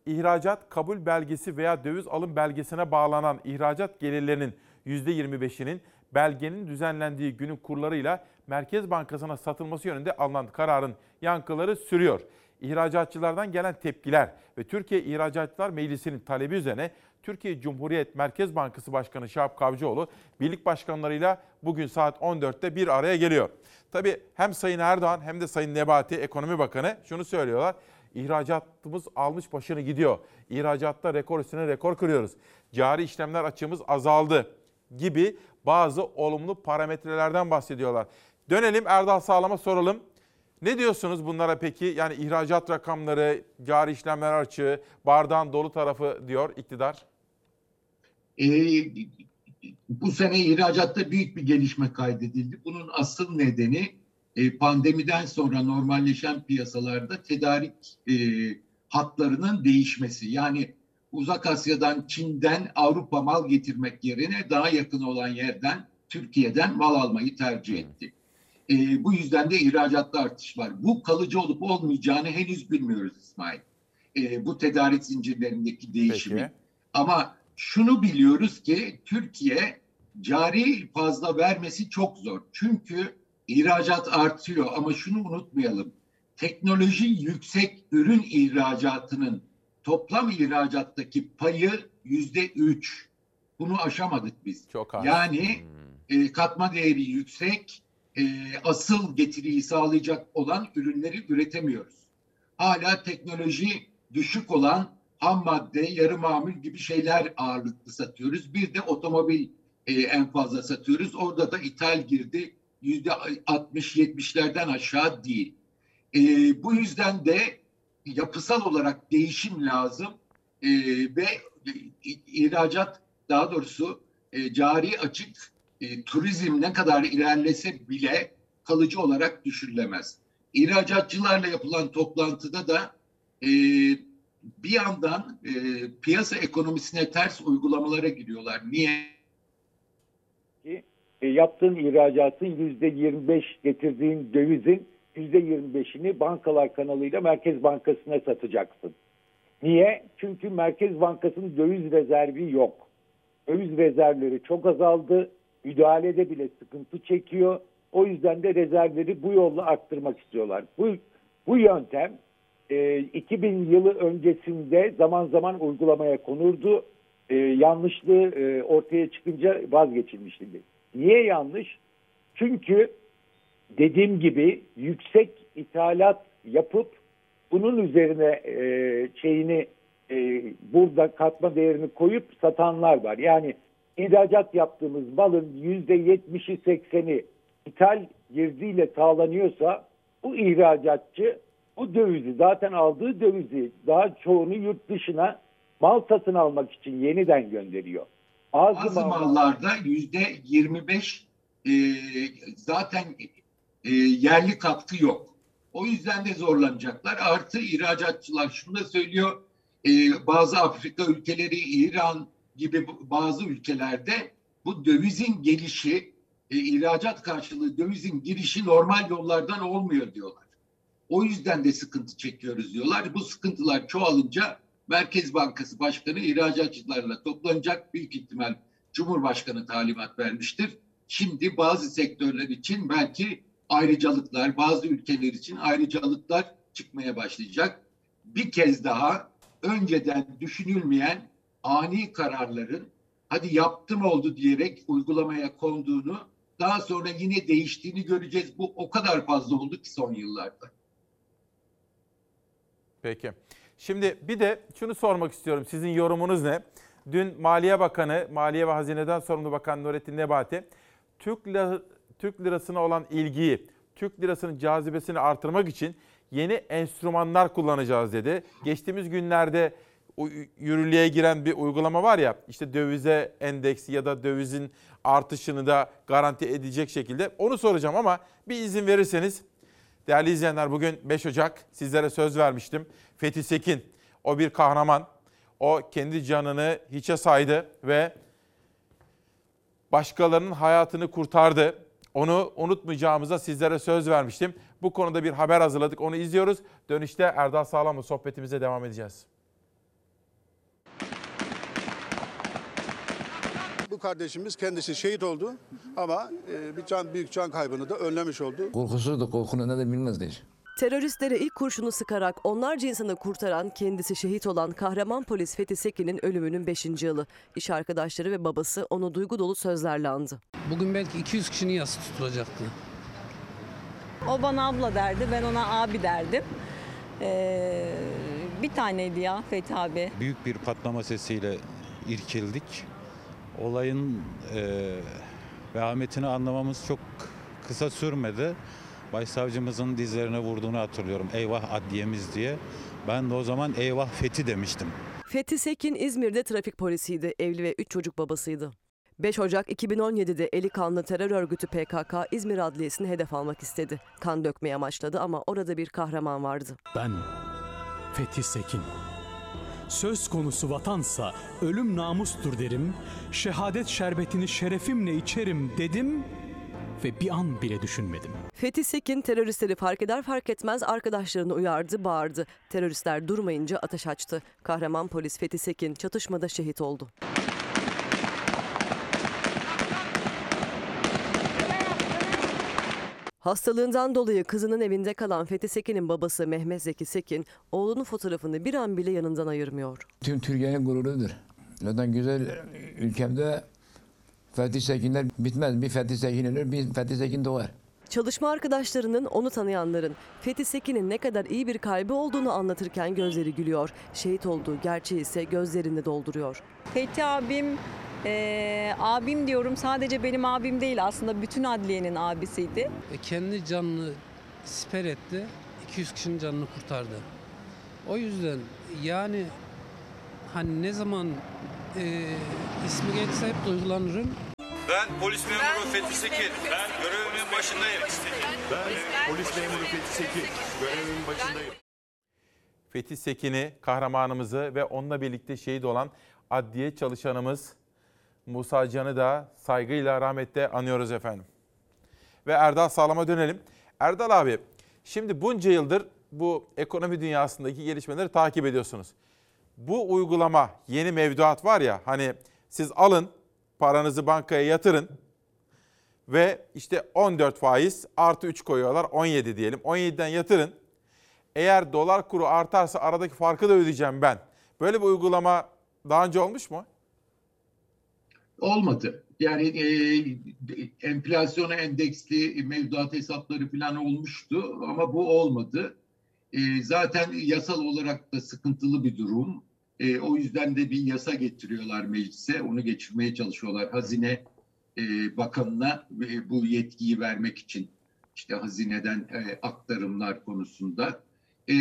İhracat kabul belgesi veya döviz alım belgesine bağlanan ihracat gelirlerinin %25'inin belgenin düzenlendiği günün kurlarıyla Merkez Bankası'na satılması yönünde alınan kararın yankıları sürüyor. İhracatçılardan gelen tepkiler ve Türkiye İhracatçılar Meclisi'nin talebi üzerine Türkiye Cumhuriyet Merkez Bankası Başkanı Şahap Kavcıoğlu birlik başkanlarıyla bugün saat 14'te bir araya geliyor. Tabii hem Sayın Erdoğan hem de Sayın Nebati Ekonomi Bakanı şunu söylüyorlar. İhracatımız almış başını gidiyor. İhracatta rekor üstüne rekor kırıyoruz. Cari işlemler açığımız azaldı gibi bazı olumlu parametrelerden bahsediyorlar. Dönelim Erdal Sağlam'a soralım. Ne diyorsunuz bunlara peki? Yani ihracat rakamları, cari işlemler açığı, bardağın dolu tarafı diyor iktidar. Ee, bu sene ihracatta büyük bir gelişme kaydedildi. Bunun asıl nedeni e, pandemiden sonra normalleşen piyasalarda tedarik e, hatlarının değişmesi. Yani Uzak Asya'dan, Çin'den Avrupa mal getirmek yerine daha yakın olan yerden, Türkiye'den mal almayı tercih etti. E, bu yüzden de ihracatta artış var. Bu kalıcı olup olmayacağını henüz bilmiyoruz İsmail. E, bu tedarik zincirlerindeki değişimi. Peki. Ama şunu biliyoruz ki Türkiye cari fazla vermesi çok zor. Çünkü ihracat artıyor ama şunu unutmayalım. Teknoloji yüksek ürün ihracatının toplam ihracattaki payı yüzde üç. Bunu aşamadık biz. Çok az. Yani e, katma değeri yüksek, e, asıl getiriyi sağlayacak olan ürünleri üretemiyoruz. Hala teknoloji düşük olan ham madde, yarı mamul gibi şeyler ağırlıklı satıyoruz. Bir de otomobil e, en fazla satıyoruz. Orada da ithal girdi. Yüzde 60-70'lerden aşağı değil. E, bu yüzden de yapısal olarak değişim lazım E, ve ihracat daha doğrusu e, cari açık e, turizm ne kadar ilerlese bile kalıcı olarak düşürülemez. İhracatçılarla yapılan toplantıda da e, bir yandan e, piyasa ekonomisine ters uygulamalara giriyorlar. Niye? e, yaptığın ihracatın yüzde 25 getirdiğin dövizin 25'ini bankalar kanalıyla Merkez Bankası'na satacaksın. Niye? Çünkü Merkez Bankası'nın döviz rezervi yok. Döviz rezervleri çok azaldı. Müdahalede bile sıkıntı çekiyor. O yüzden de rezervleri bu yolla arttırmak istiyorlar. Bu, bu yöntem e, 2000 yılı öncesinde zaman zaman uygulamaya konurdu. E, yanlışlığı e, ortaya çıkınca vazgeçilmişti. Niye yanlış? Çünkü dediğim gibi yüksek ithalat yapıp bunun üzerine e, şeyini e, burada katma değerini koyup satanlar var. Yani ihracat yaptığımız malın yüzde yetmişi sekseni ithal girdiyle sağlanıyorsa bu ihracatçı bu dövizi zaten aldığı dövizi daha çoğunu yurt dışına mal satın almak için yeniden gönderiyor. Bazı mallarda yüzde 25 e, zaten e, yerli katkı yok. O yüzden de zorlanacaklar. Artı ihracatçılar şunu da söylüyor. e, bazı Afrika ülkeleri, İran gibi bazı ülkelerde bu dövizin gelişi, e, ihracat karşılığı dövizin girişi normal yollardan olmuyor diyorlar. O yüzden de sıkıntı çekiyoruz diyorlar. Bu sıkıntılar çoğalınca Merkez Bankası Başkanı ihracatçılarla toplanacak. Büyük ihtimal Cumhurbaşkanı talimat vermiştir. Şimdi bazı sektörler için belki ayrıcalıklar, bazı ülkeler için ayrıcalıklar çıkmaya başlayacak. Bir kez daha önceden düşünülmeyen ani kararların hadi yaptım oldu diyerek uygulamaya konduğunu daha sonra yine değiştiğini göreceğiz. Bu o kadar fazla oldu ki son yıllarda. Peki. Şimdi bir de şunu sormak istiyorum. Sizin yorumunuz ne? Dün Maliye Bakanı, Maliye ve Hazine'den sorumlu Bakan Nurettin Nebati, Türk, Türk lirasına olan ilgiyi, Türk lirasının cazibesini artırmak için yeni enstrümanlar kullanacağız dedi. Geçtiğimiz günlerde yürürlüğe giren bir uygulama var ya, işte dövize endeksi ya da dövizin artışını da garanti edecek şekilde onu soracağım ama bir izin verirseniz Değerli izleyenler bugün 5 Ocak sizlere söz vermiştim. Fethi Sekin o bir kahraman. O kendi canını hiçe saydı ve başkalarının hayatını kurtardı. Onu unutmayacağımıza sizlere söz vermiştim. Bu konuda bir haber hazırladık. Onu izliyoruz. Dönüşte Erdal Sağlam'la sohbetimize devam edeceğiz. Bu kardeşimiz kendisi şehit oldu ama e, bir can büyük can kaybını da önlemiş oldu. Korkusuzdu, korkunun ne de bilmezdi hiç. Teröristlere ilk kurşunu sıkarak onlarca insanı kurtaran, kendisi şehit olan kahraman polis Fethi Sekin'in ölümünün 5. yılı. İş arkadaşları ve babası onu duygu dolu sözlerle andı. Bugün belki 200 kişinin yası tutulacaktı. O bana abla derdi, ben ona abi derdim. Ee, bir taneydi ya Fethi abi. Büyük bir patlama sesiyle irkildik. Olayın e, vehametini anlamamız çok kısa sürmedi. Başsavcımızın dizlerine vurduğunu hatırlıyorum. Eyvah adliyemiz diye. Ben de o zaman eyvah Fethi demiştim. Fethi Sekin İzmir'de trafik polisiydi, evli ve 3 çocuk babasıydı. 5 Ocak 2017'de eli kanlı terör örgütü PKK İzmir Adliyesi'ni hedef almak istedi. Kan dökmeye amaçladı ama orada bir kahraman vardı. Ben Fethi Sekin. Söz konusu vatansa ölüm namustur derim. Şehadet şerbetini şerefimle içerim dedim ve bir an bile düşünmedim. Fethi Sekin teröristleri fark eder fark etmez arkadaşlarını uyardı, bağırdı. Teröristler durmayınca ateş açtı. Kahraman polis Fethi Sekin çatışmada şehit oldu. Hastalığından dolayı kızının evinde kalan Fethi Sekin'in babası Mehmet Zeki Sekin, oğlunun fotoğrafını bir an bile yanından ayırmıyor. Tüm Türkiye'nin gururudur. Zaten güzel ülkemde Fethi Sekinler bitmez. Bir Fethi Sekin ölür, bir Fethi Sekin doğar. Çalışma arkadaşlarının onu tanıyanların Fethi Sekin'in ne kadar iyi bir kalbi olduğunu anlatırken gözleri gülüyor. Şehit olduğu gerçeği ise gözlerini dolduruyor. Fethi abim, eee, abim diyorum sadece benim abim değil aslında bütün adliyenin abisiydi. E, kendi canını siper etti. 200 kişinin canını kurtardı. O yüzden yani hani ne zaman e, ismi geçse hep duygulanırım. Ben polis memuru Fethi Sekin. Ben görevimin başındayım. Ben polis memuru Fethi Sekin. Görevimin başındayım. Fethi Sekin'i, kahramanımızı ve onunla birlikte şehit olan adliye çalışanımız Musa Can'ı da saygıyla rahmetle anıyoruz efendim. Ve Erdal Sağlam'a dönelim. Erdal abi, şimdi bunca yıldır bu ekonomi dünyasındaki gelişmeleri takip ediyorsunuz. Bu uygulama, yeni mevduat var ya, hani siz alın, paranızı bankaya yatırın ve işte 14 faiz artı 3 koyuyorlar, 17 diyelim. 17'den yatırın. Eğer dolar kuru artarsa aradaki farkı da ödeyeceğim ben. Böyle bir uygulama daha önce olmuş mu? Olmadı. Yani e, enflasyona endeksli mevduat hesapları falan olmuştu ama bu olmadı. E, zaten yasal olarak da sıkıntılı bir durum. E, o yüzden de bir yasa getiriyorlar meclise. Onu geçirmeye çalışıyorlar. Hazine e, Bakanı'na e, bu yetkiyi vermek için işte hazineden e, aktarımlar konusunda. E,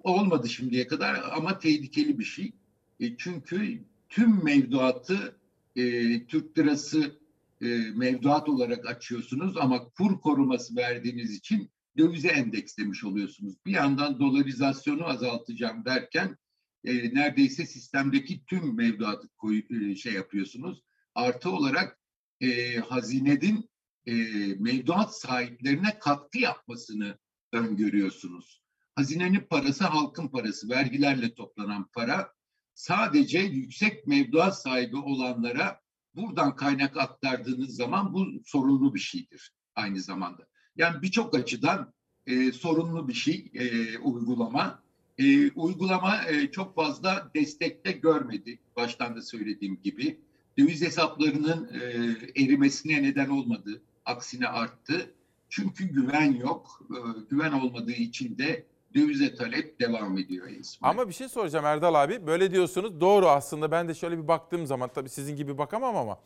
olmadı şimdiye kadar ama tehlikeli bir şey. E, çünkü tüm mevduatı e, Türk lirası e, mevduat olarak açıyorsunuz ama kur koruması verdiğiniz için dövize endekslemiş oluyorsunuz. Bir yandan dolarizasyonu azaltacağım derken e, neredeyse sistemdeki tüm mevduatı koy, e, şey yapıyorsunuz. Artı olarak e, hazinenin e, mevduat sahiplerine katkı yapmasını öngörüyorsunuz. Hazinenin parası halkın parası, vergilerle toplanan para sadece yüksek mevduat sahibi olanlara buradan kaynak aktardığınız zaman bu sorunlu bir şeydir aynı zamanda. Yani birçok açıdan e, sorunlu bir şey e, uygulama. E, uygulama e, çok fazla destekte görmedi baştan da söylediğim gibi. Döviz hesaplarının e, erimesine neden olmadı. Aksine arttı. Çünkü güven yok. E, güven olmadığı için de dövize talep devam ediyor. İsmail. Ama bir şey soracağım Erdal abi. Böyle diyorsunuz. Doğru aslında. Ben de şöyle bir baktığım zaman tabii sizin gibi bakamam ama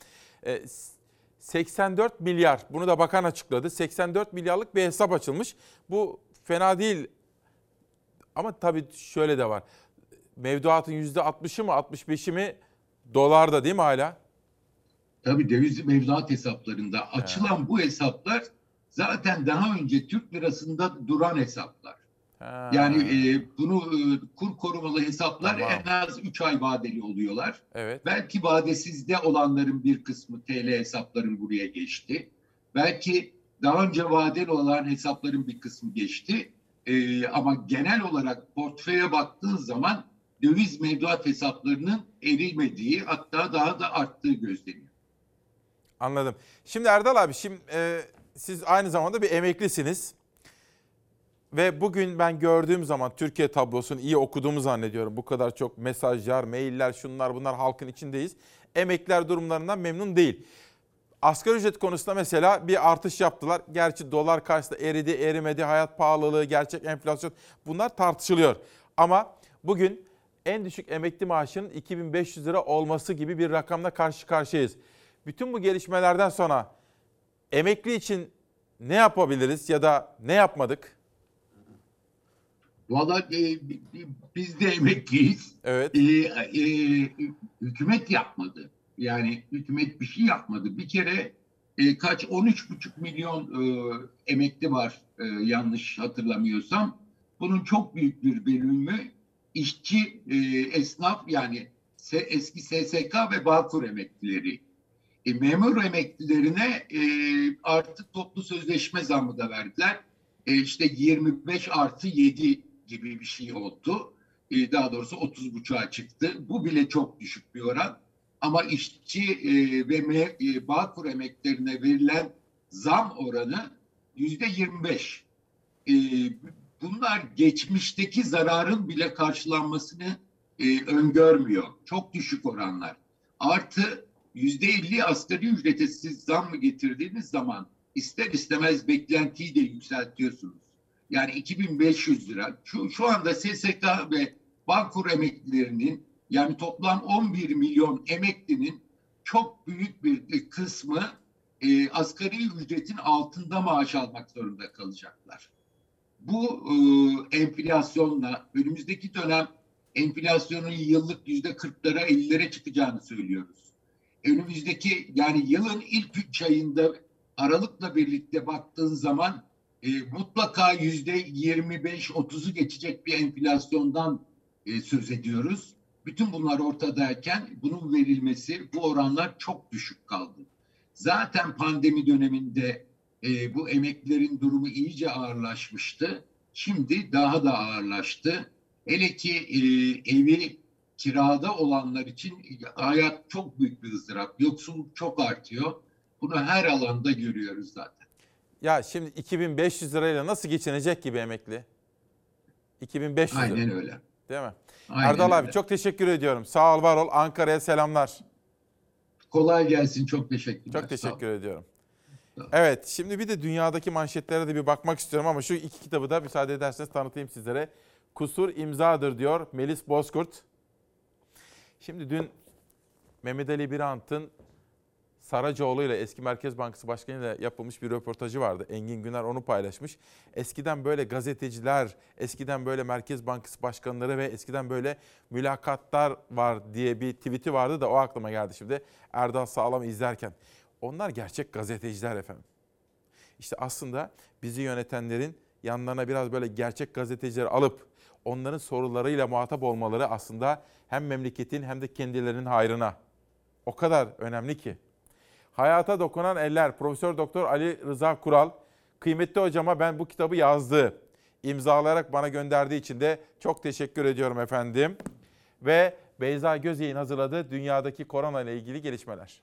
e, 84 milyar bunu da bakan açıkladı. 84 milyarlık bir hesap açılmış. Bu fena değil. Ama tabii şöyle de var. Mevduatın %60'ı mı 65'i mi dolarda değil mi hala? Tabii döviz mevduat hesaplarında açılan bu hesaplar zaten daha önce Türk lirasında duran hesaplar. Ha. Yani e, bunu e, kur korumalı hesaplar Tamam. en az 3 ay vadeli oluyorlar. Evet. Belki vadesizde olanların bir kısmı TL hesapların buraya geçti. Belki daha önce vadeli olan hesapların bir kısmı geçti. E, ama genel olarak portföye baktığın zaman döviz mevduat hesaplarının erimediği hatta daha da arttığı gözleniyor. Anladım. Şimdi Erdal abi şimdi e, siz aynı zamanda bir emeklisiniz. Ve bugün ben gördüğüm zaman Türkiye tablosunu iyi okuduğumu zannediyorum. Bu kadar çok mesajlar, mailler, şunlar bunlar halkın içindeyiz. Emekliler durumlarından memnun değil. Asgari ücret konusunda mesela bir artış yaptılar. Gerçi dolar karşısında eridi, erimedi, hayat pahalılığı, gerçek enflasyon bunlar tartışılıyor. Ama bugün en düşük emekli maaşının 2500 lira olması gibi bir rakamla karşı karşıyayız. Bütün bu gelişmelerden sonra emekli için ne yapabiliriz ya da ne yapmadık? Valla e, bi- bi- biz de emekliyiz. Evet. E, e, hükümet yapmadı. Yani hükümet bir şey yapmadı. Bir kere e, kaç 13,5 milyon e, emekli var e, yanlış hatırlamıyorsam. Bunun çok büyük bir bölümü işçi, e, esnaf yani se- eski SSK ve Bağkur emeklileri. E, memur emeklilerine e, artık toplu sözleşme zammı da verdiler. E, işte 25 artı 7 gibi bir şey oldu. E, daha doğrusu 30 çıktı. Bu bile çok düşük bir oran. Ama işçi e, ve me, e, Bağkur emeklerine verilen zam oranı yüzde 25. E, bunlar geçmişteki zararın bile karşılanmasını e, öngörmüyor. Çok düşük oranlar. Artı yüzde 50 asgari ücrete siz zam mı getirdiğiniz zaman ister istemez beklentiyi de yükseltiyorsunuz. Yani 2500 lira. Şu, şu anda SSK ve Bağkur emeklilerinin yani toplam 11 milyon emeklinin çok büyük bir kısmı e, asgari ücretin altında maaş almak zorunda kalacaklar. Bu e, enflasyonla önümüzdeki dönem enflasyonun yıllık yüzde 40'lara 50'lere çıkacağını söylüyoruz. Önümüzdeki yani yılın ilk üç ayında Aralık'la birlikte baktığın zaman e, mutlaka yüzde 25-30'u geçecek bir enflasyondan e, söz ediyoruz. Bütün bunlar ortadayken bunun verilmesi bu oranlar çok düşük kaldı. Zaten pandemi döneminde e, bu emeklilerin durumu iyice ağırlaşmıştı. Şimdi daha da ağırlaştı. Hele ki e, evi kirada olanlar için hayat çok büyük bir ızdırap. Yoksulluk çok artıyor. Bunu her alanda görüyoruz zaten. Ya şimdi 2500 lirayla nasıl geçinecek gibi emekli? 2500 lira. Aynen öyle. Değil mi? Aynen Erdal abi öyle. çok teşekkür ediyorum. Sağ ol var ol. Ankara'ya selamlar. Kolay gelsin. Çok teşekkürler. Çok teşekkür ediyorum. Evet şimdi bir de dünyadaki manşetlere de bir bakmak istiyorum ama şu iki kitabı da müsaade ederseniz tanıtayım sizlere. Kusur imzadır diyor Melis Bozkurt. Şimdi dün Mehmet Ali Birant'ın Saracoğlu ile eski Merkez Bankası Başkanı ile yapılmış bir röportajı vardı. Engin Güner onu paylaşmış. Eskiden böyle gazeteciler, eskiden böyle Merkez Bankası başkanları ve eskiden böyle mülakatlar var diye bir tweet'i vardı da o aklıma geldi şimdi. Erdal Sağlam izlerken. Onlar gerçek gazeteciler efendim. İşte aslında bizi yönetenlerin yanlarına biraz böyle gerçek gazetecileri alıp onların sorularıyla muhatap olmaları aslında hem memleketin hem de kendilerinin hayrına. O kadar önemli ki. Hayata dokunan eller Profesör Doktor Ali Rıza Kural kıymetli hocama ben bu kitabı yazdı. İmzalayarak bana gönderdiği için de çok teşekkür ediyorum efendim. Ve Beyza Gözey'in hazırladığı dünyadaki korona ile ilgili gelişmeler.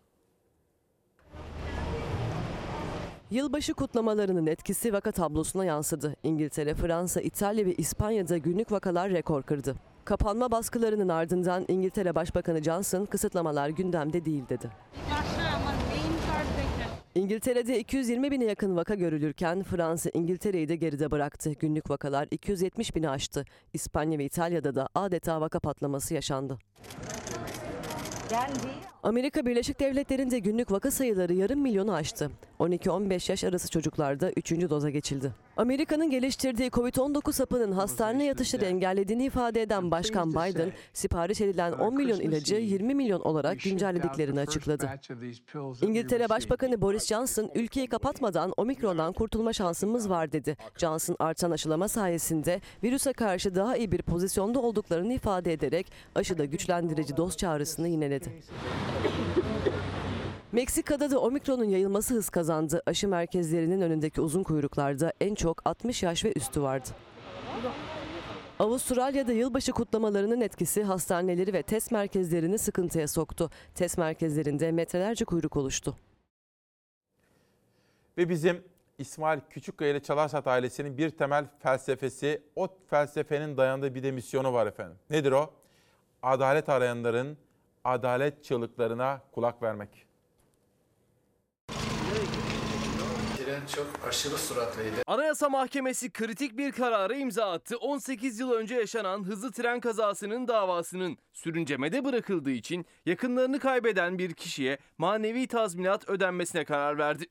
Yılbaşı kutlamalarının etkisi vaka tablosuna yansıdı. İngiltere, Fransa, İtalya ve İspanya'da günlük vakalar rekor kırdı. Kapanma baskılarının ardından İngiltere Başbakanı Johnson kısıtlamalar gündemde değil dedi. İngiltere'de 220 bine yakın vaka görülürken Fransa İngiltere'yi de geride bıraktı. Günlük vakalar 270 bini aştı. İspanya ve İtalya'da da adeta vaka patlaması yaşandı. Amerika Birleşik Devletleri'nde günlük vaka sayıları yarım milyonu aştı. 12-15 yaş arası çocuklarda 3. doza geçildi. Amerika'nın geliştirdiği Covid-19 hapının hastane yatışları engellediğini ifade eden Başkan Biden, sipariş edilen 10 milyon ilacı 20 milyon olarak güncellediklerini açıkladı. İngiltere Başbakanı Boris Johnson, ülkeyi kapatmadan omikrondan kurtulma şansımız var dedi. Johnson artan aşılama sayesinde virüse karşı daha iyi bir pozisyonda olduklarını ifade ederek aşıda güçlendirici doz çağrısını yineledi. [laughs] Meksika'da da omikronun yayılması hız kazandı. Aşı merkezlerinin önündeki uzun kuyruklarda en çok 60 yaş ve üstü vardı. Avustralya'da yılbaşı kutlamalarının etkisi hastaneleri ve test merkezlerini sıkıntıya soktu. Test merkezlerinde metrelerce kuyruk oluştu. Ve bizim İsmail Küçükkaya ile Çalarsat ailesinin bir temel felsefesi, o felsefenin dayandığı bir de misyonu var efendim. Nedir o? Adalet arayanların adalet çığlıklarına kulak vermek. Tren çok aşırı süratliydi. Anayasa Mahkemesi kritik bir karara imza attı. 18 yıl önce yaşanan hızlı tren kazasının davasının sürüncemede bırakıldığı için yakınlarını kaybeden bir kişiye manevi tazminat ödenmesine karar verdi.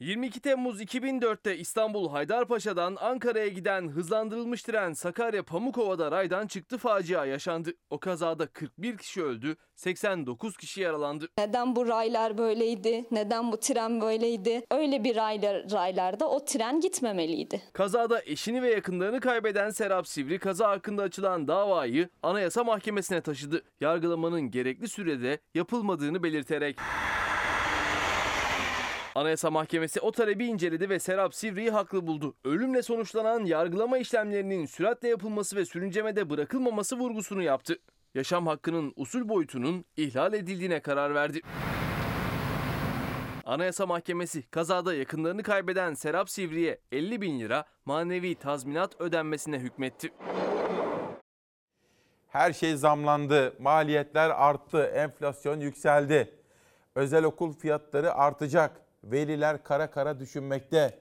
22 Temmuz 2004'te İstanbul Haydarpaşa'dan Ankara'ya giden hızlandırılmış tren Sakarya Pamukova'da raydan çıktı facia yaşandı. O kazada 41 kişi öldü, 89 kişi yaralandı. Neden bu raylar böyleydi? Neden bu tren böyleydi? Öyle bir raylar, raylarda o tren gitmemeliydi. Kazada eşini ve yakınlarını kaybeden Serap Sivri kaza hakkında açılan davayı Anayasa Mahkemesi'ne taşıdı. Yargılamanın gerekli sürede yapılmadığını belirterek. Anayasa Mahkemesi o talebi inceledi ve Serap Sivri'yi haklı buldu. Ölümle sonuçlanan yargılama işlemlerinin süratle yapılması ve sürüncemede bırakılmaması vurgusunu yaptı. Yaşam hakkının usul boyutunun ihlal edildiğine karar verdi. Anayasa Mahkemesi kazada yakınlarını kaybeden Serap Sivri'ye 50 bin lira manevi tazminat ödenmesine hükmetti. Her şey zamlandı, maliyetler arttı, enflasyon yükseldi. Özel okul fiyatları artacak. Veliler kara kara düşünmekte.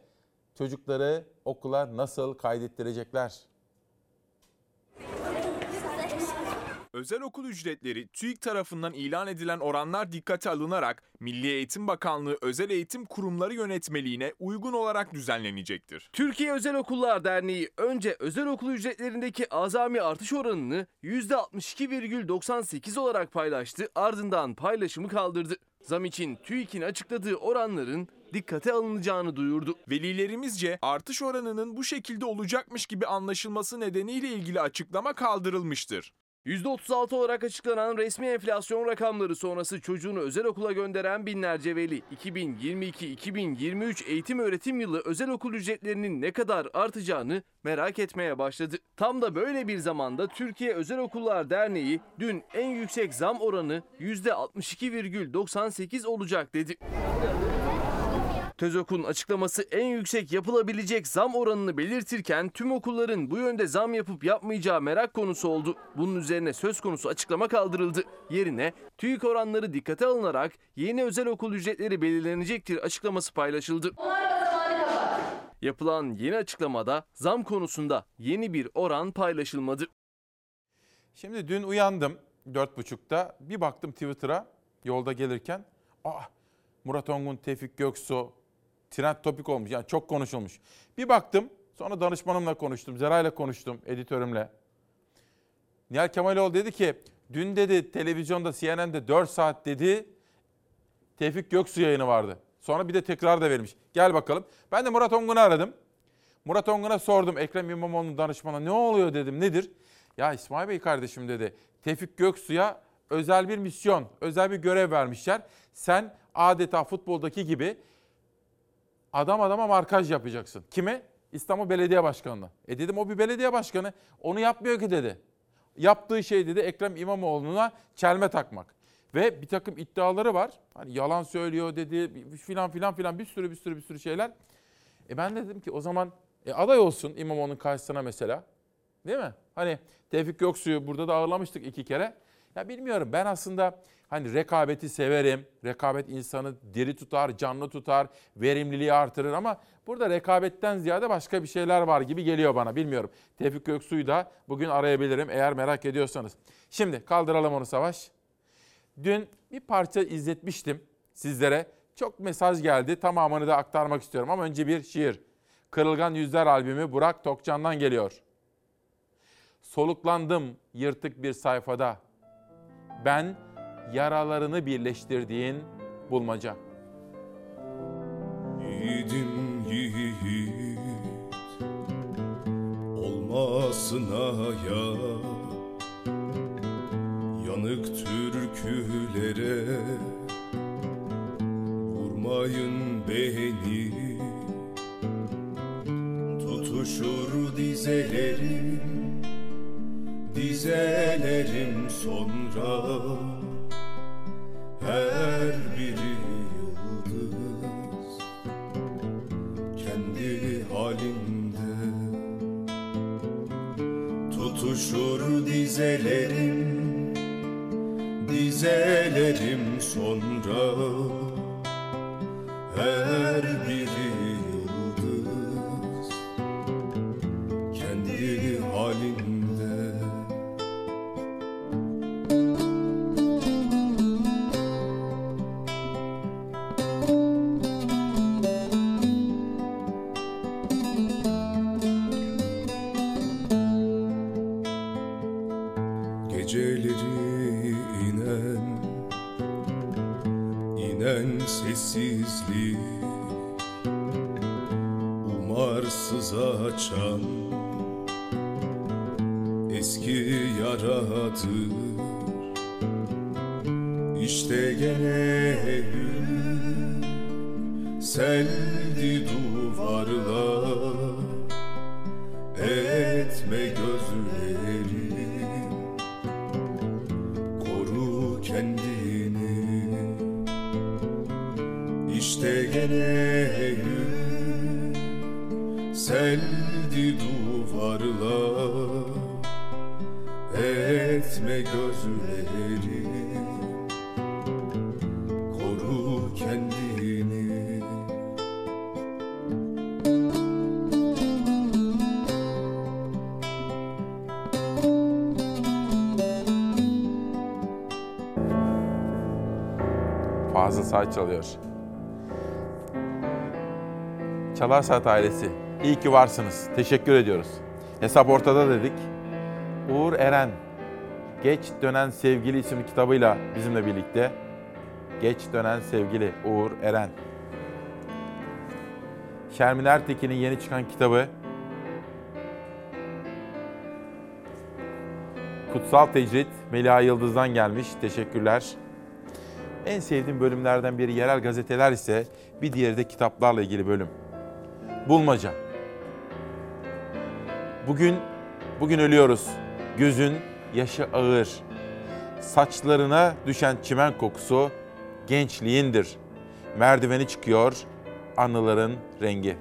Çocukları okula nasıl kaydettirecekler? Özel okul ücretleri TÜİK tarafından ilan edilen oranlar dikkate alınarak Milli Eğitim Bakanlığı Özel Eğitim Kurumları Yönetmeliğine uygun olarak düzenlenecektir. Türkiye Özel Okullar Derneği önce özel okul ücretlerindeki azami artış oranını %62,98 olarak paylaştı ardından paylaşımı kaldırdı. Zam için TÜİK'in açıkladığı oranların dikkate alınacağını duyurdu. Velilerimizce artış oranının bu şekilde olacakmış gibi anlaşılması nedeniyle ilgili açıklama kaldırılmıştır. %36 olarak açıklanan resmi enflasyon rakamları sonrası çocuğunu özel okula gönderen binlerce veli 2022-2023 eğitim öğretim yılı özel okul ücretlerinin ne kadar artacağını merak etmeye başladı. Tam da böyle bir zamanda Türkiye Özel Okullar Derneği dün en yüksek zam oranı %62,98 olacak dedi. TÖZOK'un açıklaması en yüksek yapılabilecek zam oranını belirtirken tüm okulların bu yönde zam yapıp yapmayacağı merak konusu oldu. Bunun üzerine söz konusu açıklama kaldırıldı. Yerine TÜİK oranları dikkate alınarak yeni özel okul ücretleri belirlenecektir açıklaması paylaşıldı. Yapılan yeni açıklamada zam konusunda yeni bir oran paylaşılmadı. Şimdi dün uyandım 4.30'da bir baktım Twitter'a yolda gelirken. Aa, Murat Ongun, Tevfik Göksu trend topik olmuş yani çok konuşulmuş. Bir baktım sonra danışmanımla konuştum, Zeray'la konuştum, editörümle. Nihal Kemaloğlu dedi ki dün dedi televizyonda CNN'de 4 saat dedi Tevfik Göksu yayını vardı. Sonra bir de tekrar da vermiş. Gel bakalım. Ben de Murat Ongun'u aradım. Murat Ongun'a sordum Ekrem İmamoğlu'nun danışmana ne oluyor dedim nedir? Ya İsmail Bey kardeşim dedi Tevfik Göksu'ya özel bir misyon, özel bir görev vermişler. Sen adeta futboldaki gibi adam adama markaj yapacaksın. Kime? İstanbul Belediye Başkanı'na. E dedim o bir belediye başkanı. Onu yapmıyor ki dedi. Yaptığı şey dedi Ekrem İmamoğlu'na çelme takmak. Ve bir takım iddiaları var. Hani yalan söylüyor dedi filan filan filan bir sürü bir sürü bir sürü şeyler. E ben de dedim ki o zaman e aday olsun İmamoğlu'nun karşısına mesela. Değil mi? Hani Tevfik Göksu'yu burada da ağırlamıştık iki kere. Ya bilmiyorum ben aslında hani rekabeti severim. Rekabet insanı diri tutar, canlı tutar, verimliliği artırır ama burada rekabetten ziyade başka bir şeyler var gibi geliyor bana. Bilmiyorum. Tevfik Göksu'yu da bugün arayabilirim eğer merak ediyorsanız. Şimdi kaldıralım onu Savaş. Dün bir parça izletmiştim sizlere. Çok mesaj geldi. Tamamını da aktarmak istiyorum ama önce bir şiir. Kırılgan Yüzler albümü Burak Tokcan'dan geliyor. Soluklandım yırtık bir sayfada. Ben yaralarını birleştirdiğin bulmaca. Yiğidim yiğit. Olmasına ya Yanık türkülere vurmayın beni. Tutuşur dizelerim dizelerim sonra her biri yıldız. Kendi halinde tutuşur dizelerim dizelerim sonra her biri Say çalıyor. Çalar Saat ailesi. İyi ki varsınız. Teşekkür ediyoruz. Hesap ortada dedik. Uğur Eren, Geç Dönen Sevgili isimli kitabıyla bizimle birlikte. Geç Dönen Sevgili Uğur Eren. Şermin Ertekin'in yeni çıkan kitabı. Kutsal Tecrit Melia Yıldız'dan gelmiş. Teşekkürler. En sevdiğim bölümlerden biri yerel gazeteler ise bir diğeri de kitaplarla ilgili bölüm. Bulmaca. Bugün bugün ölüyoruz. Gözün yaşı ağır. Saçlarına düşen çimen kokusu gençliğindir. Merdiveni çıkıyor anıların rengi.